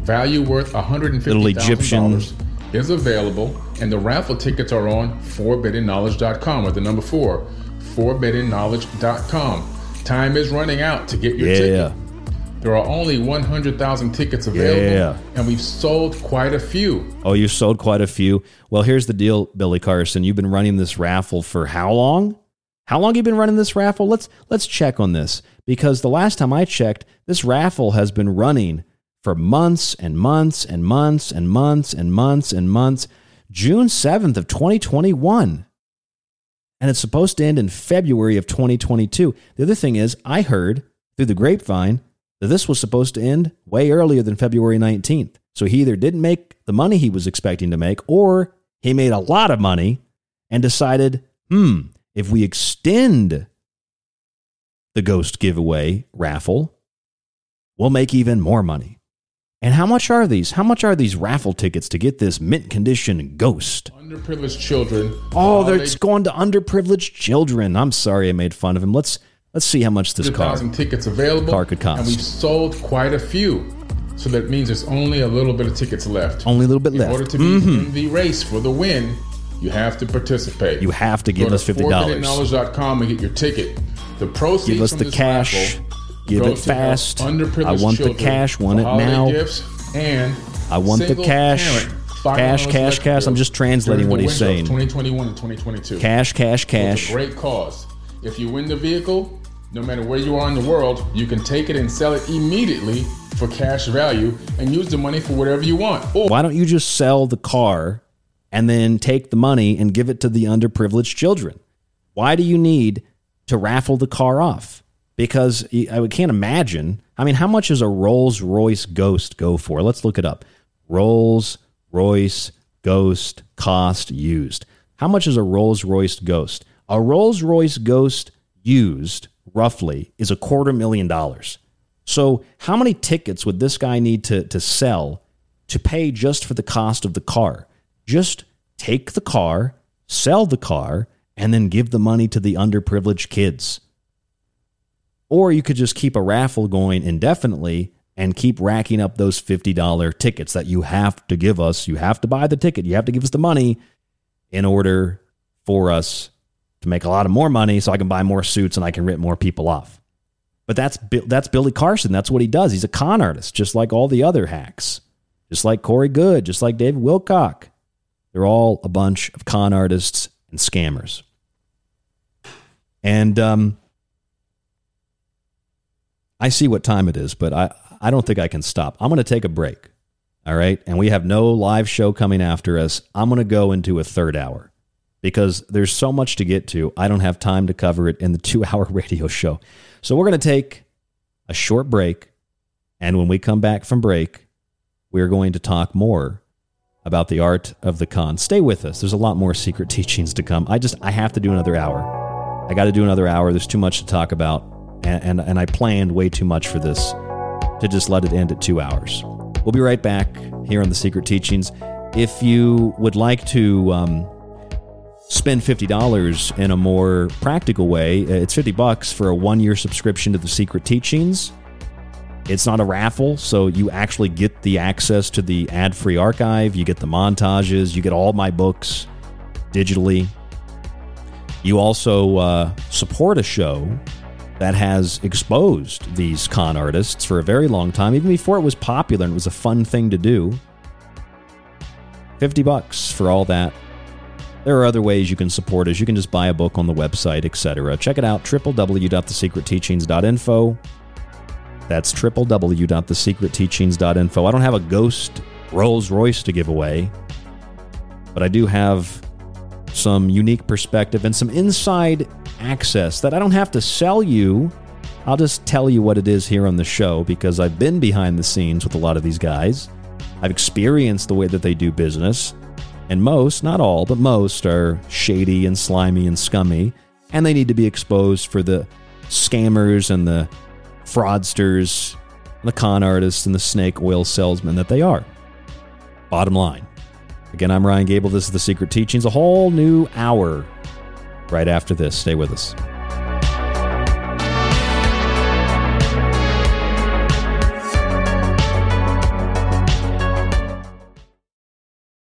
Speaker 16: value worth one hundred and
Speaker 7: Little Egyptian.
Speaker 16: dollars is available, and the raffle tickets are on ForbiddenKnowledge.com with the number four, ForbiddenKnowledge.com. Time is running out to get your
Speaker 7: Yeah.
Speaker 16: ticket. There are only 100,000 tickets available,
Speaker 7: Yeah.
Speaker 16: and we've sold quite a few.
Speaker 7: Oh, you sold quite a few. Well, here's the deal, Billy Carson. You've been running this raffle for how long? How long have you been running this raffle? Let's let's check on this because the last time I checked, this raffle has been running for months and months and months and months and months and months. June 7th of 2021. And it's supposed to end in February of 2022. The other thing is, I heard through the grapevine that this was supposed to end way earlier than February 19th. So he either didn't make the money he was expecting to make, or he made a lot of money and decided, hmm, if we extend the ghost giveaway raffle, we'll make even more money. And how much are these? How much are these raffle tickets to get this mint condition ghost?
Speaker 16: Underprivileged children.
Speaker 7: Oh, they're,
Speaker 16: they-
Speaker 7: it's going to underprivileged children. I'm sorry I made fun of him. Let's let's see how much this car
Speaker 16: 100,000 tickets available.
Speaker 7: car could cost.
Speaker 16: And we've sold quite a few. So that means there's only a little bit of tickets left.
Speaker 7: Only a little bit
Speaker 16: In
Speaker 7: left.
Speaker 16: order to be
Speaker 7: Mhm.
Speaker 16: in the race for the win, you have to participate.
Speaker 7: You have to give
Speaker 16: Go
Speaker 7: us $50.
Speaker 16: ForbiddenKnowledge.com and get your ticket. The proceeds
Speaker 7: Give us
Speaker 16: from
Speaker 7: the cash.
Speaker 16: raffle
Speaker 7: Give it fast. I want the cash. Want it now.
Speaker 16: Gifts and
Speaker 7: I want the cash. Cash, cash, cash. I'm just translating what he's saying.
Speaker 16: 2021 and 2022.
Speaker 7: Cash, cash, cash.
Speaker 16: Great cause. If you win the vehicle, no matter where you are in the world, you can take it and sell it immediately for cash value and use the money for whatever you want. Or
Speaker 7: Why don't you just sell the car and then take the money and give it to the underprivileged children? Why do you need to raffle the car off? Because I can't imagine. I mean, how much does a Rolls Royce Ghost go for? Let's look it up. Rolls Royce Ghost cost used. How much is a Rolls Royce Ghost? A Rolls Royce Ghost used, roughly, is a quarter million dollars. So, how many tickets would this guy need to, to sell to pay just for the cost of the car? Just take the car, sell the car, and then give the money to the underprivileged kids. Or you could just keep a raffle going indefinitely and keep racking up those $50 tickets that you have to give us. You have to buy the ticket, you have to give us the money in order for us to make a lot of more money so I can buy more suits and I can rip more people off. But that's that's Billy Carson. That's what he does. He's a con artist, just like all the other hacks, just like Corey Goode, just like David Wilcock. They're all a bunch of con artists and scammers. And um, I see what time it is, but I, I don't think I can stop. I'm going to take a break. All right. And we have no live show coming after us. I'm going to go into a third hour because there's so much to get to. I don't have time to cover it in the *laughs* two hour radio show. So we're going to take a short break. And when we come back from break, we're going to talk more about the art of the con. Stay with us. There's a lot more secret *laughs* teachings to come. I just, I have to do another hour. I got to do another hour. There's too much to talk about. And, and, and I planned way too much for this to just let it end at two hours. We'll be right back here on The Secret Teachings. If you would like to um, spend $50 in a more practical way, uh, it's 50 bucks for a one year subscription to The Secret Teachings. It's not a raffle, so you actually get the access to the ad free archive, you get the montages, you get all my books digitally. You also uh, support a show that has exposed these con artists for a very long time, even before it was popular and it was a fun thing to do. 50 bucks for all that. There are other ways you can support us. You can just buy a book on the website, etc. Check it out www.thesecretteachings.info. That's www.thesecretteachings.info. I don't have a ghost Rolls Royce to give away, but I do have some unique perspective and some inside access that I don't have to sell you. I'll just tell you what it is here on the show because I've been behind the scenes with a lot of these guys. I've experienced the way that they do business, and most, not all, but most, are shady and slimy and scummy, and they need to be exposed for the scammers and the fraudsters, and the con artists, and the snake oil salesmen that they are. Bottom line. Again, I'm Ryan Gable. This is The Secret Teachings, a whole new hour right after this. Stay with us.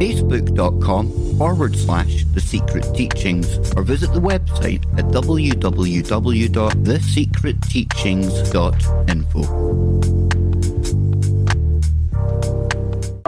Speaker 17: facebook.com forward slash the secret teachings or visit the website at www.thesecretteachings.info.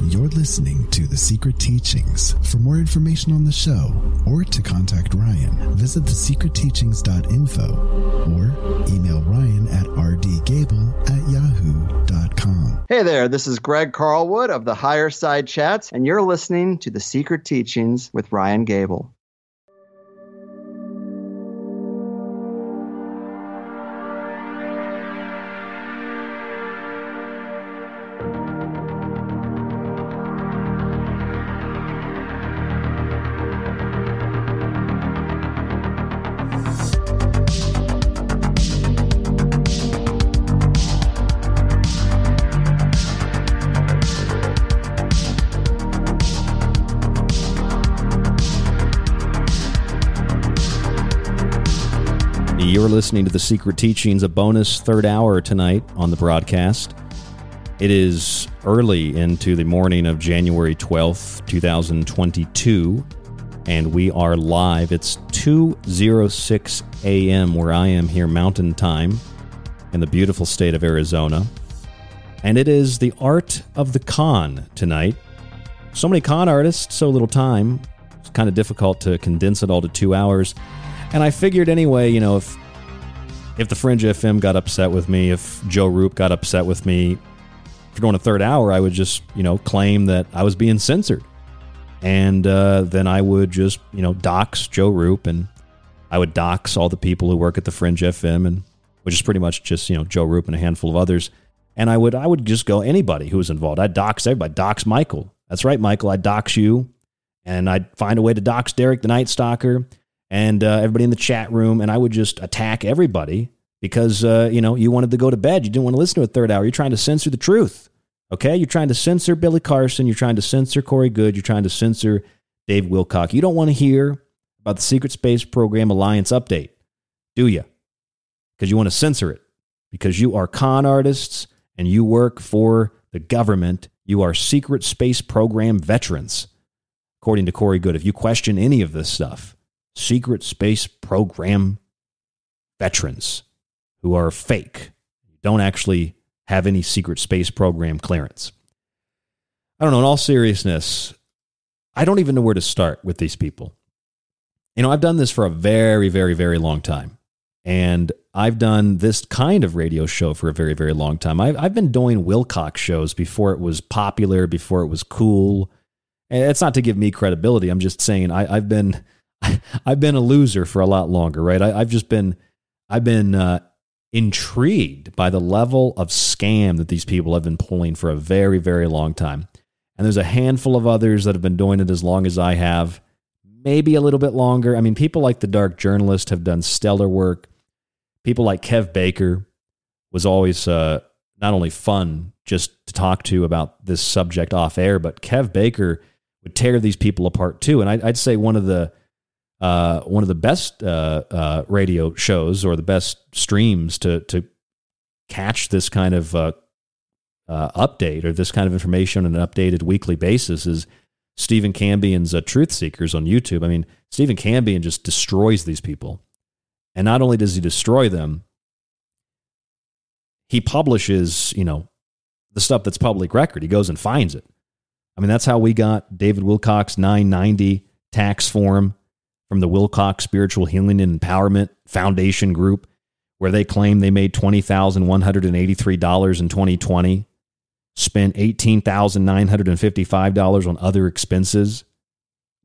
Speaker 18: You're listening to The Secret Teachings. For more information on the show or to contact Ryan, visit thesecretteachings.info or email Ryan at rdgable at yahoo.com.
Speaker 19: Hey there, this is Greg Carlwood of the Higher Side Chats, and you're listening to The Secret Teachings with Ryan Gable.
Speaker 7: Listening to The Secret Teachings, a bonus third hour tonight on the broadcast. It is early into the morning of January 12th, 2022, and we are live. It's 2:06 a.m. where I am here Mountain Time in the beautiful state of Arizona. And it is the art of the con tonight. So many con artists, so little time. It's kind of difficult to condense it all to 2 hours. And I figured anyway, you know, if if the Fringe FM got upset with me, if Joe Roop got upset with me for doing a third hour, I would just, you know, claim that I was being censored. And uh, then I would just, you know, dox Joe Roop and I would dox all the people who work at the Fringe FM and which is pretty much just, you know, Joe Roop and a handful of others. And I would I would just go anybody who was involved. I'd dox everybody. Dox Michael. That's right, Michael. I'd dox you. And I'd find a way to dox Derek the Night Stalker and uh, everybody in the chat room, and I would just attack everybody because uh, you know you wanted to go to bed. You didn't want to listen to a third hour. You're trying to censor the truth. Okay, you're trying to censor Billy Carson. You're trying to censor Corey Goode, You're trying to censor Dave Wilcock. You don't want to hear about the Secret Space Program Alliance update, do you? Because you want to censor it. Because you are con artists and you work for the government. You are secret space program veterans, according to Corey Goode. If you question any of this stuff, secret space program veterans who are fake, don't actually have any secret space program clearance. I don't know, in all seriousness, I don't even know where to start with these people. You know, I've done this for a very, very, very long time. And I've done this kind of radio show for a very, very long time. I've, I've been doing Wilcock shows before it was popular, before it was cool. And it's not to give me credibility. I'm just saying I, I've been *laughs* I've been a loser for a lot longer, right? I, have just been, I've been uh, intrigued by the level of scam that these people have been pulling for a very, very long time. And there's a handful of others that have been doing it as long as I have, maybe a little bit longer. I mean, people like the Dark Journalist have done stellar work. People like Kev Baker was always uh, not only fun just to talk to about this subject off air, but Kev Baker would tear these people apart too. And I'd, I'd say one of the uh, one of the best uh, uh, radio shows or the best streams to to catch this kind of uh, uh, update or this kind of information on an updated weekly basis is Stephen Cambian's uh, Truth Seekers on YouTube. I mean, Stephen Cambian just destroys these people, and not only does he destroy them, he publishes you know the stuff that's public record. He goes and finds it. I mean, that's how we got David Wilcock's 990 tax form from the Wilcock Spiritual Healing and Empowerment Foundation Group, where they claim they made $20,183 in 2020, spent $18,955 on other expenses,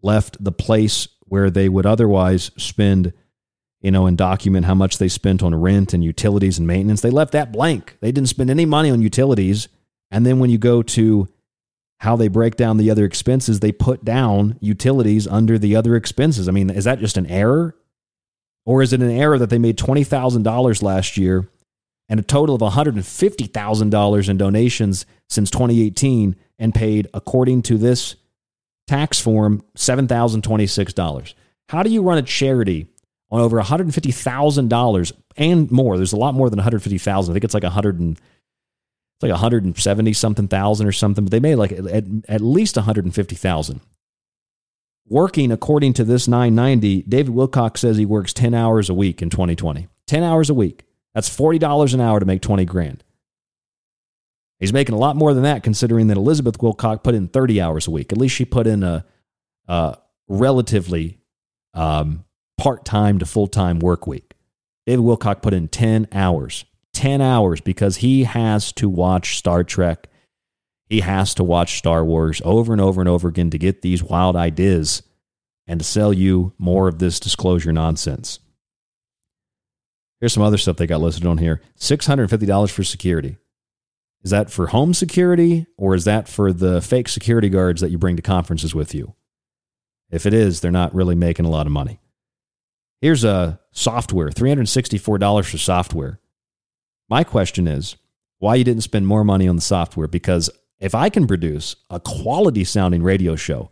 Speaker 7: left the place where they would otherwise spend, you know, and document how much they spent on rent and utilities and maintenance. They left that blank. They didn't spend any money on utilities. And then when you go to how they break down the other expenses, they put down utilities under the other expenses. I mean, is that just an error? Or is it an error that they made $20,000 last year and a total of $150,000 in donations since 2018 and paid, according to this tax form, $7,026? How do you run a charity on over $150,000 and more? There's a lot more than 150,000. I think it's like 100 and it's like 170 something thousand or something, but they made like at, at least 150,000. Working according to this 990, David Wilcock says he works 10 hours a week in 2020. 10 hours a week. That's $40 an hour to make 20 grand. He's making a lot more than that considering that Elizabeth Wilcock put in 30 hours a week. At least she put in a, a relatively um, part time to full time work week. David Wilcock put in 10 hours. 10 hours because he has to watch Star Trek. He has to watch Star Wars over and over and over again to get these wild ideas and to sell you more of this disclosure nonsense. Here's some other stuff they got listed on here $650 for security. Is that for home security or is that for the fake security guards that you bring to conferences with you? If it is, they're not really making a lot of money. Here's a software $364 for software. My question is why you didn't spend more money on the software because if I can produce a quality sounding radio show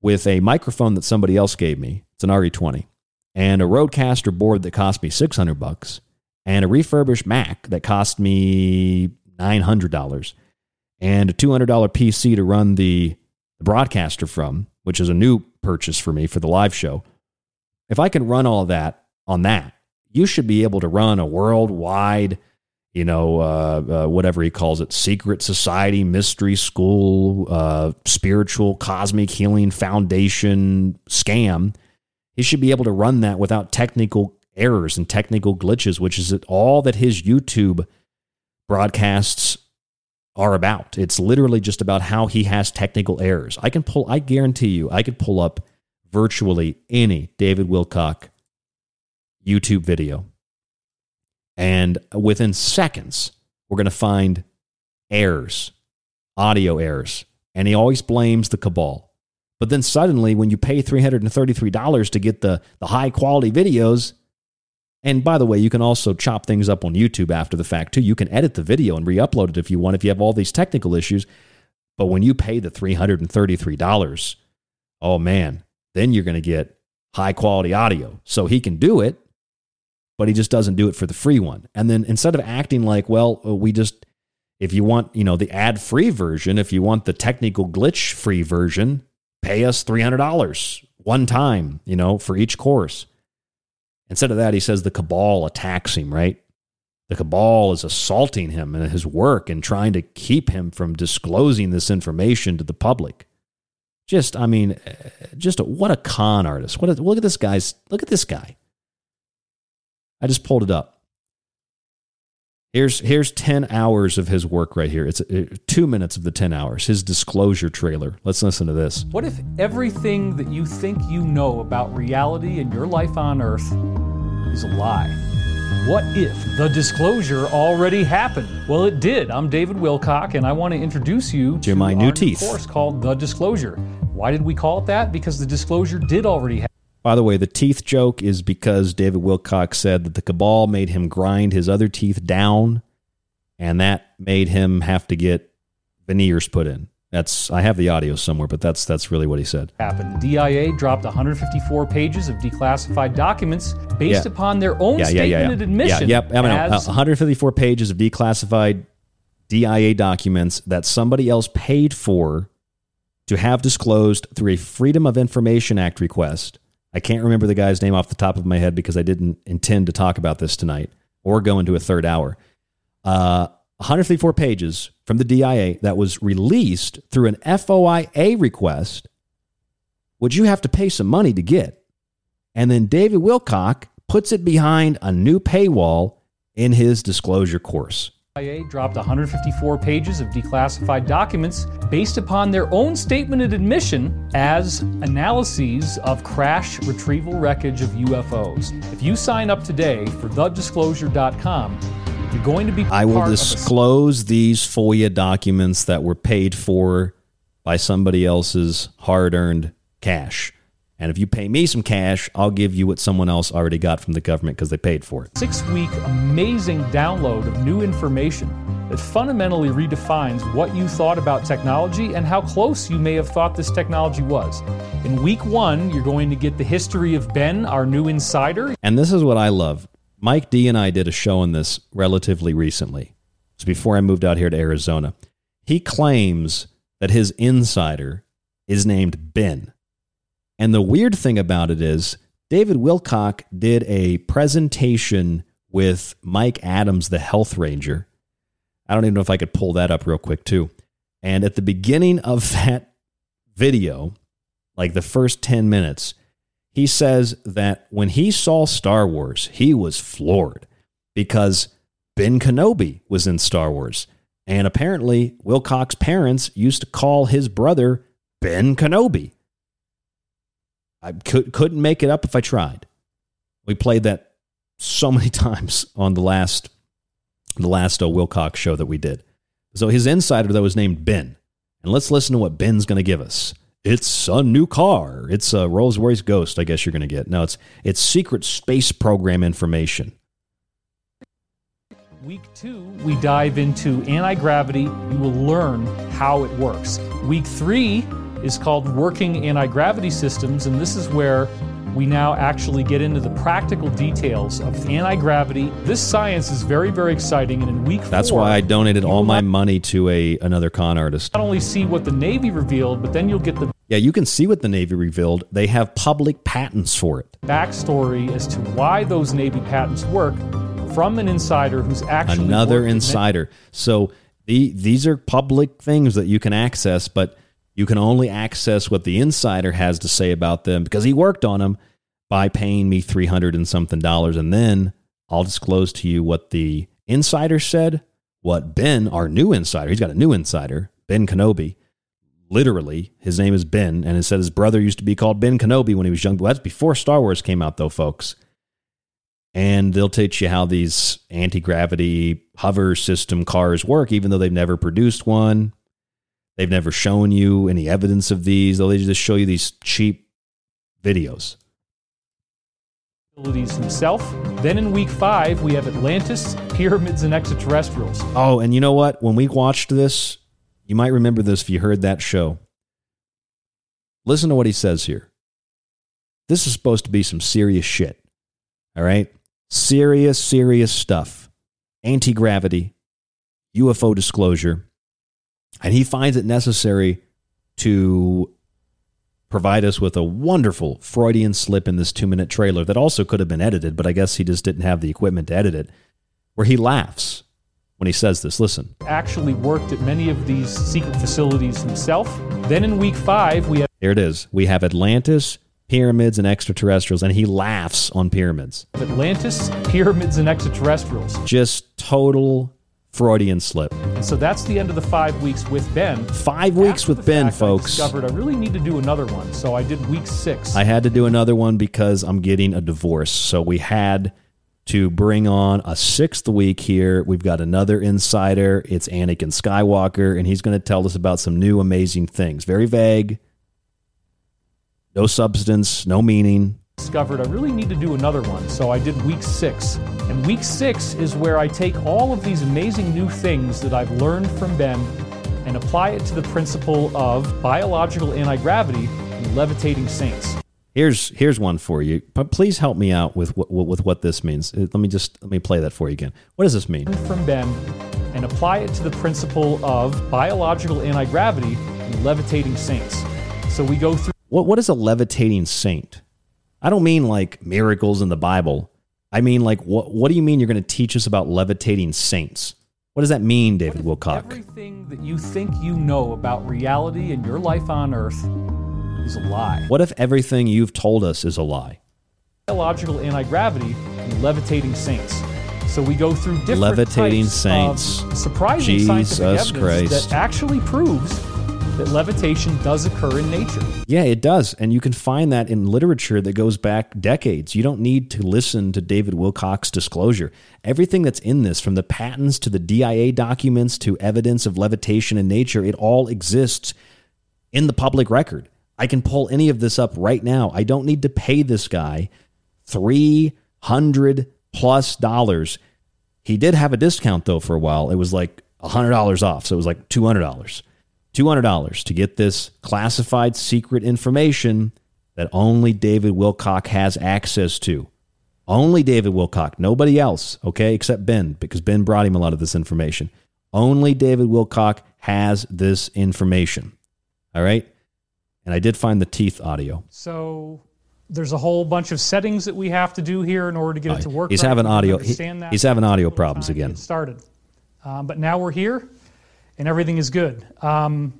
Speaker 7: with a microphone that somebody else gave me, it's an RE20, and a Rodecaster board that cost me 600 bucks and a refurbished Mac that cost me $900 and a $200 PC to run the, the broadcaster from, which is a new purchase for me for the live show. If I can run all that on that, you should be able to run a worldwide, you know, uh, uh, whatever he calls it, secret society, mystery school, uh, spiritual, cosmic healing foundation scam. He should be able to run that without technical errors and technical glitches, which is all that his YouTube broadcasts are about. It's literally just about how he has technical errors. I can pull, I guarantee you, I could pull up virtually any David Wilcock YouTube video. And within seconds, we're going to find errors, audio errors. And he always blames the cabal. But then suddenly, when you pay $333 to get the, the high quality videos, and by the way, you can also chop things up on YouTube after the fact too. You can edit the video and re upload it if you want, if you have all these technical issues. But when you pay the $333, oh man, then you're going to get high quality audio. So he can do it, but he just doesn't do it for the free one. And then instead of acting like, well, uh, we just, if you want, you know, the ad free version, if you want the technical glitch free version, pay us $300 one time, you know, for each course. Instead of that, he says the cabal attacks him, right? The cabal is assaulting him and his work and trying to keep him from disclosing this information to the public. Just, I mean, uh, just a, what a con artist. What a, look at this guy's, look at this guy. I just pulled it up. Here's here's 10 hours of his work right here. It's uh, 2 minutes of the 10 hours. His disclosure trailer. Let's listen to this.
Speaker 20: What if everything that you think you know about reality and your life on earth is a lie? What if the disclosure already happened? Well, it did. I'm David Wilcock, and I want to introduce you
Speaker 7: to,
Speaker 20: to
Speaker 7: my new teeth.
Speaker 20: course called The Disclosure. Why did we call it that? Because the disclosure did already happen.
Speaker 7: By the way, the teeth joke is because David Wilcock said that the cabal made him grind his other teeth down, and that made him have to get veneers put in. That's I have the audio somewhere, but that's that's really what he said.
Speaker 20: happened. The DIA dropped 154 pages of declassified documents based
Speaker 7: Yeah.
Speaker 20: upon their own
Speaker 7: yeah, yeah,
Speaker 20: statement
Speaker 7: yeah, yeah.
Speaker 20: of admission.
Speaker 7: Yeah, yep. I mean, uh,
Speaker 20: as
Speaker 7: 154 pages of declassified DIA documents that somebody else paid for to have disclosed through a Freedom of Information Act request. I can't remember the guy's name off the top of my head because I didn't intend to talk about this tonight or go into a third hour. Uh, 154 pages from the DIA that was released through an FOIA request, which you have to pay some money to get. And then David Wilcock puts it behind a new paywall in his disclosure course.
Speaker 20: DIA dropped 154 pages of declassified documents based upon their own statement of admission as analyses of crash retrieval wreckage of UFOs. If you sign up today for thedisclosure.com, you're going to be
Speaker 7: I will
Speaker 20: of a
Speaker 7: disclose these FOIA documents that were paid for by somebody else's hard earned cash. And if you pay me some cash, I'll give you what someone else already got from the government because they paid for it.
Speaker 20: six week amazing download of new information that fundamentally redefines what you thought about technology and how close you may have thought this technology was. In week one, you're going to get the history of Ben, our new insider.
Speaker 7: And this is what I love. Mike D and I did a show on this relatively recently. It's before I moved out here to Arizona. He claims that his insider is named Ben. And the weird thing about it is, David Wilcock did a presentation with Mike Adams, the health ranger. I don't even know if I could pull that up real quick, too. And at the beginning of *laughs* that video, like the first 10 minutes, he says that when he saw Star Wars, he was floored because Ben Kenobi was in Star Wars. And apparently, Wilcock's parents used to call his brother Ben Kenobi. I could, couldn't make it up if I tried. We played that so many *laughs* times on the last the last uh, Wilcock show that we did. So his insider though is named Ben, and let's listen to what Ben's going to give us. It's a new car. It's a Rolls Royce Ghost. I guess you're going to get. No, it's it's secret space program information.
Speaker 20: Week two, we dive into anti gravity. You will learn how it works. Week three is called Working Anti Gravity Systems, and this is where we now actually get into the practical details of anti gravity. This science is very, very exciting. And in week
Speaker 7: That's
Speaker 20: four,
Speaker 7: why I donated all my money to a another con artist.
Speaker 20: not only see what the Navy revealed, but then you'll get the
Speaker 7: Yeah, you can see what the Navy revealed. They have public patents for it.
Speaker 20: backstory as to why those Navy patents work from an insider who's actually
Speaker 7: Another
Speaker 20: worked in
Speaker 7: insider. So the, these are public things that you can access, but you can only access what the insider has to say about them because he worked on them by paying me 300 and something dollars. And then I'll disclose to you what the insider said, what Ben, our new insider, he's got a new insider, Ben Kenobi. Literally, his name is Ben, and it said his brother used to be called Ben Kenobi when he was young. But that's before Star Wars came out, though, folks and they'll teach you how these anti-gravity hover system cars work even though they've never produced one they've never shown you any evidence of these. They'll just show you these cheap videos.
Speaker 20: Himself. Then in week five, we have Atlantis, pyramids, and extraterrestrials.
Speaker 7: oh and you know what? When we watched this you might remember this if you heard that show. Listen to what he says here. This is supposed to be some serious shit all right? Serious serious stuff. Anti-gravity ufo disclosure and he finds it necessary to provide us with a wonderful Freudian slip in this two minute trailer that also could have been edited, but I guess he just didn't have the equipment to edit it, where he laughs when he says this. Listen.
Speaker 20: Actually worked at many of these secret facilities himself. Then in week five, we have
Speaker 7: There it is. We have Atlantis, pyramids, and extraterrestrials, and he laughs on pyramids.
Speaker 20: Atlantis, pyramids, and extraterrestrials.
Speaker 7: Just total Freudian slip.
Speaker 20: So that's the end of the five weeks with Ben.
Speaker 7: Five weeks with Ben,
Speaker 20: fact, I
Speaker 7: folks.
Speaker 20: discovered I really need to do another one, so I did week six.
Speaker 7: I had to do another one because I'm getting a divorce. So we had to bring on a sixth week here. We've got another insider. It's Anakin Skywalker, and he's going to tell us about some new amazing things. Very vague, no substance, no meaning.
Speaker 20: Discovered I really need to do another one, so I did week six. And week six is where I take all of these amazing new things that I've learned from Ben and apply it to the principle of biological anti gravity and levitating saints.
Speaker 7: Here's here's one for you. But please help me out with what with what this means. Uh, Let me just let me play that for you again. What does this mean?
Speaker 20: From Ben and apply it to the principle of biological anti gravity and levitating saints. So we go through.
Speaker 7: What what is a levitating saint? I don't mean like miracles in the Bible. I mean like what what do you mean you're going to teach us about levitating saints? What does that mean, David Wilcock?
Speaker 20: Everything that you think you know about reality and your life on Earth is a lie.
Speaker 7: What if everything you've told us is a lie?
Speaker 20: Biological anti gravity and levitating saints. So we go through different
Speaker 7: Levitating
Speaker 20: types
Speaker 7: saints.
Speaker 20: of surprising
Speaker 7: Jesus
Speaker 20: scientific evidence
Speaker 7: Christ.
Speaker 20: that actually proves that levitation does occur in nature.
Speaker 7: Yeah, it does. And you can find that in literature that goes back decades. You don't need to listen to David Wilcock's disclosure. Everything that's in this, from the patents to the DIA documents to evidence of levitation in nature, it all exists in the public record. I can pull any of this up right now. I don't need to pay this guy 300 plus dollars. He did have a discount though for a while. It was like $100 off. So it was like $200. $200 to get this classified secret information that only David Wilcock has access to. Only David Wilcock, nobody else, okay, except Ben, because Ben brought him a lot of this information. Only David Wilcock has this information. All right? And I did find the teeth audio.
Speaker 20: So there's a whole bunch of settings that we have to do here in order to get it to work.
Speaker 7: He's
Speaker 20: right.
Speaker 7: having audio he-
Speaker 20: understand that.
Speaker 7: he's having audio problems again.
Speaker 20: Started. Um, but now we're here, and everything is good. Um,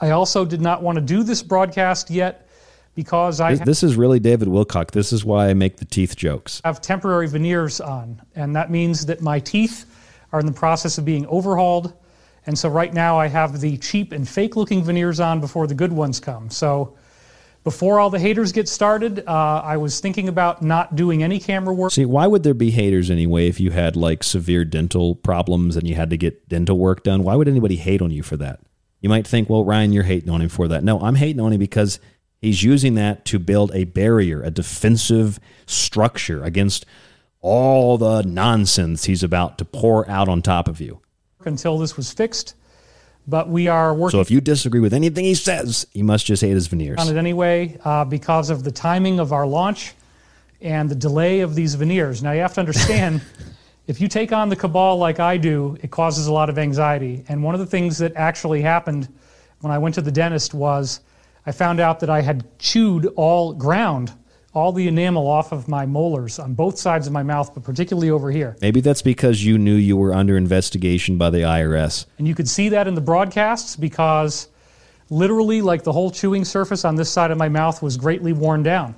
Speaker 20: I also did not want to do this broadcast yet because I
Speaker 7: This, this is really David Wilcock. This is why I make the teeth jokes.
Speaker 20: have temporary veneers on, and that means that my teeth are in the process of being overhauled. And so right now I have the cheap and fake looking veneers on before the good ones come. So before all the haters get started, uh, I was thinking about not doing any camera work.
Speaker 7: See, why would there be haters anyway if you had like severe dental problems and you had to get dental work done? Why would anybody hate on you for that? You might think, well, Ryan, you're hating on him for that. No, I'm hating on him because he's using that to build a barrier, a defensive structure against all the nonsense he's about to pour out on top of you.
Speaker 20: until this was fixed. But we are working
Speaker 7: So if you disagree with anything he says, you must just hate his veneers.
Speaker 20: on it anyway uh, because of the timing of our launch and the delay of these veneers. Now you have to understand, *laughs* if you take on the cabal like I do, it causes a lot of anxiety. And one of the things that actually happened when I went to the dentist was I found out that I had chewed all ground all the enamel off of my molars on both sides of my mouth, but particularly over here.
Speaker 7: Maybe that's because you knew you were under investigation by the IRS.
Speaker 20: And you could see that in the broadcasts because literally, like the whole chewing surface on this side of my mouth was greatly worn down.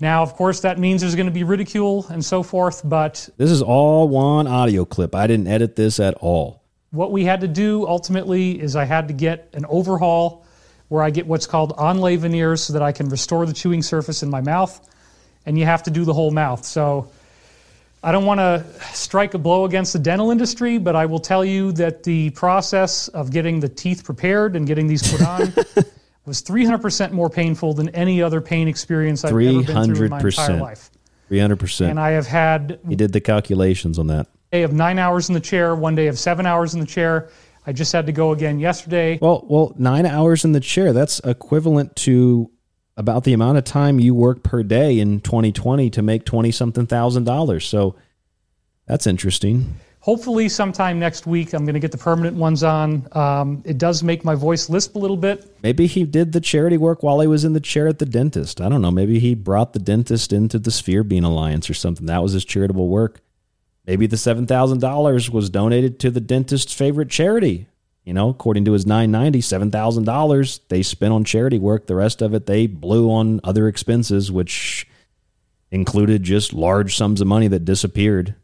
Speaker 20: Now, of course, that means there's going to be ridicule and so forth, but
Speaker 7: This is all one audio clip. I didn't edit this at all.
Speaker 20: what we had to do ultimately is I had to get an overhaul where I get what's called onlay veneers so that I can restore the chewing surface in my mouth, and you have to do the whole mouth. So I don't want to strike a blow against the dental industry, but I will tell you that the process of getting the teeth prepared and getting these put on *laughs* was 300% more painful than any other pain experience I've ever been through in my entire
Speaker 7: 300%.
Speaker 20: life.
Speaker 7: 300%.
Speaker 20: And I have had
Speaker 7: He did the calculations on that.
Speaker 20: day of nine hours in the chair, one day of seven hours in the chair. I just had to go again yesterday.
Speaker 7: Well, well, nine hours in the chair, that's equivalent to about the amount of time you work per day in 2020 to make 20 something thousand dollars. So that's interesting.
Speaker 20: Hopefully, sometime next week, I'm going to get the permanent ones on. Um, it does make my voice lisp a little bit.
Speaker 7: Maybe he did the charity work while he was in the chair at the dentist. I don't know. Maybe he brought the dentist into the Sphere Being Alliance or something. That was his charitable work. Maybe the seven thousand dollars was donated to the dentist's favorite charity. You know, according to his nine ninety, seven thousand dollars they spent on charity work. The rest of it they blew on other expenses, which included just large sums of money that disappeared.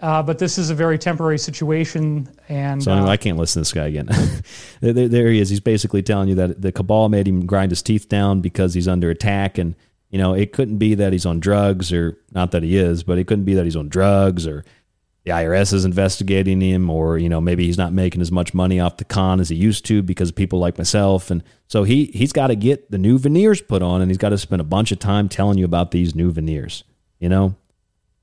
Speaker 20: Uh, but this is a very temporary situation, and
Speaker 7: So
Speaker 20: uh,
Speaker 7: I can't listen to this guy again. *laughs* there, there- there he is. He's basically telling you that the cabal made him grind his teeth down because he's under attack, and you know it couldn't be that he's on drugs, or not that he is, but it couldn't be that he's on drugs, or the IRS is investigating him, or you know maybe he's not making as much money off the con as he used to because of people like myself, and so he he's got to get the new veneers put on, and he's got to spend a bunch of time telling you about these new veneers. You know,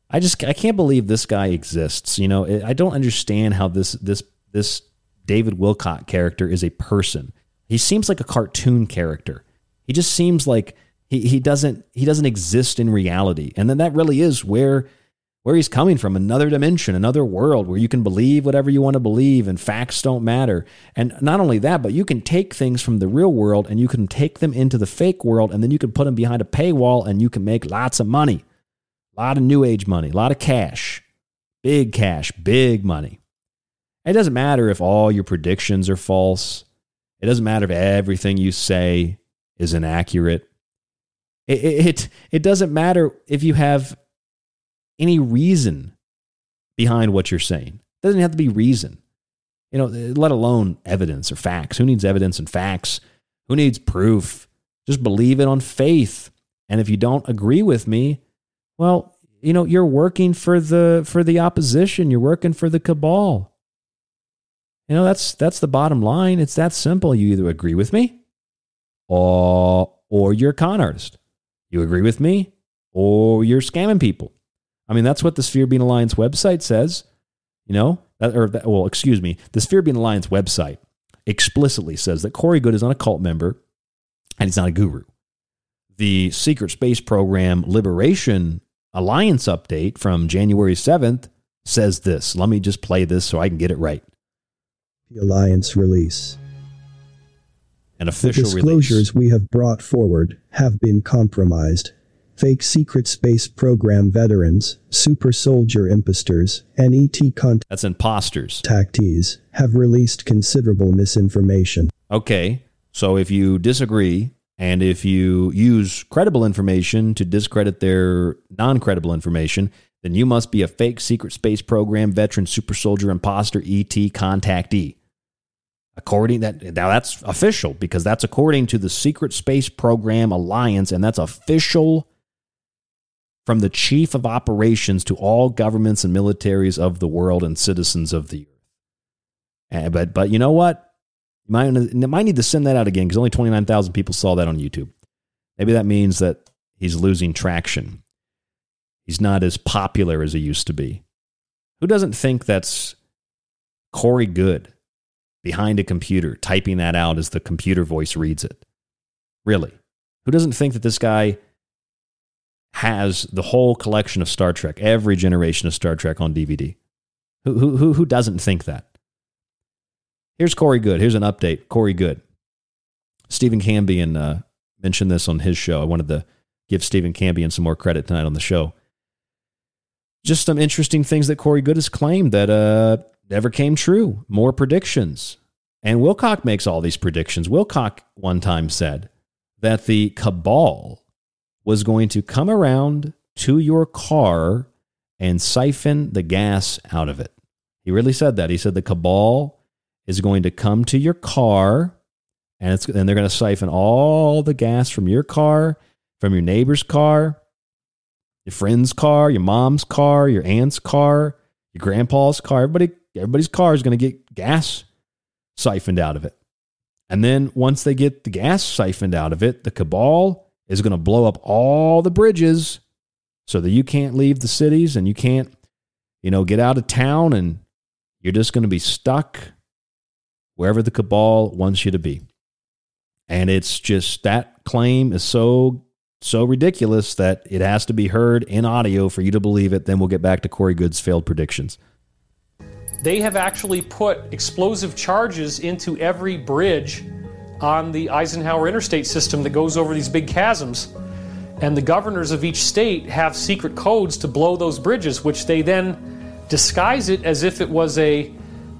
Speaker 7: I just I can't believe this guy exists. You know, I don't understand how this this this David Wilcock character is a person. He seems like a cartoon character. He just seems like he, he doesn't he doesn't exist in reality. And then that really is where where he's coming from, another dimension, another world where you can believe whatever you want to believe and facts don't matter. And not only that, but you can take things from the real world and you can take them into the fake world and then you can put them behind a paywall and you can make lots of money. A lot of new age money, a lot of cash, big cash, big money. It doesn't matter if all your predictions are false. It doesn't matter if everything you say is inaccurate. It, it, it, doesn't matter if you have any reason behind what you're saying. It doesn't have to be reason, you know, let alone evidence or facts. Who needs evidence and facts? Who needs proof? Just believe it on faith. And if you don't agree with me, well, you know, you're working for the for the opposition. You're working for the cabal. You know, that's that's the bottom line. It's that simple. You either agree with me or or you're a con artist. You agree with me or you're scamming people. I mean, that's what the Sphere Being Alliance website says. You know, that, or that, well, excuse me, the Sphere Being Alliance website explicitly says that Corey Goode is not a cult member and he's not a guru. The Secret Space Program Liberation Alliance update from January 7th says this. Let me just play this so I can get it right.
Speaker 15: The Alliance release.
Speaker 7: An
Speaker 15: The
Speaker 7: official release.
Speaker 15: disclosures we have brought forward have been compromised. Fake secret space program veterans, super soldier imposters, and ET
Speaker 7: That's imposters.
Speaker 15: contactees have released considerable misinformation.
Speaker 7: Okay. So if you disagree and if you use credible information to discredit their non credible information, then you must be a fake secret space program veteran, super soldier, imposter, ET contactee. According that now that's official because that's according to the Secret Space Program Alliance, and that's official from the chief of operations to all governments and militaries of the world and citizens of the earth. Eh, but but you know what? You might, might need to send that out again because only 29,000 people saw that on YouTube. Maybe that means that he's losing traction. He's not as popular as he used to be. Who doesn't think that's Corey Goode? Behind a computer, typing that out as the computer voice reads it. Really? Who doesn't think that this guy has the whole collection of Star Trek, every generation of Star Trek on DVD? Who, who, who doesn't think that? Here's Corey Goode. Here's an update. Corey Goode. Stephen Cambian uh, mentioned this on his show. I wanted to give Stephen Cambian some more credit tonight on the show. Just some interesting things that Corey Goode has claimed that uh, never came true. More predictions. And Wilcock makes all these predictions. Wilcock one time said that the cabal was going to come around to your car and siphon the gas out of it. He really said that. He said the cabal is going to come to your car and, it's, and they're going to siphon all the gas from your car, from your neighbor's car, your friend's car, your mom's car, your aunt's car, your grandpa's car. Everybody, everybody's car is going to get gas siphoned out of it. And then once they get the gas siphoned out of it, the cabal is going to blow up all the bridges so that you can't leave the cities and you can't, you know, get out of town and you're just going to be stuck wherever the cabal wants you to be. And it's just that claim is so so ridiculous that it has to be heard in audio for you to believe it. Then we'll get back to Corey Goode's failed predictions.
Speaker 20: They have actually put explosive charges into every bridge on the Eisenhower interstate system that goes over these big chasms. And the governors of each state have secret codes to blow those bridges, which they then disguise it as if it was a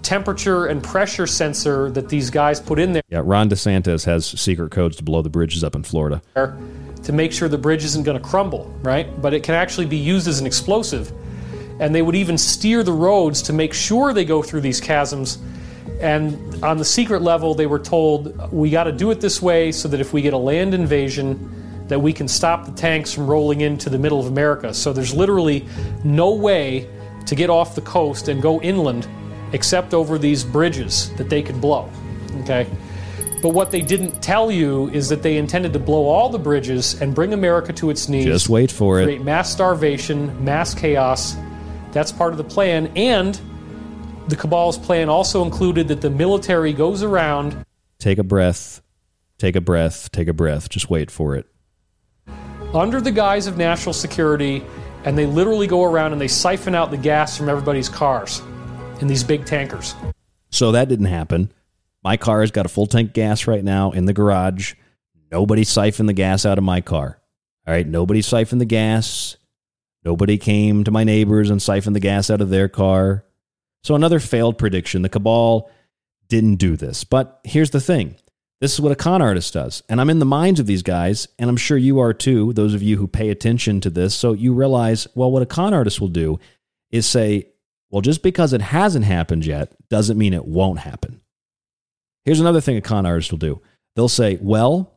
Speaker 20: temperature and pressure sensor that these guys put in there.
Speaker 7: Yeah, Ron DeSantis has secret codes to blow the bridges up in Florida.
Speaker 20: To make sure the bridge isn't going to crumble, right? But it can actually be used as an explosive. And they would even steer the roads to make sure they go through these chasms. And on the secret level, they were told, we got to do it this way so that if we get a land invasion, that we can stop the tanks from rolling into the middle of America. So there's literally no way to get off the coast and go inland except over these bridges that they could blow. Okay? But what they didn't tell you is that they intended to blow all the bridges and bring America to its knees.
Speaker 7: Just wait for it.
Speaker 20: Create mass starvation, mass chaos. That's part of the plan. And the cabal's plan also included that the military goes around.
Speaker 7: Take a breath. Take a breath. Take a breath. Just wait for it.
Speaker 20: Under the guise of national security, and they literally go around and they siphon out the gas from everybody's cars in these big tankers.
Speaker 7: So that didn't happen. My car has got a full tank gas right now in the garage. Nobody siphoned the gas out of my car. All right. Nobody siphoned the gas. Nobody came to my neighbors and siphoned the gas out of their car. So another failed prediction. The cabal didn't do this. But here's the thing this is what a con artist does. And I'm in the minds of these guys, and I'm sure you are too, those of you who pay attention to this. So you realize, well, what a con artist will do is say, well, just because it hasn't happened yet doesn't mean it won't happen. Here's another thing a con artist will do they'll say, well,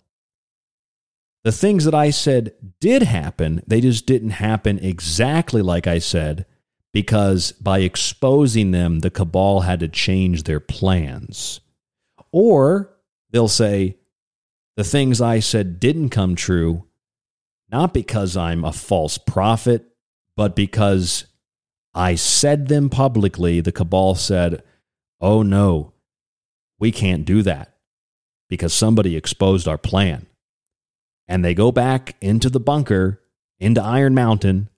Speaker 7: the things that I said did happen, they just didn't happen exactly like I said because by exposing them, the cabal had to change their plans. Or they'll say, the things I said didn't come true, not because I'm a false prophet, but because I said them publicly. The cabal said, oh no, we can't do that because somebody exposed our plan. And they go back into the bunker, into Iron Mountain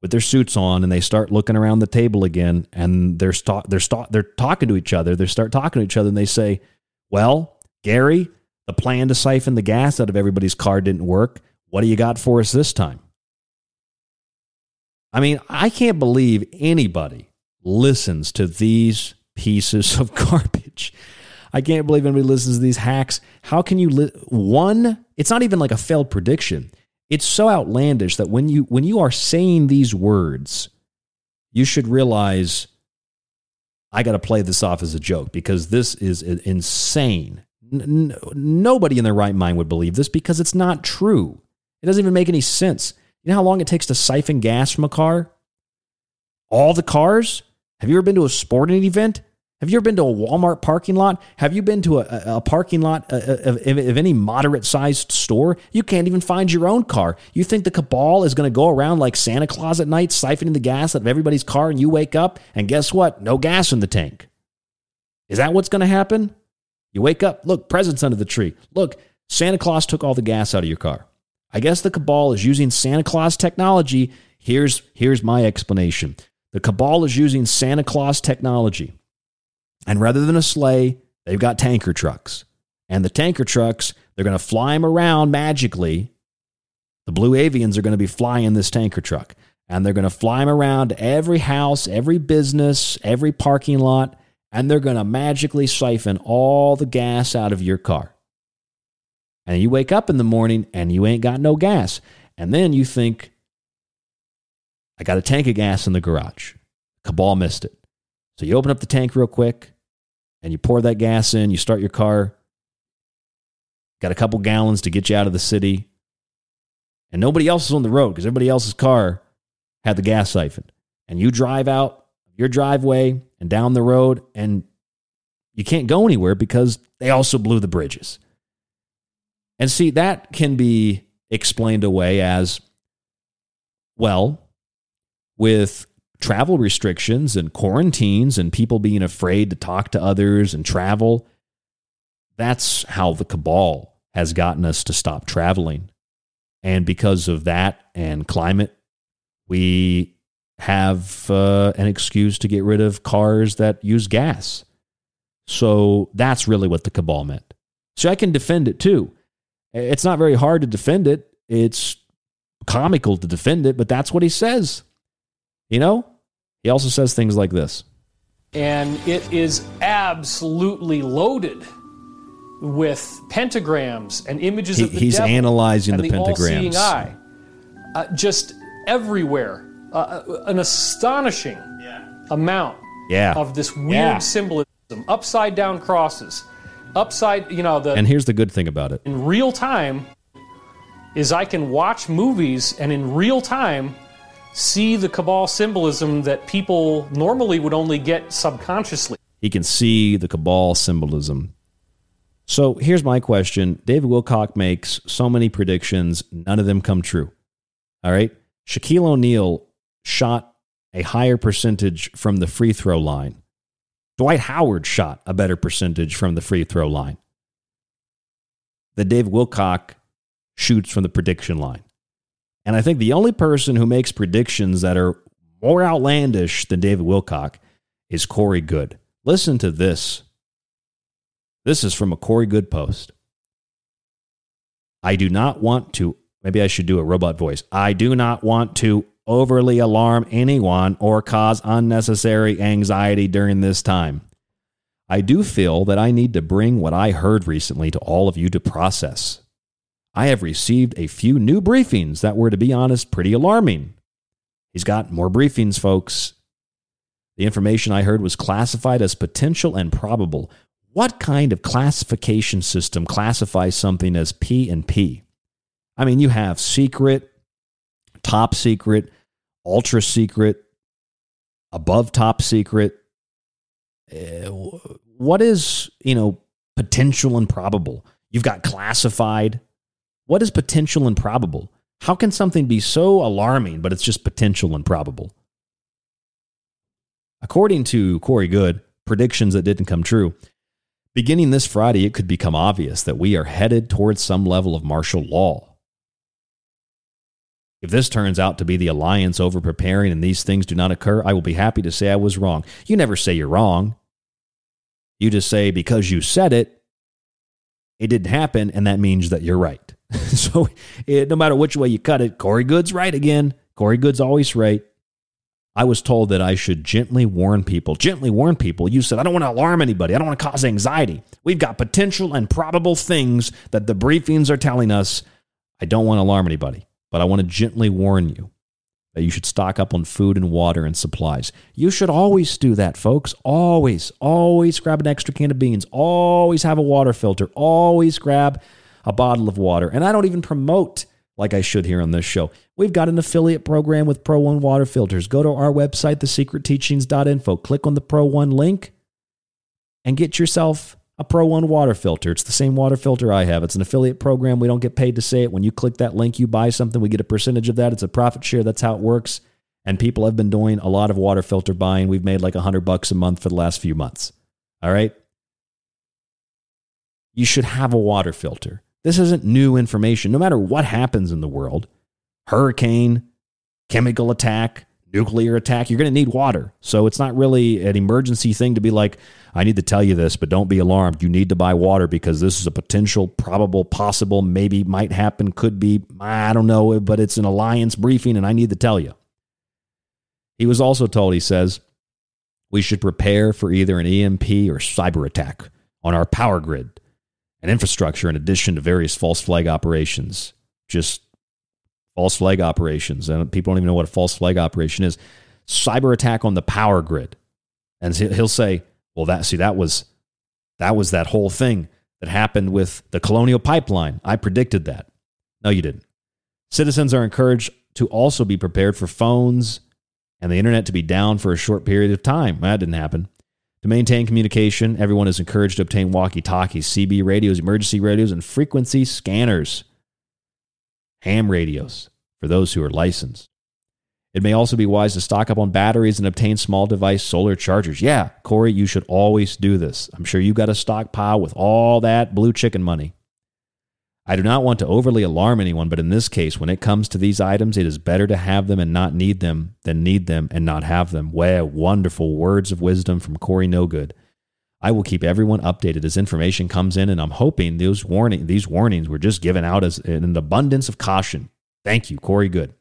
Speaker 7: with their suits on, and they start looking around the table again. And they're, st- they're, st- they're talking to each other. They start talking to each other, and they say, Well, Gary, the plan to siphon the gas out of everybody's car didn't work. What do you got for us this time? I mean, I can't believe anybody listens to these pieces of *laughs* garbage. I can't believe anybody listens to these hacks. How can you li- one? It's not even like a failed prediction. It's so outlandish that when you when you are saying these words, you should realize I got to play this off as a joke because this is insane. N- nobody in their right mind would believe this because it's not true. It doesn't even make any sense. You know how long it takes to siphon gas from a car? All the cars? Have you ever been to a sporting event? Have you ever been to a Walmart parking lot? Have you been to a, a parking lot uh, uh, of, of, of any moderate sized store? You can't even find your own car. You think the cabal is going to go around like Santa Claus at night, siphoning the gas out of everybody's car, and you wake up and guess what? No gas in the tank. Is that what's going to happen? You wake up, look, presents under the tree. Look, Santa Claus took all the gas out of your car. I guess the cabal is using Santa Claus technology. Here's, here's my explanation the cabal is using Santa Claus technology. And rather than a sleigh, they've got tanker trucks. And the tanker trucks, they're going to fly them around magically. The blue avians are going to be flying this tanker truck. And they're going to fly them around every house, every business, every parking lot. And they're going to magically siphon all the gas out of your car. And you wake up in the morning and you ain't got no gas. And then you think, I got a tank of gas in the garage. Cabal missed it. So you open up the tank real quick and you pour that gas in, you start your car, got a couple gallons to get you out of the city, and nobody else is on the road because everybody else's car had the gas siphon. And you drive out your driveway and down the road, and you can't go anywhere because they also blew the bridges. And see, that can be explained away as well, with travel restrictions and quarantines and people being afraid to talk to others and travel. That's how the cabal has gotten us to stop traveling. And because of that and climate, we have uh, an excuse to get rid of cars that use gas. So that's really what the cabal meant. So I can defend it too. It's not very hard to defend it. It's comical to defend it, but that's what he says. You know? He also says things like this.
Speaker 20: And it is absolutely loaded with pentagrams and images
Speaker 7: He-
Speaker 20: of the
Speaker 7: he's
Speaker 20: devil
Speaker 7: analyzing
Speaker 20: and
Speaker 7: the
Speaker 20: the all-seeing
Speaker 7: pentagrams.
Speaker 20: eye. Uh, just everywhere. Uh, an astonishing amount
Speaker 7: Yeah.
Speaker 20: of this weird
Speaker 7: Yeah.
Speaker 20: symbolism. Upside down crosses. Upside, you know, the
Speaker 7: And here's the good thing about it.
Speaker 20: in real time is I can watch movies and in real time see the cabal symbolism that people normally would only get subconsciously.
Speaker 7: He can see the cabal symbolism. So here's my question David Wilcock makes so many predictions, none of them come true. All right. Shaquille O'Neal shot a higher percentage from the free throw line. Dwight Howard shot a better percentage from the free throw line. The David Wilcock shoots from the prediction line. And I think the only person who makes predictions that are more outlandish than David Wilcock is Corey Goode. Listen to this. This is from a Corey Goode post. I do not want to, maybe I should do a robot voice. I do not want to overly alarm anyone or cause unnecessary anxiety during this time. I do feel that I need to bring what I heard recently to all of you to process. I have received a few new briefings that were, to be honest, pretty alarming. He's got more briefings, folks. The information I heard was classified as potential and probable. What kind of classification system classifies something as P and P? I mean, you have secret, top secret, ultra secret, above top secret. Uh, what is, you know, potential and probable? You've got classified. What is potential and probable? How can something be so alarming, but it's just potential and probable? According to Corey Goode, predictions that didn't come true, beginning this Friday, it could become obvious that we are headed towards some level of martial law. If this turns out to be the alliance over preparing and these things do not occur, I will be happy to say I was wrong. You never say you're wrong. You just say because you said it, it didn't happen, and that means that you're right. *laughs* so it, no matter which way you cut it, Corey Goode's right again. Corey Goode's always right. I was told that I should gently warn people. Gently warn people. You said, I don't want to alarm anybody. I don't want to cause anxiety. We've got potential and probable things that the briefings are telling us. I don't want to alarm anybody, but I want to gently warn you that you should stock up on food and water and supplies. You should always do that, folks. Always, always grab an extra can of beans. Always have a water filter. Always grab a bottle of water. And I don't even promote like I should here on this show. We've got an affiliate program with Pro One Water Filters. Go to our website, thesecretteachings.info. Click on the Pro One link and get yourself a Pro One water filter. It's the same water filter I have. It's an affiliate program. We don't get paid to say it. When you click that link, you buy something, we get a percentage of that. It's a profit share. That's how it works. And people have been doing a lot of water filter buying. We've made like a hundred bucks a month for the last few months. All right. you should have a water filter. This isn't new information. No matter what happens in the world hurricane, chemical attack, nuclear attack, you're going to need water. So it's not really an emergency thing to be like, I need to tell you this, but don't be alarmed. You need to buy water because this is a potential, probable, possible, maybe might happen, could be, I don't know, but it's an alliance briefing and I need to tell you. He was also told, he says, we should prepare for either an EMP or cyber attack on our power grid and infrastructure in addition to various false flag operations. Just false flag operations. And people don't even know what a false flag operation is. Cyber attack on the power grid. And he'll say, well, that see, that was that was that whole thing that happened with the colonial pipeline. I predicted that. No, you didn't. Citizens are encouraged to also be prepared for phones and the internet to be down for a short period of time. That didn't happen. To maintain communication, everyone is encouraged to obtain walkie talkies, CB radios, emergency radios, and frequency scanners, ham radios for those who are licensed. It may also be wise to stock up on batteries and obtain small device solar chargers. Yeah, Corey, you should always do this. I'm sure you got a stockpile with all that blue chicken money. I do not want to overly alarm anyone, but in this case, when it comes to these items, it is better to have them and not need them than need them and not have them. Wow, wonderful words of wisdom from Corey No Good. I will keep everyone updated as information comes in, and I'm hoping those warning these warnings were just given out as an abundance of caution. Thank you, Corey Goode.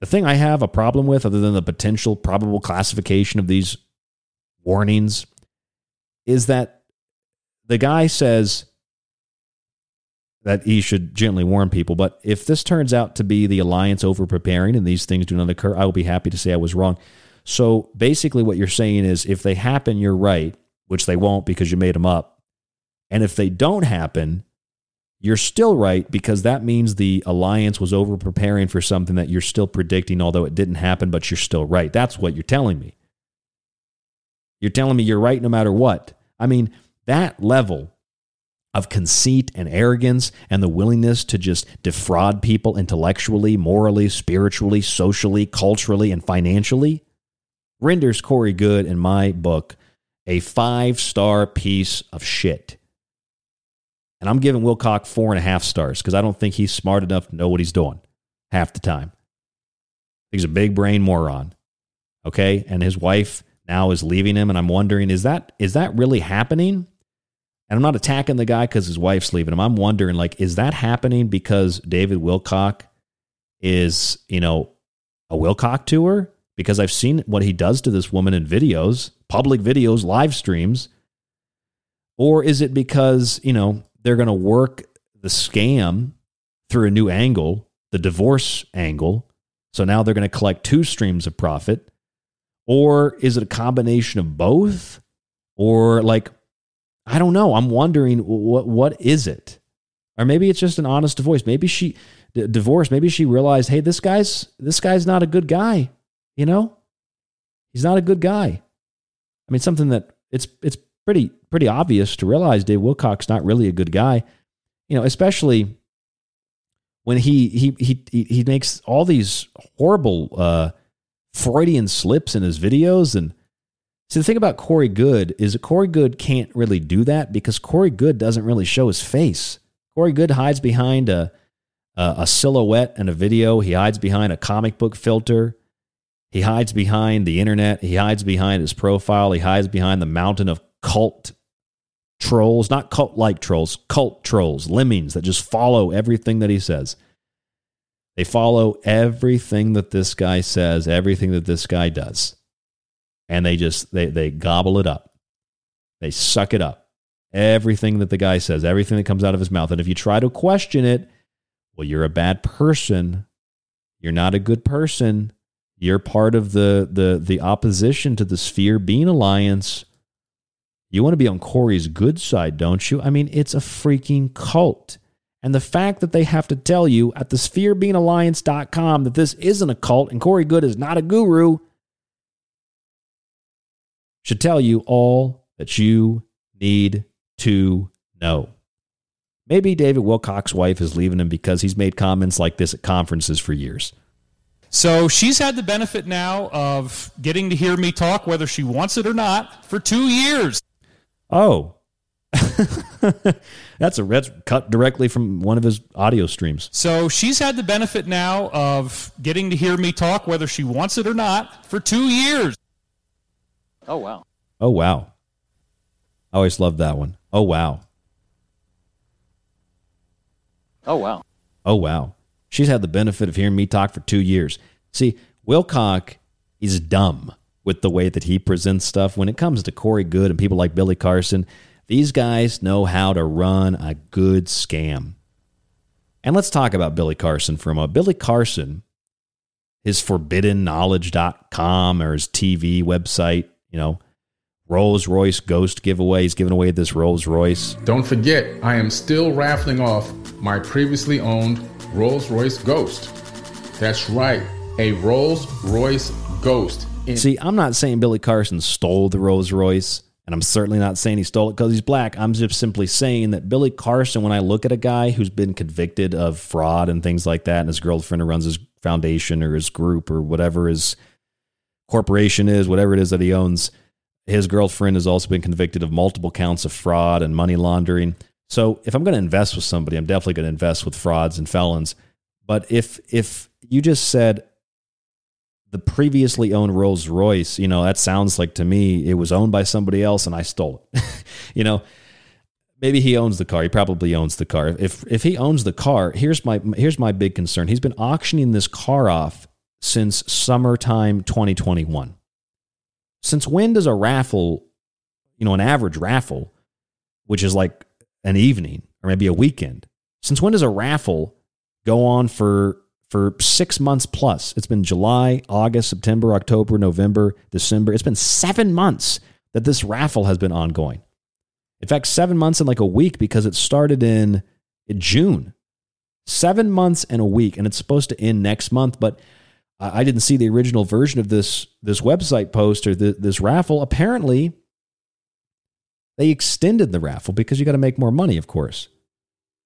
Speaker 7: The thing I have a problem with, other than the potential probable classification of these warnings, is that the guy says that he should gently warn people. But if this turns out to be the alliance over preparing and these things do not occur, I will be happy to say I was wrong. So basically, what you're saying is if they happen, you're right, which they won't because you made them up. And if they don't happen, you're still right because that means the alliance was over preparing for something that you're still predicting, although it didn't happen, but you're still right. That's what you're telling me. You're telling me you're right no matter what. I mean, that level of conceit and arrogance and the willingness to just defraud people intellectually, morally, spiritually, socially, culturally, and financially renders Corey Goode, in my book, a five star piece of shit. And I'm giving Wilcock four and a half stars because I don't think he's smart enough to know what he's doing half the time. He's a big brain moron. Okay. And his wife now is leaving him. And I'm wondering, is that is that really happening? And I'm not attacking the guy because his wife's leaving him. I'm wondering, like, is that happening because David Wilcock is, you know, a Wilcock to her? Because I've seen what he does to this woman in videos, public videos, live streams. Or is it because, you know, they're going to work the scam through a new angle, the divorce angle? So now they're going to collect two streams of profit. Or is it a combination of both? Or like, I don't know. I'm wondering what what is it? Or maybe it's just an honest divorce. Maybe she d- divorced. Maybe she realized, hey, this guy's this guy's not a good guy. You know, he's not a good guy. I mean, something that it's it's pretty pretty obvious to realize Dave Wilcock's not really a good guy. You know, especially when he he he he makes all these horrible uh, Freudian slips in his videos and See, the thing about Corey Goode is that Corey Goode can't really do that because Corey Goode doesn't really show his face. Corey Goode hides behind a, a, a silhouette in a video. He hides behind a comic book filter. He hides behind the internet. He hides behind his profile. He hides behind the mountain of cult trolls, not cult like trolls, cult trolls, lemmings that just follow everything that he says. They follow everything that this guy says, everything that this guy does and they just they they gobble it up. They suck it up. Everything that the guy says, everything that comes out of his mouth. And if you try to question it, well, you're a bad person. You're not a good person. You're part of the the the opposition to the Sphere Being Alliance. You want to be on Corey's good side, don't you? I mean, it's a freaking cult. And the fact that they have to tell you at the spherebeingalliance.com that this isn't a cult and Corey Goode is not a guru should tell you all that you need to know. Maybe David Wilcock's wife is leaving him because he's made comments like this at conferences for years.
Speaker 20: So she's had the benefit now of getting to hear me talk, whether she wants it or not, for two years.
Speaker 7: Oh, *laughs* that's a that's cut directly from one of his audio streams.
Speaker 20: So she's had the benefit now of getting to hear me talk, whether she wants it or not, for two years.
Speaker 21: Oh wow.
Speaker 7: Oh wow. I always loved that one. Oh wow.
Speaker 21: Oh wow.
Speaker 7: Oh wow. She's had the benefit of hearing me talk for two years. See, Wilcock is dumb with the way that he presents stuff. When it comes to Corey Goode and people like Billy Carson, these guys know how to run a good scam. And let's talk about Billy Carson for a moment. Billy Carson, his forbiddenknowledge.com or his TV website, you know, Rolls Royce Ghost giveaway. He's giving away this Rolls Royce.
Speaker 16: Don't forget, I am still raffling off my previously owned Rolls Royce Ghost. That's right, a Rolls Royce Ghost.
Speaker 7: In- See, I'm not saying Billy Carson stole the Rolls Royce, and I'm certainly not saying he stole it because he's black. I'm just simply saying that Billy Carson, when I look at a guy who's been convicted of fraud and things like that, and his girlfriend who runs his foundation or his group or whatever his corporation is, whatever it is that he owns, his girlfriend has also been convicted of multiple counts of fraud and money laundering. So if I'm going to invest with somebody, I'm definitely going to invest with frauds and felons. But if if you just said the previously owned Rolls Royce, you know, that sounds like to me it was owned by somebody else and I stole it. *laughs* you know, maybe he owns the car. He probably owns the car. If if he owns the car, here's my here's my big concern. He's been auctioning this car off since summertime 2021. Since when does a raffle, you know, an average raffle, which is like an evening or maybe a weekend, since when does a raffle go on for for six months plus? It's been July, August, September, October, November, December. It's been seven months that this raffle has been ongoing. In fact, seven months and like a week because it started in, June. Seven months and a week, and it's supposed to end next month, but I didn't see the original version of this this website post or the, this raffle. Apparently, they extended the raffle because you got to make more money, of course.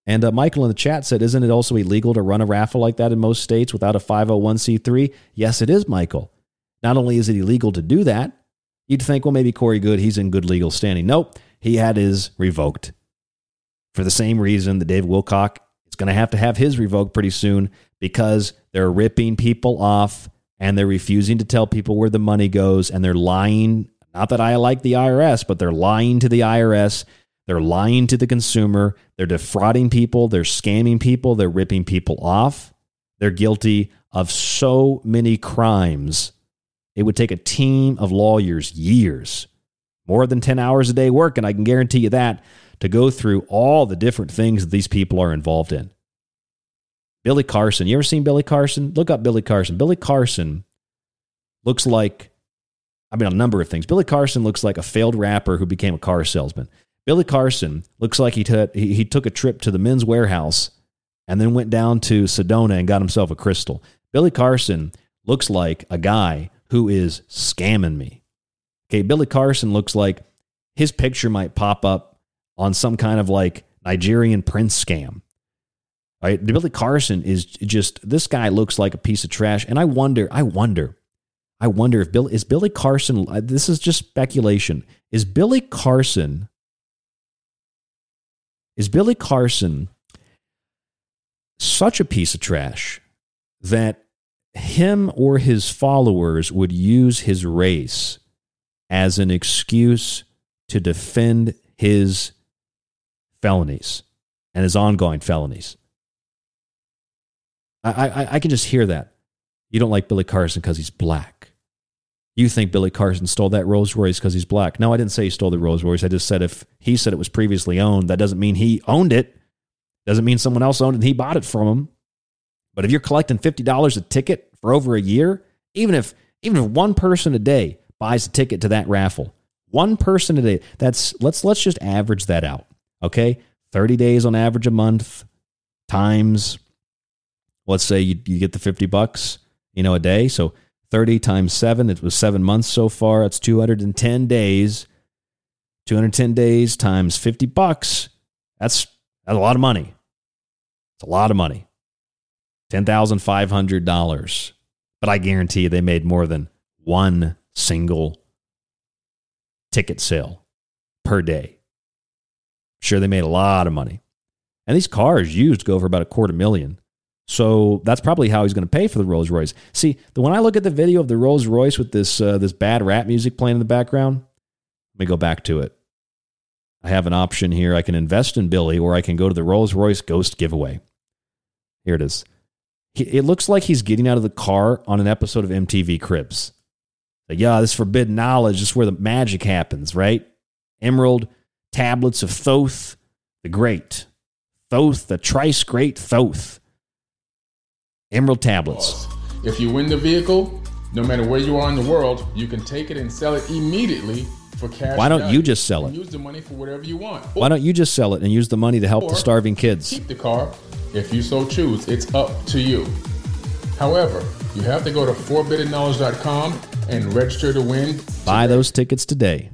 Speaker 7: And uh, Michael in the chat said, "Isn't it also illegal to run a raffle like that in most states without a 501c3?" Yes, it is, Michael. Not only is it illegal to do that, you'd think, well, maybe Corey Goode, he's in good legal standing. Nope, he had his revoked for the same reason that Dave Wilcock is going to have to have his revoked pretty soon because they're ripping people off and they're refusing to tell people where the money goes and they're lying. Not that I like the IRS, but they're lying to the IRS. They're lying to the consumer. They're defrauding people. They're scamming people. They're ripping people off. They're guilty of so many crimes. It would take a team of lawyers years, more than 10 hours a day work, and I can guarantee you that, to go through all the different things that these people are involved in. Billy Carson. You ever seen Billy Carson? Look up Billy Carson. Billy Carson looks like, I mean, a number of things. Billy Carson looks like a failed rapper who became a car salesman. Billy Carson looks like he, t- he, took a trip to the Men's Wearhouse and then went down to Sedona and got himself a crystal. Billy Carson looks like a guy who is scamming me. Okay, Billy Carson looks like his picture might pop up on some kind of like Nigerian prince scam. Right? Billy Carson is just this guy looks like a piece of trash, and I wonder, I wonder, I wonder if Bill is Billy Carson. uh, This is just speculation. Is Billy Carson? Is Billy Carson such a piece of trash that him or his followers would use his race as an excuse to defend his felonies and his ongoing felonies? I, I, I can just hear that. You don't like Billy Carson because he's black. You think Billy Carson stole that Rolls Royce because he's black. No, I didn't say he stole the Rolls Royce. I just said if he said it was previously owned, that doesn't mean he owned it. Doesn't mean someone else owned it and he bought it from him. But if you're collecting $50 a ticket for over a year, even if even if one person a day buys a ticket to that raffle, one person a day, that's let's let's just average that out. Okay? 30 days on average a month times let's say you, you get the 50 bucks, you know, a day. So 30 times seven, it was seven months so far. That's 210 days. 210 days times 50 bucks. That's, that's a lot of money. It's a lot of money. $10,500. But I guarantee you they made more than one single ticket sale per day. Sure, they made a lot of money. And these cars used go for about a quarter million. So that's probably how he's going to pay for the Rolls Royce. See, the, when I look at the video of the Rolls Royce with this uh, this bad rap music playing in the background, let me go back to it. I have an option here. I can invest in Billy, or I can go to the Rolls Royce Ghost giveaway. Here it is. It looks like he's getting out of the car on an episode of MTV Cribs. Like, yeah, this forbidden knowledge. This is where the magic happens, right? Emerald tablets of Thoth the Great. Thoth, the Thrice Great Thoth. Emerald tablets.
Speaker 16: If you win the vehicle, no matter where you are in the world, you can take it and sell it immediately for cash.
Speaker 7: Why don't
Speaker 16: value
Speaker 7: you just sell it?
Speaker 16: Use the money for whatever you want.
Speaker 7: Why don't you just sell it and use the money to help the starving kids?
Speaker 16: Keep the car if you so choose. It's up to you. However, you have to go to forbiddenknowledge.com and register to win.
Speaker 7: Buy those tickets today.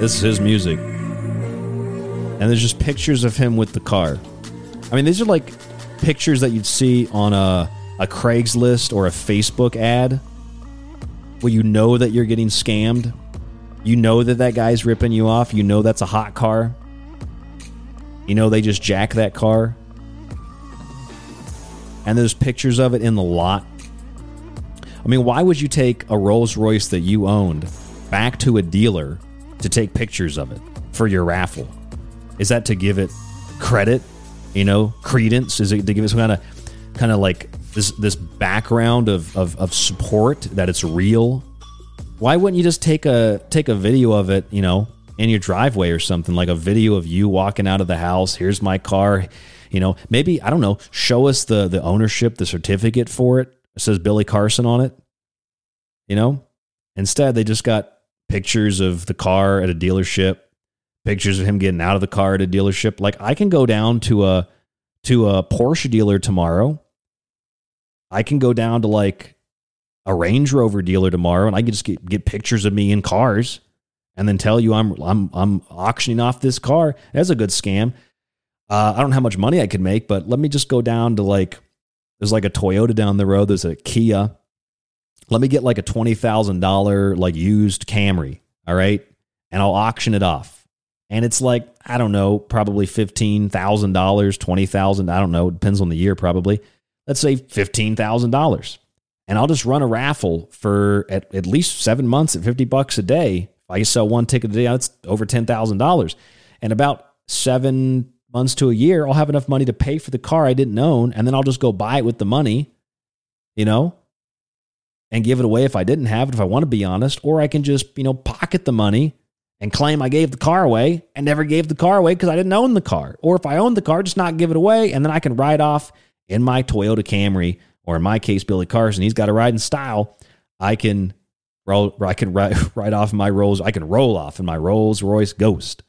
Speaker 7: This is his music. And there's just pictures of him with the car. I mean, these are like pictures that you'd see on a, a Craigslist or a Facebook ad where you know that you're getting scammed. You know that that guy's ripping you off. You know that's a hot car. You know they just jack that car. And there's pictures of it in the lot. I mean, why would you take a Rolls Royce that you owned back to a dealer to take pictures of it for your raffle? Is that to give it credit? You know, credence? Is it to give it some kind of kind of like this this background of, of of support that it's real? Why wouldn't you just take a take a video of it, you know, in your driveway or something, like a video of you walking out of the house, here's my car, you know, maybe I don't know, show us the the ownership, the certificate for it. It says Billy Carson on it. You know? Instead, they just got pictures of the car at a dealership, pictures of him getting out of the car at a dealership. Like I can go down to a to a Porsche dealer tomorrow. I can go down to like a Range Rover dealer tomorrow and I can just get, get pictures of me in cars and then tell you I'm I'm I'm auctioning off this car. That's a good scam. Uh, I don't know how much money I could make, but let me just go down to like there's like a Toyota down the road. There's a Kia. Let me get like a twenty thousand dollar like used Camry. All right, and I'll auction it off. And it's like I don't know, probably fifteen thousand dollars, 20,000. I don't know. It depends on the year, probably. Let's say fifteen thousand dollars, and I'll just run a raffle for at, at least seven months at fifty bucks a day. If I sell one ticket a day, that's over ten thousand dollars. And about seven months to a year, I'll have enough money to pay for the car I didn't own, and then I'll just go buy it with the money, you know, and give it away if I didn't have it, if I want to be honest, or I can just, you know, pocket the money and claim I gave the car away and never gave the car away because I didn't own the car. Or if I owned the car, just not give it away, and then I can ride off in my Toyota Camry, or in my case, Billy Carson, he's got a ride in style. I can roll, I can ride, *laughs* ride off my Rolls, I can roll off in my Rolls Royce Ghost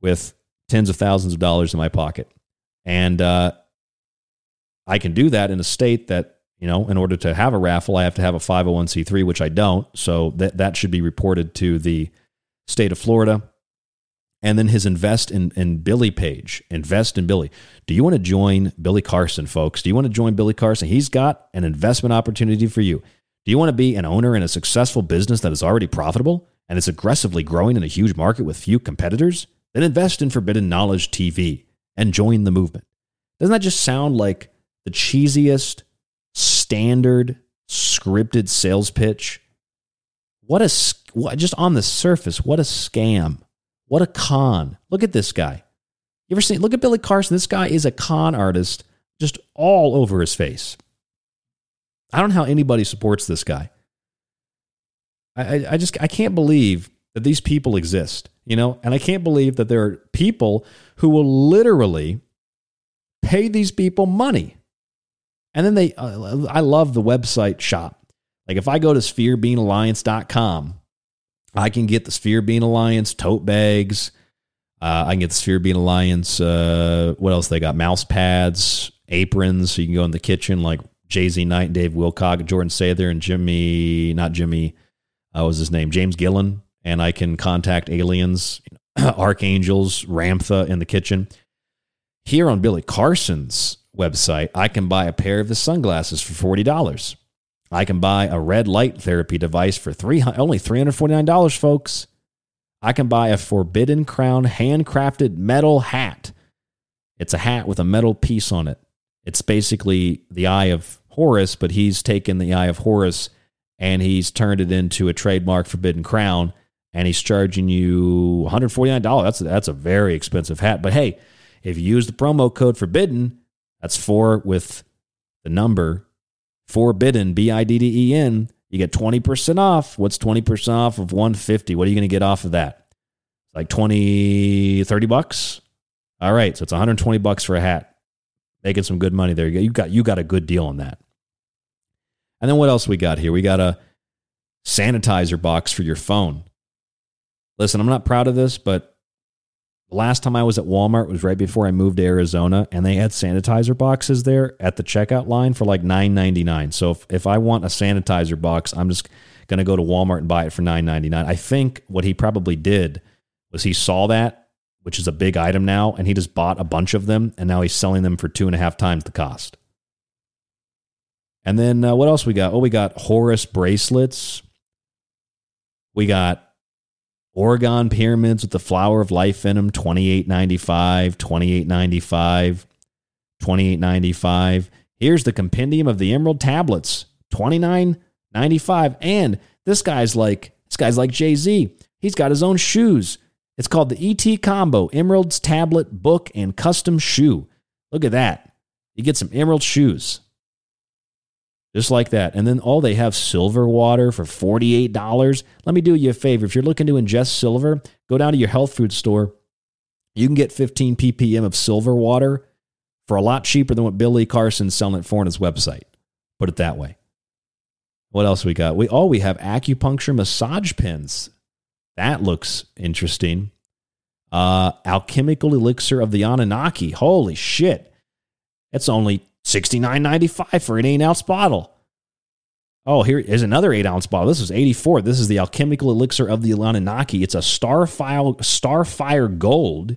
Speaker 7: with tens of thousands of dollars in my pocket. And uh, I can do that in a state that, you know, in order to have a raffle, I have to have a 501c3, which I don't. So that, that should be reported to the state of Florida. And then his invest in, in Billy page, invest in Billy. Do you want to join Billy Carson, folks? Do you want to join Billy Carson? He's got an investment opportunity for you. Do you want to be an owner in a successful business that is already profitable and is aggressively growing in a huge market with few competitors? Then invest in Forbidden Knowledge TV and join the movement. Doesn't that just sound like the cheesiest, standard, scripted sales pitch? What a, what, just on the surface, what a scam. What a con. Look at this guy. You ever seen, look at Billy Carson. This guy is a con artist just all over his face. I don't know how anybody supports this guy. I, I, just, I can't believe that these people exist, you know, and I can't believe that there are people who will literally pay these people money. And then they, uh, I love the website shop. Like if I go to spherebeingalliance.com, I can get the Sphere Being Alliance tote bags. Uh, I can get the Sphere Being Alliance. Uh, what else they got? Mouse pads, aprons. So you can go in the kitchen like JZ Knight, Dave Wilcock, Jordan Sather, and Jimmy, not Jimmy, uh, what was his name? James Gillen. And I can contact aliens, *clears throat* archangels, Ramtha in the kitchen. Here on Billy Carson's website, I can buy a pair of the sunglasses for $40. I can buy a red light therapy device for three, only $349, folks. I can buy a Forbidden Crown handcrafted metal hat. It's a hat with a metal piece on it. It's basically the Eye of Horus, but he's taken the Eye of Horus and he's turned it into a trademark Forbidden Crown, and he's charging you $149. That's that's a very expensive hat. But hey, if you use the promo code Forbidden, that's four with the number Forbidden B I D D E N. You get 20% off. What's 20% off of 150? What are you going to get off of that? Like 20, 30 bucks? All right, so it's 120 bucks for a hat. Making some good money there. You got you got a good deal on that. And then what else we got here? We got a sanitizer box for your phone. Listen, I'm not proud of this, but the last time I was at Walmart was right before I moved to Arizona, and they had sanitizer boxes there at the checkout line for like $9.99. So if, if I want a sanitizer box, I'm just to go to Walmart and buy it for $9.99. I think what he probably did was he saw that, which is a big item now, and he just bought a bunch of them, and now he's selling them for two and a half times the cost. And then uh, what else we got? Oh, we got Horus bracelets. We got orgone pyramids with the flower of life in them, twenty eight ninety five, twenty eight ninety five, twenty eight ninety five. Here's the compendium of the emerald tablets, twenty nine ninety five. And this guy's like this guy's like Jay Z. He's got his own shoes. It's called the ET Combo Emeralds Tablet Book and Custom Shoe. Look at that. You get some emerald shoes. Just like that. And then, oh, they have silver water for $48. Let me do you a favor. If you're looking to ingest silver, go down to your health food store. You can get 15 ppm of silver water for a lot cheaper than what Billy Carson's selling it for on his website. Put it that way. What else we got? We oh, we have acupuncture massage pins. That looks interesting. Uh, alchemical elixir of the Anunnaki. Holy shit. It's only $69.95 for an eight ounce bottle. Oh, here is another eight ounce bottle. This is 84. This is the alchemical elixir of the Anunnaki. It's a starfire, starfire gold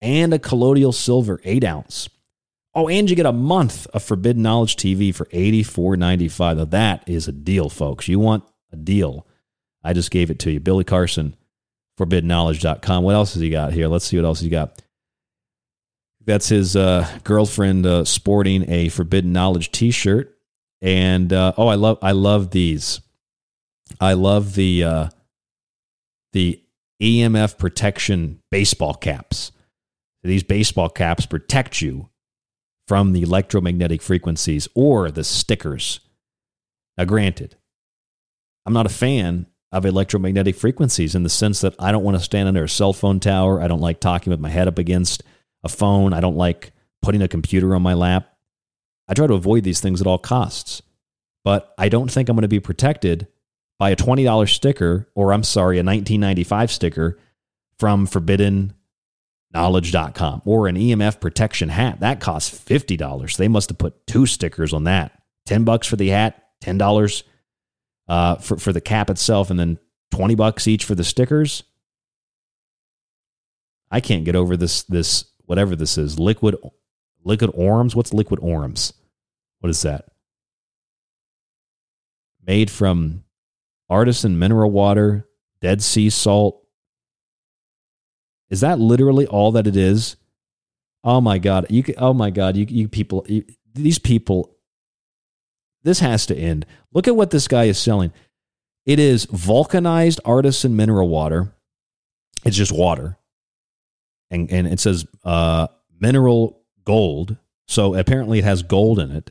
Speaker 7: and a colloidal silver, eight ounce. Oh, and you get a month of Forbidden Knowledge TV for $84.95. Now, that is a deal, folks. You want a deal. I just gave it to you. Billy Carson, forbiddenknowledge.com. What else has he got here? Let's see what else he got. That's his uh, girlfriend uh, sporting a Forbidden Knowledge T-shirt, and uh, oh, I love I love these. I love the uh, the EMF protection baseball caps. These baseball caps protect you from the electromagnetic frequencies or the stickers. Now, granted, I'm not a fan of electromagnetic frequencies in the sense that I don't want to stand under a cell phone tower. I don't like talking with my head up against a phone. I don't like putting a computer on my lap. I try to avoid these things at all costs. But I don't think I'm going to be protected by a $20 sticker, or I'm sorry, a 1995 sticker from forbiddenknowledge.com or an EMF protection hat. That costs $50. They must have put two stickers on that. 10 bucks for the hat, $10 uh, for, for the cap itself, and then 20 bucks each for the stickers. I can't get over this this whatever this is, liquid liquid ormus. What's liquid ormus? What is that? Made from artisan mineral water, Dead Sea salt. Is that literally all that it is? Oh my god! You oh my god! You you people, you, these people. This has to end. Look at what this guy is selling. It is vulcanized artisan mineral water. It's just water and and it says uh, mineral gold. So apparently it has gold in it,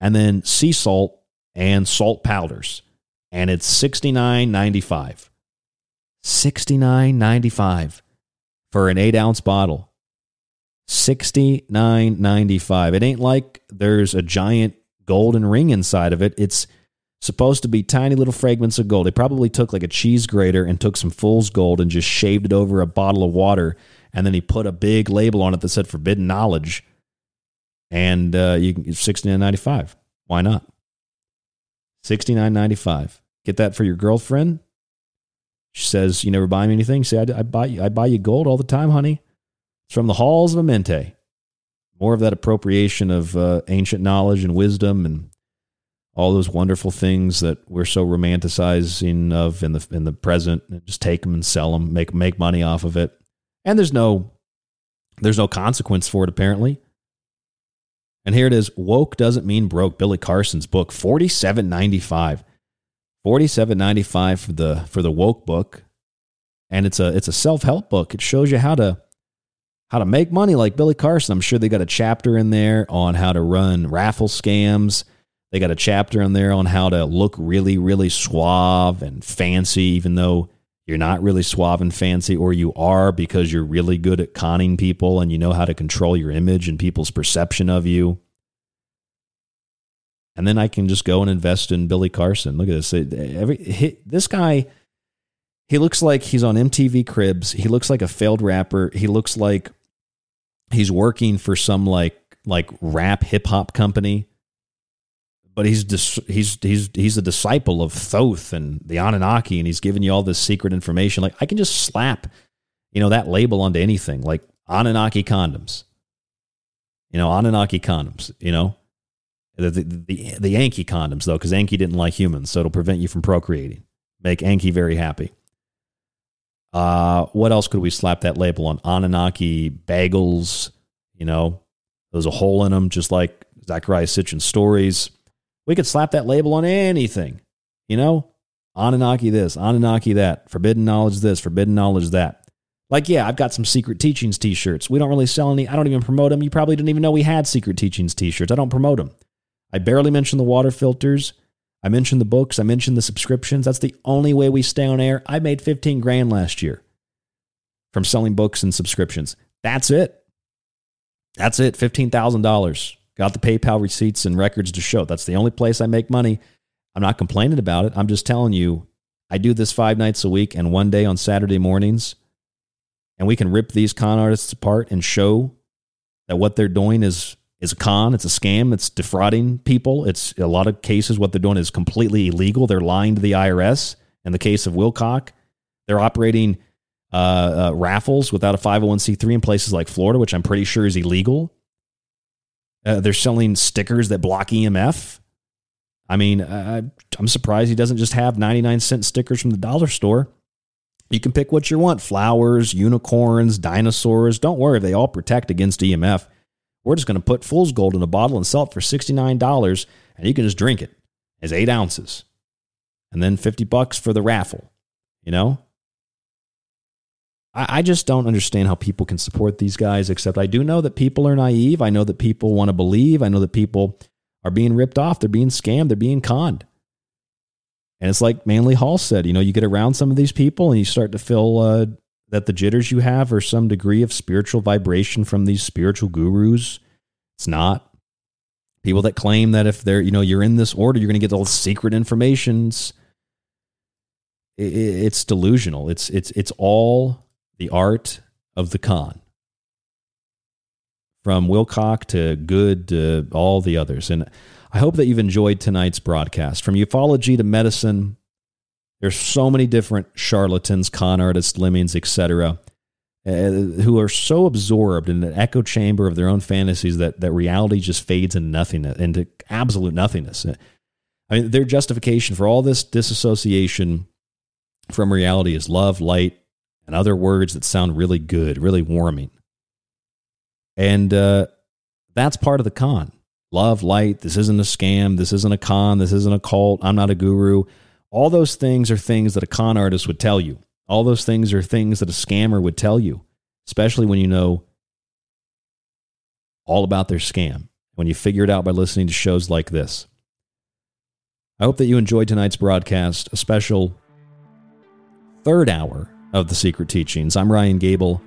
Speaker 7: and then sea salt and salt powders, and it's sixty nine ninety five. Sixty nine ninety five for an eight ounce bottle. Sixty nine ninety five. It ain't like there's a giant golden ring inside of it. It's supposed to be tiny little fragments of gold. They probably took like a cheese grater and took some fool's gold and just shaved it over a bottle of water and then he put a big label on it that said forbidden knowledge and uh, you can sixty nine ninety five. Why not? Sixty nine ninety five. Get that for your girlfriend. She says, "You never buy me anything." Say, I, I, buy you. I buy you gold all the time, honey." It's from the halls of Amenti. More of that appropriation of uh, ancient knowledge and wisdom and all those wonderful things that we're so romanticizing of in the in the present and just take them and sell them make make money off of it and there's no there's no consequence for it apparently. And here it is woke doesn't mean broke. Billy carson's book 47.95 47.95 for the for the woke book. And it's a it's a self-help book. It shows you how to how to make money like billy carson. I'm sure they got a chapter in there on how to run raffle scams. They got a chapter in there on how to look really, really suave and fancy, even though you're not really suave and fancy, or you are because you're really good at conning people and you know how to control your image and people's perception of you. And then I can just go and invest in Billy Carson. Look at this. Every, he, this guy, he looks like he's on MTV Cribs. He looks like a failed rapper. He looks like he's working for some like like rap hip hop company but he's dis- he's he's he's a disciple of Thoth and the Anunnaki, and he's giving you all this secret information. Like I can just slap, you know, that label onto anything, like Anunnaki condoms. You know, Anunnaki condoms. You know, the the the, the Yankee condoms though, because Enki didn't like humans, so it'll prevent you from procreating. Make Enki very happy. Uh, what else could we slap that label on? Anunnaki bagels. You know, there's a hole in them, just like Zecharia Sitchin stories. We could slap that label on anything, you know? Anunnaki this, Anunnaki that, forbidden knowledge this, forbidden knowledge that. Like, yeah, I've got some secret teachings t shirts. We don't really sell any, I don't even promote them. You probably didn't even know we had secret teachings t shirts. I don't promote them. I barely mention the water filters. I mentioned the books. I mentioned the subscriptions. That's the only way we stay on air. I made 15 grand last year from selling books and subscriptions. That's it. That's it. $15,000. Got the PayPal receipts and records to show. That's the only place I make money. I'm not complaining about it. I'm just telling you, I do this five nights a week and one day on Saturday mornings. And we can rip these con artists apart and show that what they're doing is is a con, it's a scam, it's defrauding people. It's a lot of cases what they're doing is completely illegal. They're lying to the IRS. In the case of Wilcock, they're operating uh, uh, raffles without a 501c3 in places like Florida, which I'm pretty sure is illegal. Uh, they're selling stickers that block EMF. I mean, uh, I'm surprised he doesn't just have 99 cent stickers from the dollar store. You can pick what you want flowers, unicorns, dinosaurs. Don't worry, they all protect against EMF. We're just going to put fool's gold in a bottle and sell it for $69, and you can just drink it as eight ounces. And then 50 bucks for the raffle, you know? I, I just don't understand how people can support these guys, except I do know that people are naive. I know that people want to believe. I know that people are being ripped off. They're being scammed. They're being conned. And it's like Manly Hall said, you know, you get around some of these people and you start to feel uh, that the jitters you have are some degree of spiritual vibration from these spiritual gurus. It's not. People that claim that if they're, you know, you're in this order, you're going to get all the secret informations. It's delusional. It's it's it's all the Art of the Con. From Wilcock to Goode to all the others. And I hope that you've enjoyed tonight's broadcast. From ufology to medicine, there's so many different charlatans, con artists, lemmings, etc., uh, who are so absorbed in an echo chamber of their own fantasies that, that reality just fades into nothingness, into absolute nothingness. I mean, their justification for all this disassociation from reality is love, light, and other words that sound really good, really warming. And uh, that's part of the con. Love, light, this isn't a scam, this isn't a con, this isn't a cult, I'm not a guru. All those things are things that a con artist would tell you. All those things are things that a scammer would tell you, especially when you know all about their scam, when you figure it out by listening to shows like this. I hope that you enjoyed tonight's broadcast, a special third hour of The Secret Teachings. I'm Ryan Gable,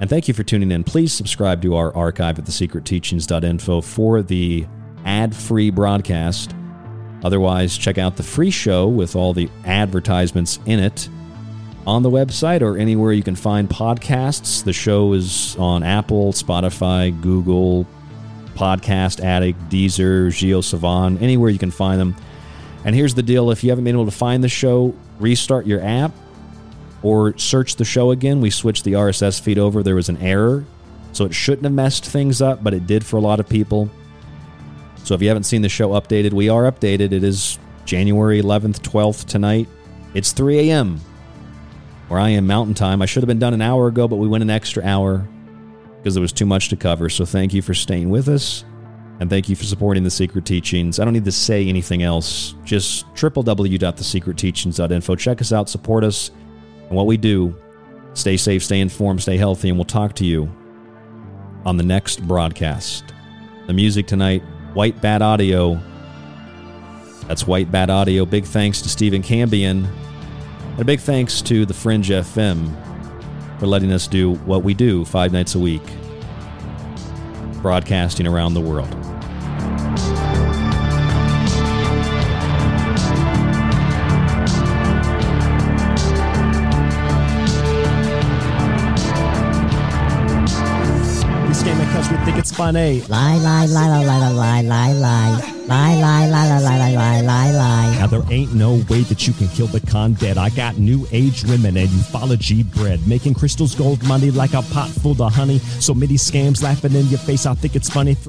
Speaker 7: and thank you for tuning in. Please subscribe to our archive at thesecretteachings.info for the ad free broadcast. Otherwise, check out the free show with all the advertisements in it on the website or anywhere you can find podcasts. The show is on Apple, Spotify, Google, Podcast Addict, Deezer, JioSaavn, anywhere you can find them. And here's the deal if you haven't been able to find the show, restart your app or search the show again. We switched the RSS feed over. There was an error. So it shouldn't have messed things up, but it did for a lot of people. So if you haven't seen the show updated, we are updated. It is January 11th, 12th tonight. It's 3 a.m. where I am Mountain Time. I should have been done an hour ago, but we went an extra hour because there was too much to cover. So thank you for staying with us. And thank you for supporting the Secret Teachings. I don't need to say anything else. Just www.thesecretteachings.info. Check us out, support us, and what we do. Stay safe, stay informed, stay healthy, and we'll talk to you on the next broadcast. The music tonight, White Bat Audio. That's White Bat Audio. Big thanks to Stephen Cambion. And a big thanks to the Fringe FM for letting us do what we do five nights a week, broadcasting around the world.
Speaker 22: We think it's funny.
Speaker 10: Lie, lie, lie, lie, lie, lie, lie, lie. Lie, lie, lie, lie, lie, lie, lie, lie, lie.
Speaker 22: Now there ain't no way that you can kill the con dead. I got new age women and ufology bread, making crystals gold money like a pot full of honey. So many scams laughing in your face. I think it's funny.